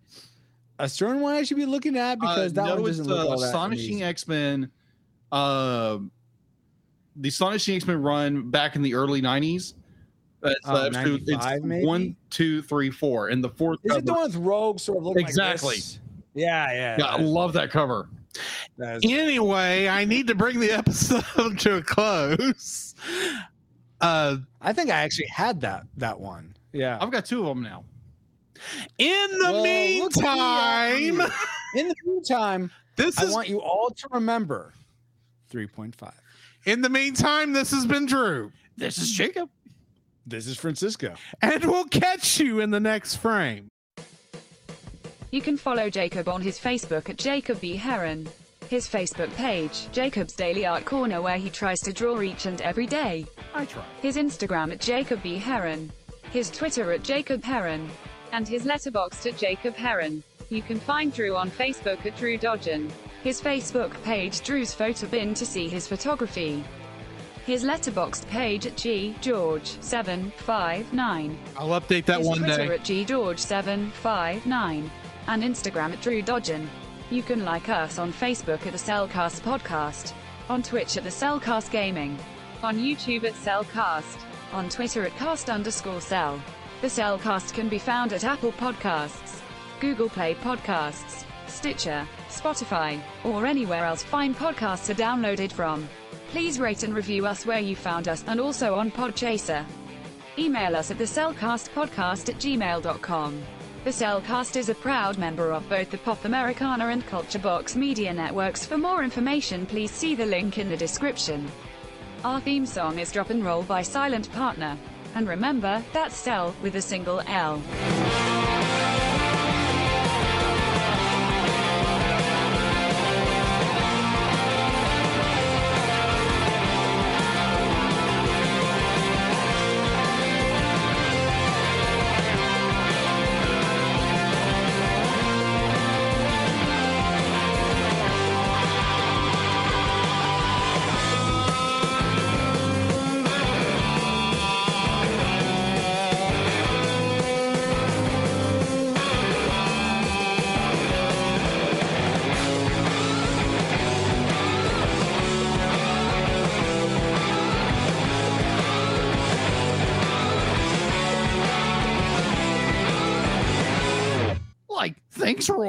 a certain one I should be looking at because that Uh, no, one doesn't look uh, all that Astonishing. X Men. Uh, the Astonishing X Men run back in the early '90s. It's, episode- 95 maybe? one, two, three, four, and the fourth. Is it the one with Rogue sort of looking Exactly. Like this? Yeah, yeah. Yeah, I love that cover. that is- Anyway, I need to bring the episode to a close. Uh, I think I actually had that that one. Yeah. I've got two of them now. in the Well, look at me, meantime, In the meantime, this I is want you all to remember 3.5. in the meantime. This has been Drew, This is Jacob. This is Francisco. and we'll catch you in the next frame. You can follow Jacob on his Facebook at Jacob B. Heron. His Facebook page, Jacob's Daily Art Corner, where he tries to draw each and every day. I try. His Instagram at Jacob B. Heron. His Twitter at Jacob Heron. And his letterboxd at Jacob Heron. You can find Drew on Facebook at Drew Dodgen. His Facebook page Drew's Photo Bin to see his photography. His letterboxd page at G George 759. I'll update that His one Twitter day. at ggeorge759 and Instagram at Drew Dodgen. You can like us on Facebook at the Cel Cast Podcast, on Twitch at the Cel Cast Gaming, on YouTube at Cel Cast, on Twitter at cast underscore cel. The Cel Cast can be found at Apple Podcasts, Google Play Podcasts, Stitcher, Spotify, or anywhere else fine podcasts are downloaded from. Please rate and review us where you found us and also on Podchaser. Email us at thecelcastpodcast at gmail.com. The Cel Cast is a proud member of both the Pop Americana and Culture Box media networks. For more information, please see the link in the description. Our theme song is Drop and Roll by Silent Partner. And remember, that's Cel with a single L.